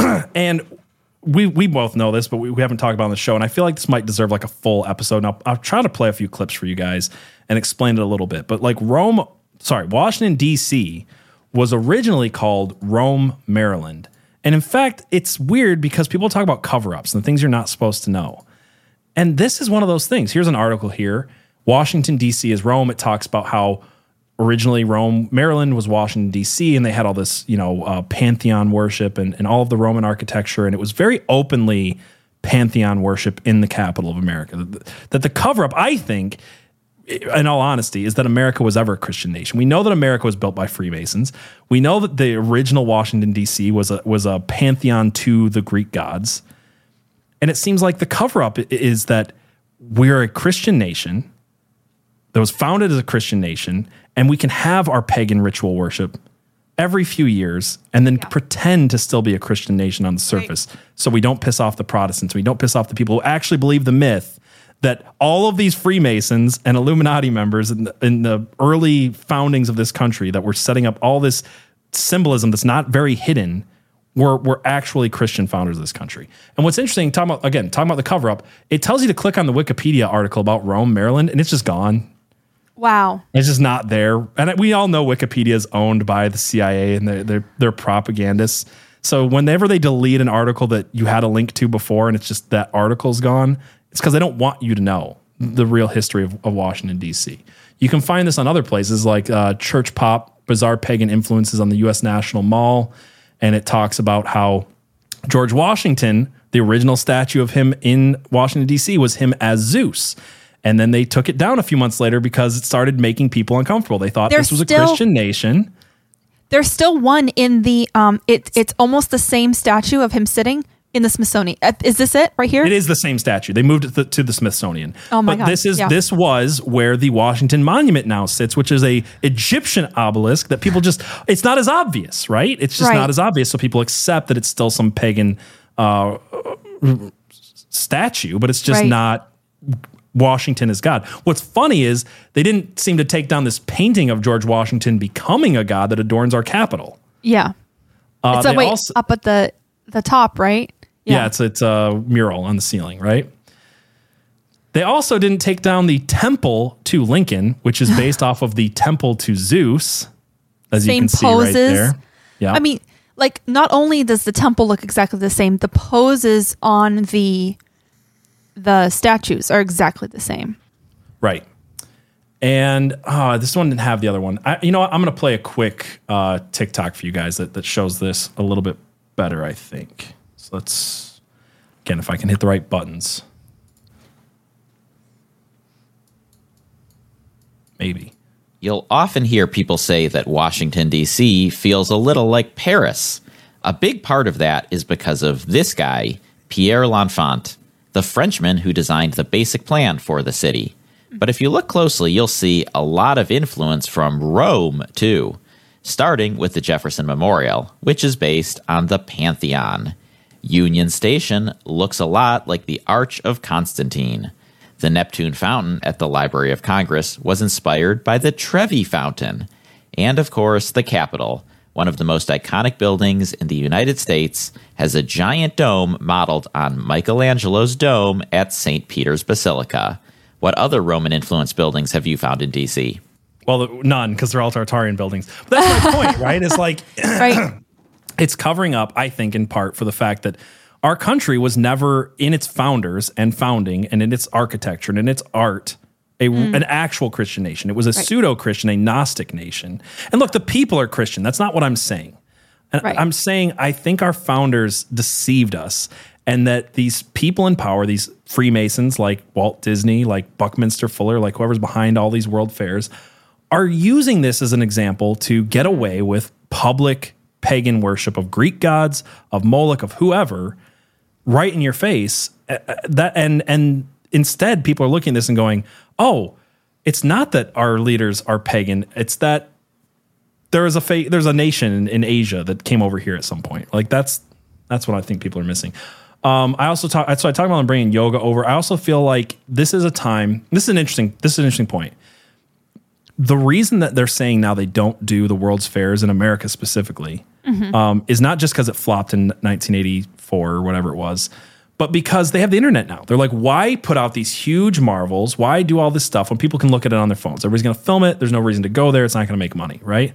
[SPEAKER 1] Mm-hmm. and we we both know this, but we, we haven't talked about it on the show, and I feel like this might deserve like a full episode. Now I'll, I'll try to play a few clips for you guys and explain it a little bit. But like Rome, sorry, Washington D.C. was originally called Rome, Maryland, and in fact, it's weird because people talk about cover-ups and things you're not supposed to know. And this is one of those things. Here's an article here. Washington, D.C. is Rome. It talks about how originally Rome, Maryland was Washington, D.C., and they had all this, you know, uh, pantheon worship and, and all of the Roman architecture. And it was very openly pantheon worship in the capital of America. That, that the cover up, I think, in all honesty, is that America was ever a Christian nation. We know that America was built by Freemasons. We know that the original Washington, D.C. was a, was a pantheon to the Greek gods. And it seems like the cover up is that we're a Christian nation that was founded as a Christian nation, and we can have our pagan ritual worship every few years and then pretend to still be a Christian nation on the surface. So we don't piss off the Protestants. We don't piss off the people who actually believe the myth that all of these Freemasons and Illuminati members in the, in the early foundings of this country that were setting up all this symbolism that's not very hidden were, were actually Christian founders of this country. And what's interesting, talking about again, talking about the cover up, it tells you to click on the Wikipedia article about Rome, Maryland, and it's just gone.
[SPEAKER 7] Wow.
[SPEAKER 1] It's just not there. And we all know Wikipedia is owned by the CIA and they're, they're, they're propagandists. So whenever they delete an article that you had a link to before and it's just that article's gone, it's because they don't want you to know the real history of, of Washington, D.C. You can find this on other places like uh, Church Pop, Bizarre Pagan Influences on the U.S. National Mall. And it talks about how George Washington, the original statue of him in Washington, D.C., was him as Zeus. And then they took it down a few months later because it started making people uncomfortable. They thought
[SPEAKER 7] There's
[SPEAKER 1] this was a Christian nation.
[SPEAKER 7] There's still one in the um. It it's almost the same statue of him sitting in the Smithsonian. Uh, Is this it right here?
[SPEAKER 1] It is the same statue. They moved it to, to the Smithsonian.
[SPEAKER 7] Oh my
[SPEAKER 1] but
[SPEAKER 7] God.
[SPEAKER 1] this is
[SPEAKER 7] Yeah.
[SPEAKER 1] this was where the Washington Monument now sits, which is a Egyptian obelisk that people just it's not as obvious, right? It's just
[SPEAKER 7] Right.
[SPEAKER 1] not as obvious, so people accept that it's still some pagan uh, statue, but it's just
[SPEAKER 7] Right.
[SPEAKER 1] not Washington is God. What's funny is they didn't seem to take down this painting of George Washington becoming a god that adorns our Capitol.
[SPEAKER 7] Yeah.
[SPEAKER 1] Uh,
[SPEAKER 7] it's a, wait
[SPEAKER 1] also-
[SPEAKER 7] up at the the top, right?
[SPEAKER 1] Yeah, it's it's a mural on the ceiling, right? They also didn't take down the temple to Lincoln, which is based off of the temple to Zeus, as you
[SPEAKER 7] Same
[SPEAKER 1] can see right
[SPEAKER 7] poses.
[SPEAKER 1] there. Yeah,
[SPEAKER 7] I mean, like not only does the temple look exactly the same, the poses on the the statues are exactly the same.
[SPEAKER 1] right. And uh, this one didn't have the other one. I, you know what? I'm going to play a quick uh, TikTok for you guys that, that shows this a little bit better, I think. So let's, again, if I can hit the right buttons. maybe.
[SPEAKER 11] You'll often hear people say that Washington, D.C. feels a little like Paris. A big part of that is because of this guy, Pierre L'Enfant, the Frenchman who designed the basic plan for the city. But if you look closely, you'll see a lot of influence from Rome, too, starting with the Jefferson Memorial, which is based on the Pantheon. Union Station looks a lot like the Arch of Constantine. The Neptune Fountain at the Library of Congress was inspired by the Trevi Fountain. And of course, the Capitol, one of the most iconic buildings in the United States, has a giant dome modeled on Michelangelo's dome at St. Peter's Basilica. What other Roman influenced buildings have you found in DC?
[SPEAKER 1] Well, none because they're all Tartarian buildings. But that's my point, right? It's like
[SPEAKER 7] Right.
[SPEAKER 1] it's covering up, I think, in part for the fact that our country was never in its founders and founding and in its architecture and in its art a, mm. an actual Christian nation. It was a pseudo Christian, a Gnostic nation. And look, the people are Christian. That's not what I'm saying. And
[SPEAKER 7] Right.
[SPEAKER 1] I'm saying I think our founders deceived us and that these people in power, these Freemasons like Walt Disney, like Buckminster Fuller, like whoever's behind all these world fairs, are using this as an example to get away with public pagan worship of Greek gods, of Moloch, of whoever, right in your face. Uh, uh, That and and instead, people are looking at this and going, "Oh, it's not that our leaders are pagan. It's that there is a fa- there's a nation in, in Asia that came over here at some point. Like that's that's what I think people are missing. Um, I also talk. So I talk about bringing yoga over. I also feel like this is a time. This is an interesting. This is an interesting point. The reason that they're saying now they don't do the World's Fairs in America specifically um, is not just because it flopped in 1984 or whatever it was, but because they have the internet now. They're like, why put out these huge marvels? Why do all this stuff when people can look at it on their phones? Everybody's going to film it. There's no reason to go there. It's not going to make money, right?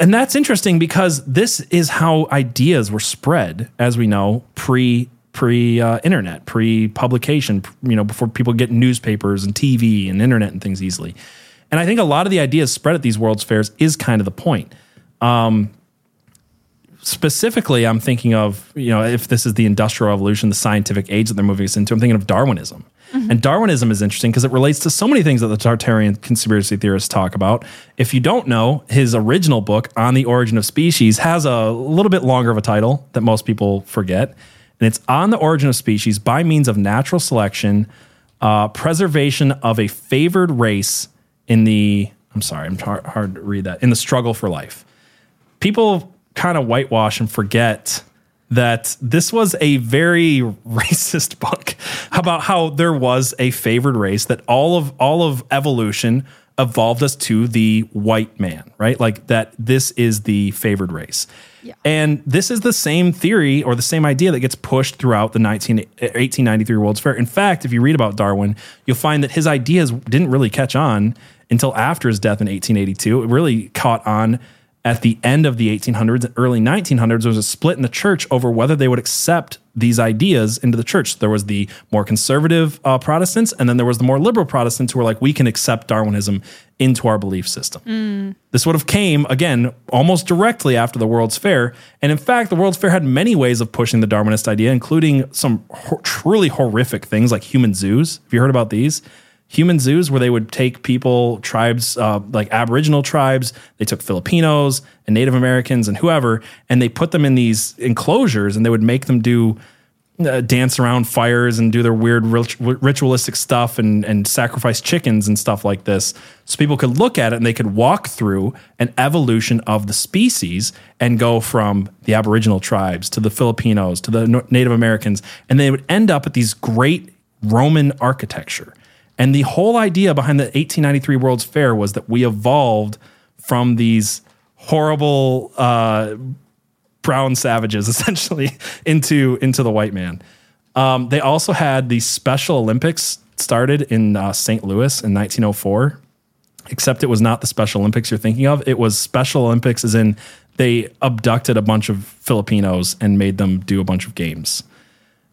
[SPEAKER 1] And that's interesting because this is how ideas were spread, as we know, pre pre uh, internet, pre publication. You know, before people get newspapers and TV and internet and things easily. And I think a lot of the ideas spread at these World's Fairs is kind of the point. Um, specifically, I'm thinking of you know if this is the industrial revolution, the scientific age that they're moving us into. I'm thinking of Darwinism. And Darwinism is interesting because it relates to so many things that the Tartarian conspiracy theorists talk about. If you don't know, his original book on the origin of species has a little bit longer of a title that most people forget. And it's on the origin of species by means of natural selection, uh, preservation of a favored race in the, I'm sorry, I'm hard, hard to read that, in the struggle for life people kind of whitewash and forget that this was a very racist book about how there was a favored race that all of all of evolution evolved us to the white man, right? Like that this is the favored race. And this is the same theory or the same idea that gets pushed throughout the 19, 1893 World's Fair. In fact, if you read about Darwin, you'll find that his ideas didn't really catch on until after his death in 1882. It really caught on at the end of the 1800s and early 1900s. There was a split in the church over whether they would accept these ideas into the church. There was the more conservative uh, Protestants, and then there was the more liberal Protestants who were like, we can accept Darwinism into our belief system. This would have came again almost directly after the World's Fair, and in fact, the World's Fair had many ways of pushing the Darwinist idea, including some hor- truly horrific things like human zoos. Have you heard about these? Human zoos where they would take people, tribes uh, like Aboriginal tribes, they took Filipinos and Native Americans and whoever, and they put them in these enclosures, and they would make them do uh, dance around fires and do their weird rit- ritualistic stuff and and sacrifice chickens and stuff like this. So people could look at it and they could walk through an evolution of the species and go from the aboriginal tribes to the filipinos to the native americans. And they would end up at these great roman architecture and the whole idea behind the 1893 world's fair was that we evolved from these horrible uh, brown savages essentially into into the white man. Um, they also had the Special Olympics started in uh, St. Louis in 1904, except it was not the Special Olympics you're thinking of. It was Special Olympics, as in they abducted a bunch of Filipinos and made them do a bunch of games,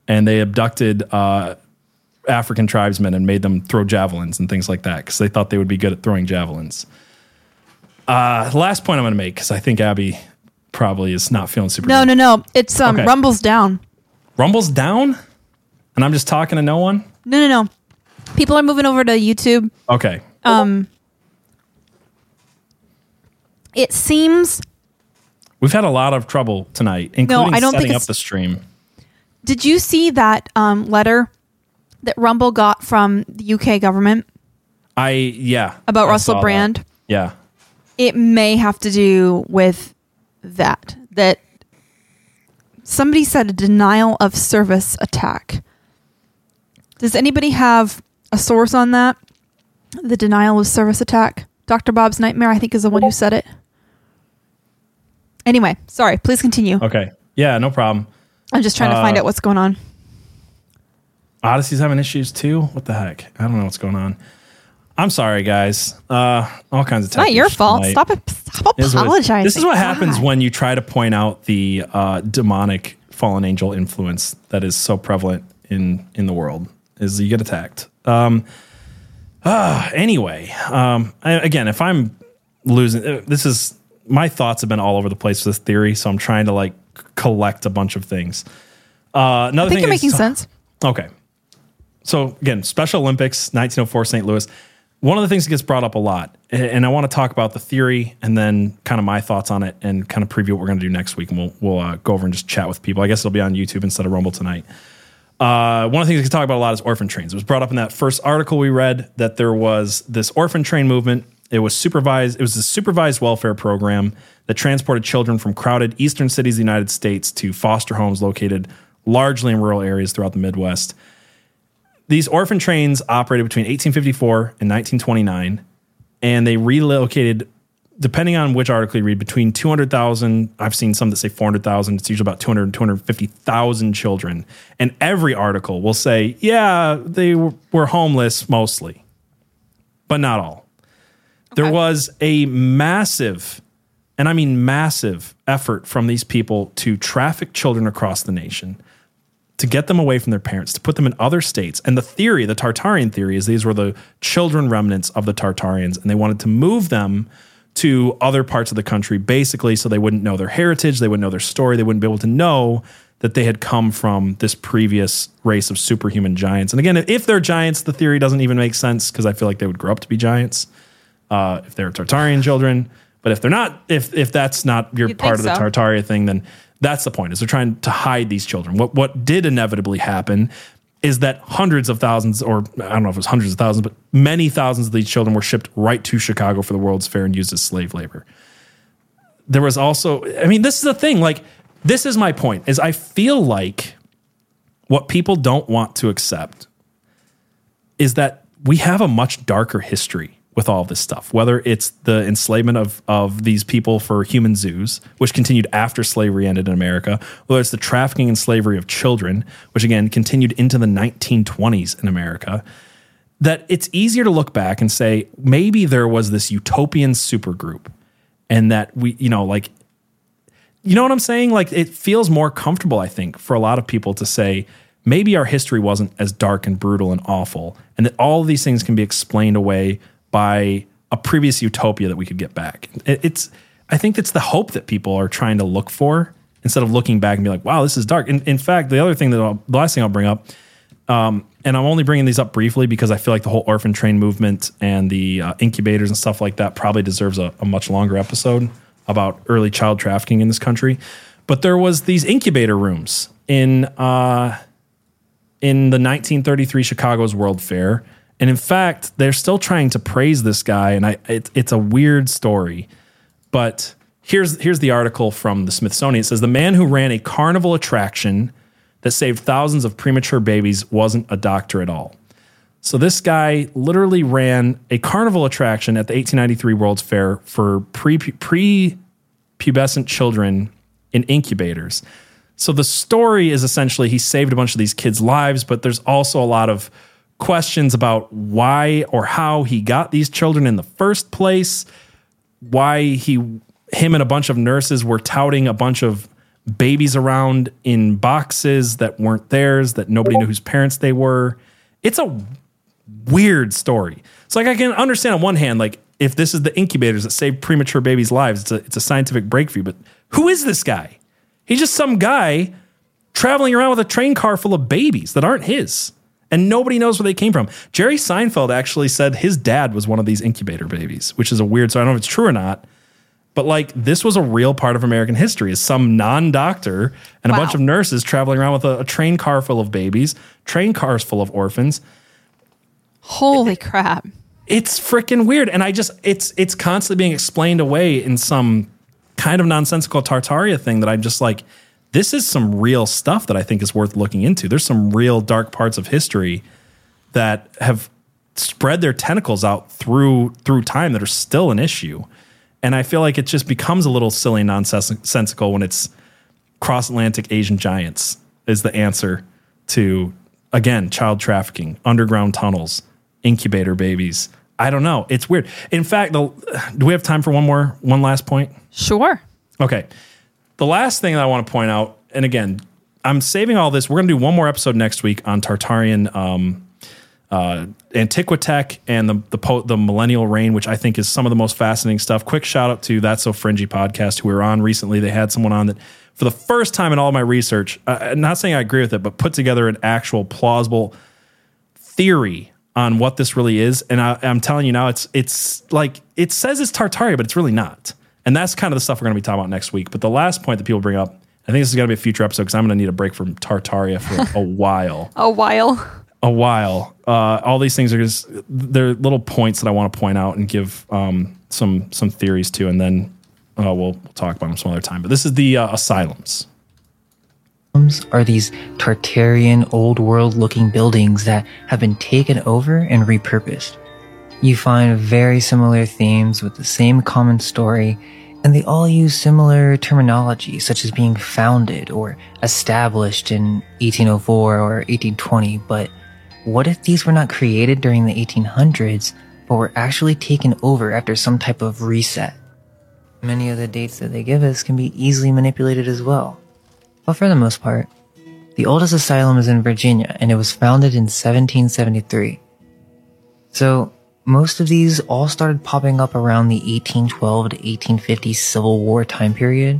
[SPEAKER 1] and they abducted uh, African tribesmen and made them throw javelins and things like that because they thought they would be good at throwing javelins. Uh, last point I'm going to make because I think Abby probably is not feeling super.
[SPEAKER 7] No,
[SPEAKER 1] good.
[SPEAKER 7] no, no. It's um
[SPEAKER 1] Okay.
[SPEAKER 7] rumbles down.
[SPEAKER 1] Rumble's down, and I'm just talking to no one.
[SPEAKER 7] No, no, no. People are moving over to YouTube.
[SPEAKER 1] Okay,
[SPEAKER 7] Um, it seems.
[SPEAKER 1] We've had a lot of trouble tonight, including
[SPEAKER 7] I don't think
[SPEAKER 1] setting up the stream.
[SPEAKER 7] Did you see that um, letter that Rumble got from the UK government?
[SPEAKER 1] I yeah.
[SPEAKER 7] About
[SPEAKER 1] I
[SPEAKER 7] Russell
[SPEAKER 1] saw that.
[SPEAKER 7] Brand?
[SPEAKER 1] Yeah.
[SPEAKER 7] It may have to do with that. That somebody said a denial of service attack. Does anybody have a source on that? The denial of service attack? Dr. Bob's Nightmare, I think, is the one who said it. Anyway, sorry, please continue.
[SPEAKER 1] Okay. Yeah, no problem.
[SPEAKER 7] I'm just trying to find
[SPEAKER 1] Uh,
[SPEAKER 7] out what's going on.
[SPEAKER 1] Odysee's having issues too. What the heck? I don't know what's going on. I'm sorry, guys. Uh, all kinds of.
[SPEAKER 7] It's not your fault. Stop it. Stop
[SPEAKER 1] It is what
[SPEAKER 7] apologizing.
[SPEAKER 1] This is what happens
[SPEAKER 7] God.
[SPEAKER 1] when you try to point out the uh, demonic fallen angel influence that is so prevalent in in the world. Is you get attacked. Um, ah, anyway, um, I, again, if I'm losing, uh, this is my thoughts have been all over the place with this theory, so I'm trying to like collect a bunch of things. Uh, another
[SPEAKER 7] I think
[SPEAKER 1] thing
[SPEAKER 7] you're
[SPEAKER 1] is-
[SPEAKER 7] making sense.
[SPEAKER 1] Okay. So again, Special Olympics, 1904, St. Louis. One of the things that gets brought up a lot, and I want to talk about the theory and then kind of my thoughts on it and kind of preview what we're going to do next week. And we'll, we'll uh, go over and just chat with people. I guess it'll be on YouTube instead of Rumble tonight. Uh, one of the things we can talk about a lot is orphan trains. It was brought up in that first article we read that there was this orphan train movement. It was supervised. It was a supervised welfare program that transported children from crowded eastern cities of the United States to foster homes located largely in rural areas throughout the Midwest. These orphan trains operated between 1854 and 1929, and they relocated, depending on which article you read, between 200,000. I've seen some that say 400,000. It's usually about 200 and 250,000 children. And every article will say, yeah, they were, were homeless mostly, but not all. There was a massive, and I mean massive, effort from these people to traffic children across the nation to get them away from their parents, to put them in other states. And the theory, the Tartarian theory, is these were the children remnants of the Tartarians, and they wanted to move them to other parts of the country, basically, so they wouldn't know their heritage, they wouldn't know their story, they wouldn't be able to know that they had come from this previous race of superhuman giants. And again, if they're giants, the theory doesn't even make sense because I feel like they would grow up to be giants uh, if they're Tartarian children. But if they're not, if if that's not your
[SPEAKER 7] You'd
[SPEAKER 1] part of the
[SPEAKER 7] so.
[SPEAKER 1] Tartaria thing, then that's the point. Is they're trying to hide these children. What what did inevitably happen is that hundreds of thousands, or I don't know if it was hundreds of thousands, but many thousands of these children were shipped right to Chicago for the World's Fair and used as slave labor. There was also, I mean, this is the thing. Like, this is my point. Is I feel like what people don't want to accept is that we have a much darker history with all this stuff, whether it's the enslavement of, of these people for human zoos, which continued after slavery ended in America, whether it's the trafficking and slavery of children, which again continued into the 1920s in America, that it's easier to look back and say, maybe there was this utopian supergroup and that we, you know, like, you know what I'm saying? Like, it feels more comfortable, I think, for a lot of people to say, maybe our history wasn't as dark and brutal and awful, and that all of these things can be explained away by a previous utopia that we could get back. It- It's, I think it's the hope that people are trying to look for instead of looking back and be like, wow, this is dark. In, in fact, the other thing that I'll, the last thing I'll bring up, um, and I'm only bringing these up briefly because I feel like the whole orphan train movement and the uh, incubators and stuff like that probably deserves a, a much longer episode about early child trafficking in this country. But there was these incubator rooms in uh, in the 1933 Chicago's World Fair, and in fact, they're still trying to praise this guy. And I, it, it's a weird story, but here's here's the article from the Smithsonian. It says the man who ran a carnival attraction that saved thousands of premature babies wasn't a doctor at all. So this guy literally ran a carnival attraction at the 1893 World's Fair for pre pre pubescent children in incubators. So the story is essentially he saved a bunch of these kids' lives, but there's also a lot of questions about why or how he got these children in the first place, why he him and a bunch of nurses were touting a bunch of babies around in boxes that weren't theirs, that nobody knew whose parents they were. It's a weird story. It's like I can understand on one hand, like if this is the incubators that save premature babies' lives, it's a it's a scientific breakthrough. But who is this guy? He's just some guy traveling around with a train car full of babies that aren't his. And nobody knows where they came from. Jerry Seinfeld actually said his dad was one of these incubator babies, which is a weird. So I don't know if it's true or not. But like this was a real part of American history. Is some non-doctor and a
[SPEAKER 7] Wow.
[SPEAKER 1] bunch of nurses traveling around with a, a train car full of babies, train cars full of orphans.
[SPEAKER 7] Holy crap.
[SPEAKER 1] It's freaking weird, and I just it's it's constantly being explained away in some kind of nonsensical Tartaria thing that I'm just like, this is some real stuff that I think is worth looking into. There's some real dark parts of history that have spread their tentacles out through through time that are still an issue. And I feel like it just becomes a little silly nonsensical when it's cross Atlantic Asian giants is the answer to again child trafficking, underground tunnels, incubator babies. I don't know. It's weird. In fact, the, do we have time for one more one last point?
[SPEAKER 7] Sure.
[SPEAKER 1] Okay. The last thing that I want to point out, and again, I'm saving all this. We're going to do one more episode next week on Tartarian um, uh, Antiquitech and the the, po- the Millennial Reign, which I think is some of the most fascinating stuff. Quick shout out to That's So Fringy podcast, who we were on recently. They had someone on that for the first time in all my research, uh, not saying I agree with it, but put together an actual plausible theory on what this really is. And I, I'm telling you now, it's it's like it says it's Tartaria, but it's really not. And that's kind of the stuff we're going to be talking about next week. But the last point that people bring up, I think this is going to be a future episode because I'm going to need a break from Tartaria for a while.
[SPEAKER 7] A while.
[SPEAKER 1] A while. Uh, all these things are just they're little points that I want to point out and give um, some some theories to, and then uh, we'll, we'll talk about them some other time. But this is the uh, asylums.
[SPEAKER 12] are these Tartarian old world looking buildings that have been taken over and repurposed. You find very similar themes with the same common story, and they all use similar terminology, such as being founded or established in 1804 or 1820. But what if these were not created during the 1800s, but were actually taken over after some type of reset? Many of the dates that they give us can be easily manipulated as well. But for the most part, the oldest asylum is in Virginia and it was founded in 1773. So, most of these all started popping up around the 1812 to 1850 Civil War time period.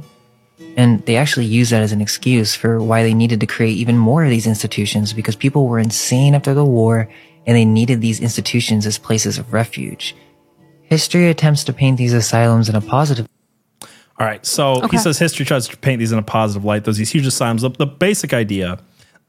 [SPEAKER 12] And they actually used that as an excuse for why they needed to create even more of these institutions because people were insane after the war and they needed these institutions as places of refuge. History attempts to paint these asylums in a positive
[SPEAKER 1] All right. So
[SPEAKER 12] Okay.
[SPEAKER 1] he says history tries to paint these in a positive light. Those these huge asylums. The, the basic idea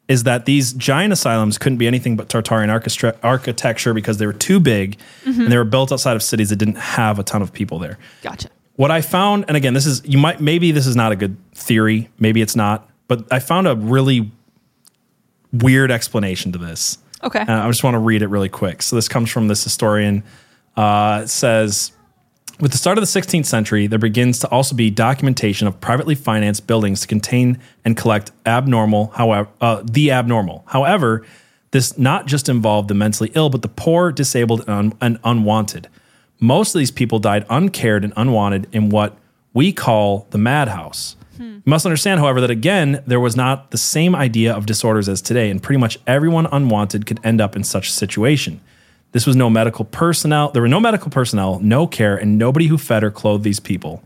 [SPEAKER 1] is that these giant asylums couldn't be anything but Tartarian archestra- architecture because they were too big
[SPEAKER 7] Mhm.
[SPEAKER 1] and they were built outside of cities that didn't have a ton of people there.
[SPEAKER 7] Gotcha.
[SPEAKER 1] What I found, and again, this is you might maybe this is not a good theory, maybe it's not, but I found a really weird explanation to this.
[SPEAKER 7] Okay.
[SPEAKER 1] Uh, I just want to read it really quick. So this comes from this historian. Uh, it says, with the start of the 16th century, there begins to also be documentation of privately financed buildings to contain and collect abnormal, however, uh, the abnormal. However, this not just involved the mentally ill, but the poor, disabled, and, un- and unwanted. Most of these people died uncared and unwanted in what we call the madhouse. You must understand, however, that again, there was not the same idea of disorders as today, and pretty much everyone unwanted could end up in such a situation. This was no medical personnel. There were no medical personnel, no care, and nobody who fed or clothed these people.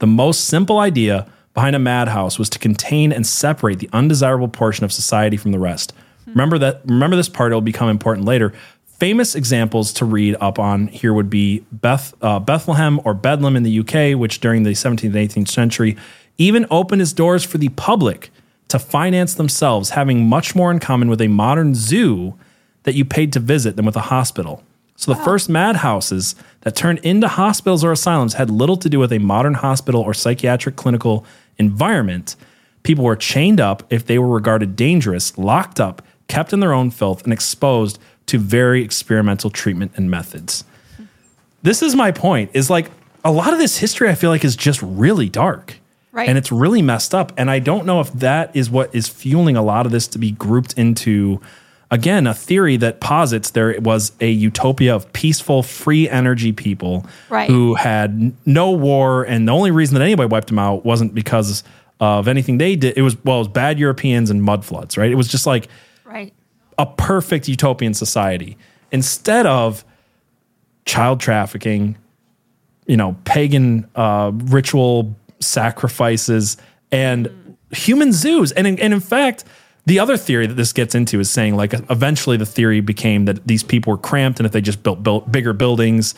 [SPEAKER 1] The most simple idea behind a madhouse was to contain and separate the undesirable portion of society from the rest. Remember that. Remember this part; it'll become important later. Famous examples to read up on here would be Beth, uh, Bethlehem or Bedlam in the UK, which during the 17th and 18th century even opened its doors for the public to finance themselves, having much more in common with a modern zoo that you paid to visit than with a hospital. So the first madhouses that turned into hospitals or asylums had little to do with a modern hospital or psychiatric clinical environment. People were chained up if they were regarded dangerous, locked up, kept in their own filth, and exposed to very experimental treatment and methods. This is my point is like a lot of this history I feel like is just really dark.
[SPEAKER 7] Right.
[SPEAKER 1] And it's really messed up. And I don't know if that is what is fueling a lot of this to be grouped into, again, a theory that posits there was a utopia of peaceful, free energy people
[SPEAKER 7] Right.
[SPEAKER 1] who had no war. And the only reason that anybody wiped them out wasn't because of anything they did. It was, well, it was bad Europeans and mud floods, right? It was just like
[SPEAKER 7] Right.
[SPEAKER 1] a perfect utopian society instead of child trafficking, you know, pagan uh, ritual sacrifices and human zoos. And in, and in fact, the other theory that this gets into is saying like eventually the theory became that these people were cramped and if they just built, built bigger buildings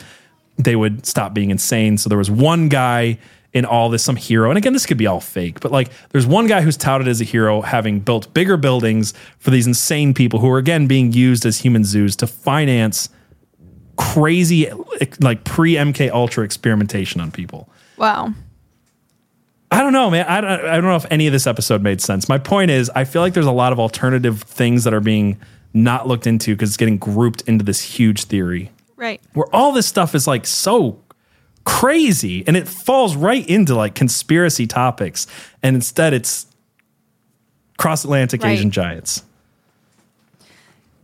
[SPEAKER 1] they would stop being insane so there was one guy in all this some hero and again this could be all fake but like there's one guy who's touted as a hero having built bigger buildings for these insane people who are again being used as human zoos to finance crazy like pre MK Ultra experimentation on people.
[SPEAKER 7] Wow.
[SPEAKER 1] I don't know, man. I don't, I don't know if any of this episode made sense. My point is, I feel like there's a lot of alternative things that are being not looked into because it's getting grouped into this huge theory
[SPEAKER 7] Right.
[SPEAKER 1] where all this stuff is like so crazy and it falls right into like conspiracy topics. And instead, it's cross Atlantic
[SPEAKER 7] Right.
[SPEAKER 1] Asian giants.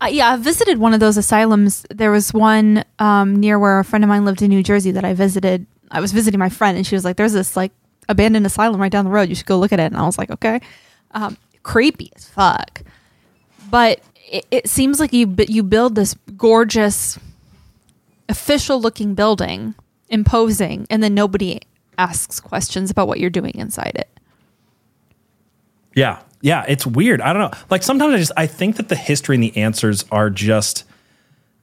[SPEAKER 7] Uh, yeah, I visited one of those asylums. There was one um, near where a friend of mine lived in New Jersey that I visited. I was visiting my friend, and she was like, "There's this like abandoned asylum right down the road. You should go look at it." And I was like, "Okay." Um, creepy as fuck, but it, it seems like you you build this gorgeous, official looking building, imposing, and then nobody asks questions about what you're doing inside it.
[SPEAKER 1] Yeah. Yeah. It's weird. I don't know. Like sometimes I just, I think that the history and the answers are just,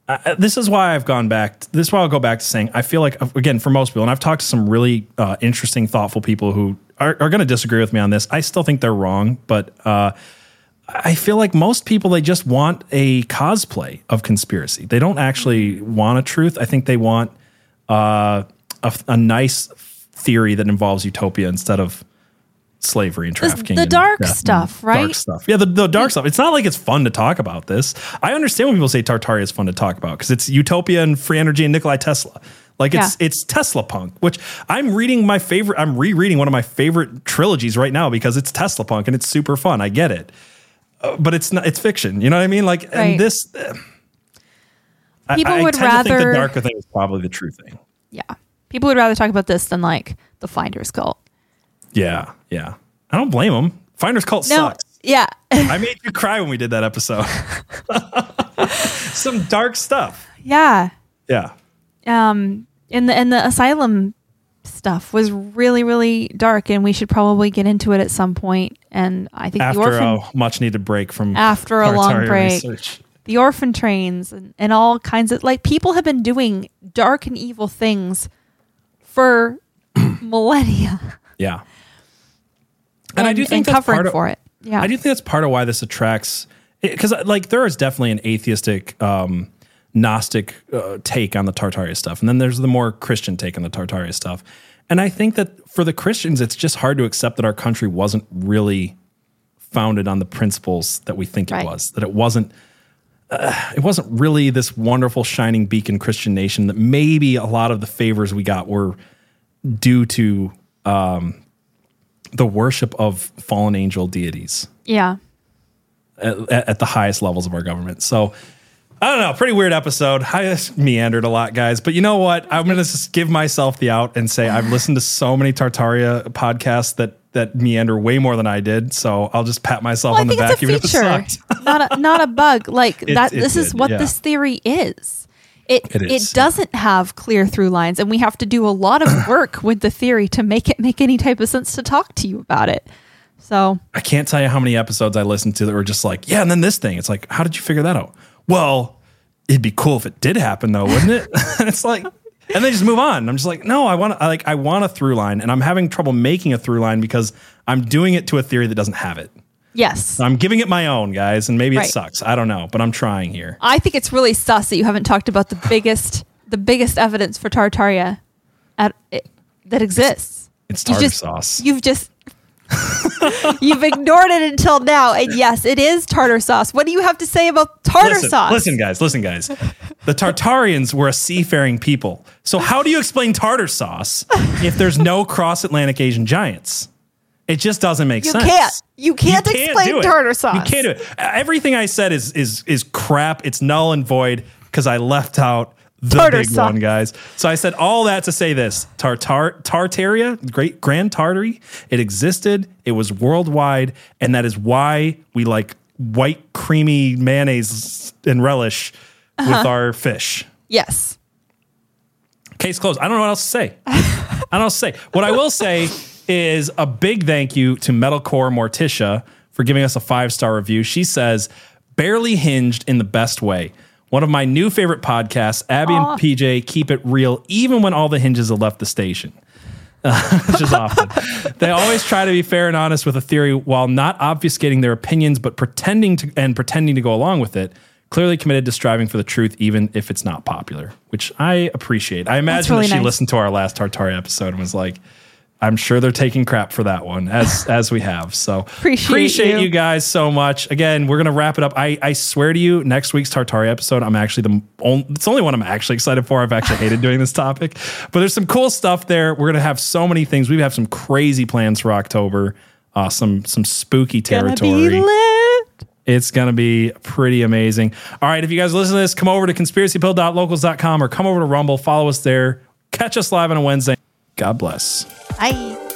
[SPEAKER 1] uh, this is why I've gone back. This is why I'll go back to saying, I feel like, again, for most people, and I've talked to some really uh, interesting, thoughtful people who are, are going to disagree with me on this. I still think they're wrong, but, uh, I feel like most people they just want a cosplay of conspiracy. They don't actually want a truth. I think they want uh, a, a nice theory that involves utopia instead of slavery and trafficking.
[SPEAKER 7] the dark stuff, right?
[SPEAKER 1] Dark stuff. Yeah, the, the dark stuff. It's not like it's fun to talk about this. I understand when people say Tartaria is fun to talk about because it's utopia and free energy and Nikolai Tesla. Like it's
[SPEAKER 7] Yeah.
[SPEAKER 1] it's Tesla punk, which I'm reading my favorite. I'm rereading one of my favorite trilogies right now because it's Tesla punk and it's super fun. I get it, uh, but it's not. It's fiction. You know what I mean? Like
[SPEAKER 7] Right.
[SPEAKER 1] and this. uh,
[SPEAKER 7] People
[SPEAKER 1] I,
[SPEAKER 7] would
[SPEAKER 1] to think
[SPEAKER 7] rather-
[SPEAKER 1] the darker thing is probably the true thing.
[SPEAKER 7] Yeah, people would rather talk about this than like the Finders cult.
[SPEAKER 1] Yeah, yeah. I don't blame them. Finders cult
[SPEAKER 7] No,
[SPEAKER 1] sucks.
[SPEAKER 7] yeah,
[SPEAKER 1] I made you cry when we did that episode. Some dark stuff.
[SPEAKER 7] yeah.
[SPEAKER 1] Yeah.
[SPEAKER 7] Um, and the and the asylum stuff was really really dark, and we should probably get into it at some point. And I think the
[SPEAKER 1] After
[SPEAKER 7] orphan
[SPEAKER 1] a much needed break from
[SPEAKER 7] after a long break,
[SPEAKER 1] research.
[SPEAKER 7] the orphan trains and, and all kinds of like people have been doing dark and evil things for millennia.
[SPEAKER 1] Yeah. And, I do think
[SPEAKER 7] and
[SPEAKER 1] that's
[SPEAKER 7] covering
[SPEAKER 1] part of,
[SPEAKER 7] for it. Yeah,
[SPEAKER 1] I do think that's part of why this attracts because like there is definitely an atheistic um gnostic uh, take on the Tartaria stuff and then there's the more Christian take on the Tartaria stuff. And I think that for the Christians it's just hard to accept that our country wasn't really founded on the principles that we think
[SPEAKER 7] Right.
[SPEAKER 1] it was. That it wasn't uh, it wasn't really this wonderful shining beacon Christian nation that maybe a lot of the favors we got were due to um, the worship of fallen angel deities
[SPEAKER 7] yeah.
[SPEAKER 1] at, at the highest levels of our government. So I don't know, pretty weird episode. I just meandered a lot, guys. But you know what? I'm gonna just give myself the out and say I've listened to so many Tartaria podcasts that that meander way more than I did. So I'll just pat myself
[SPEAKER 7] Well, I
[SPEAKER 1] on the
[SPEAKER 7] think
[SPEAKER 1] back,
[SPEAKER 7] it's a
[SPEAKER 1] even if it
[SPEAKER 7] feature, not a not a bug. Like
[SPEAKER 1] It-
[SPEAKER 7] that.
[SPEAKER 1] it
[SPEAKER 7] this is what
[SPEAKER 1] yeah.
[SPEAKER 7] this theory is. It
[SPEAKER 1] It
[SPEAKER 7] doesn't have clear through lines, and we have to do a lot of work with the theory to make it make any type of sense to talk to you about it. So
[SPEAKER 1] I can't tell you how many episodes I listened to that were just like, yeah, and then this thing. It's like, how did you figure that out? Well, it'd be cool if it did happen though, wouldn't it? and it's like, and they just move on. I'm just like, no, I want like, I want a through line, and I'm having trouble making a through line because I'm doing it to a theory that doesn't have it.
[SPEAKER 7] Yes,
[SPEAKER 1] So I'm giving it my own, guys, and maybe
[SPEAKER 7] Right.
[SPEAKER 1] it sucks. I don't know, but I'm trying here.
[SPEAKER 7] I think it's really sus that you haven't talked about the biggest the biggest evidence for Tartaria at, it, that exists.
[SPEAKER 1] It's
[SPEAKER 7] You
[SPEAKER 1] tartar
[SPEAKER 7] just-
[SPEAKER 1] sauce.
[SPEAKER 7] You've just you've ignored it until now, and yes, it is tartar sauce. What do you have to say about tartar
[SPEAKER 1] listen,
[SPEAKER 7] sauce?
[SPEAKER 1] listen, guys, listen, guys. The Tartarians were a seafaring people. So how do you explain tartar sauce if there's no cross Atlantic Asian giants? It just doesn't make
[SPEAKER 7] You
[SPEAKER 1] sense.
[SPEAKER 7] can't. You can't explain
[SPEAKER 1] do it.
[SPEAKER 7] tartar sauce.
[SPEAKER 1] You can't do it. Everything I said is is is crap. It's null and void because I left out the
[SPEAKER 7] Tartar
[SPEAKER 1] big
[SPEAKER 7] sauce.
[SPEAKER 1] one, guys. So I said all that to say this: Tartar Tartaria, Great Grand Tartary, it existed. It was worldwide, and that is why we like white creamy mayonnaise and relish with
[SPEAKER 7] Uh-huh.
[SPEAKER 1] our fish.
[SPEAKER 7] Yes.
[SPEAKER 1] Case closed. I don't know what else to say. I don't know what to say. What I will say is a big thank you to Metalcore Morticia for giving us a five star review. She says, barely hinged in the best way. One of my new favorite podcasts, Abby
[SPEAKER 7] Aw.
[SPEAKER 1] and PJ keep it real even when all the hinges have left the station. which is often. they always try to be fair and honest with a theory while not obfuscating their opinions, but pretending to and pretending to go along with it. Clearly committed to striving for the truth, even if it's not popular, which I appreciate. I imagine
[SPEAKER 7] really
[SPEAKER 1] that she
[SPEAKER 7] nice.
[SPEAKER 1] listened to our last Tartari episode and was like, "I'm sure they're taking crap for that one," as as we have. So
[SPEAKER 7] Appreciate you.
[SPEAKER 1] you guys so much. Again, we're gonna wrap it up. I I swear to you, next week's Tartari episode, I'm actually the only, it's the only one I'm actually excited for. I've actually hated doing this topic, but there's some cool stuff there. We're gonna have so many things. We have some crazy plans for October. Uh, some some spooky
[SPEAKER 7] Gonna
[SPEAKER 1] territory.
[SPEAKER 7] be lit.
[SPEAKER 1] It's going to be pretty amazing. All right, if you guys listen to this, come over to conspiracypilled.locals.com or come over to Rumble, follow us there, catch us live on a Wednesday. God bless.
[SPEAKER 2] Bye.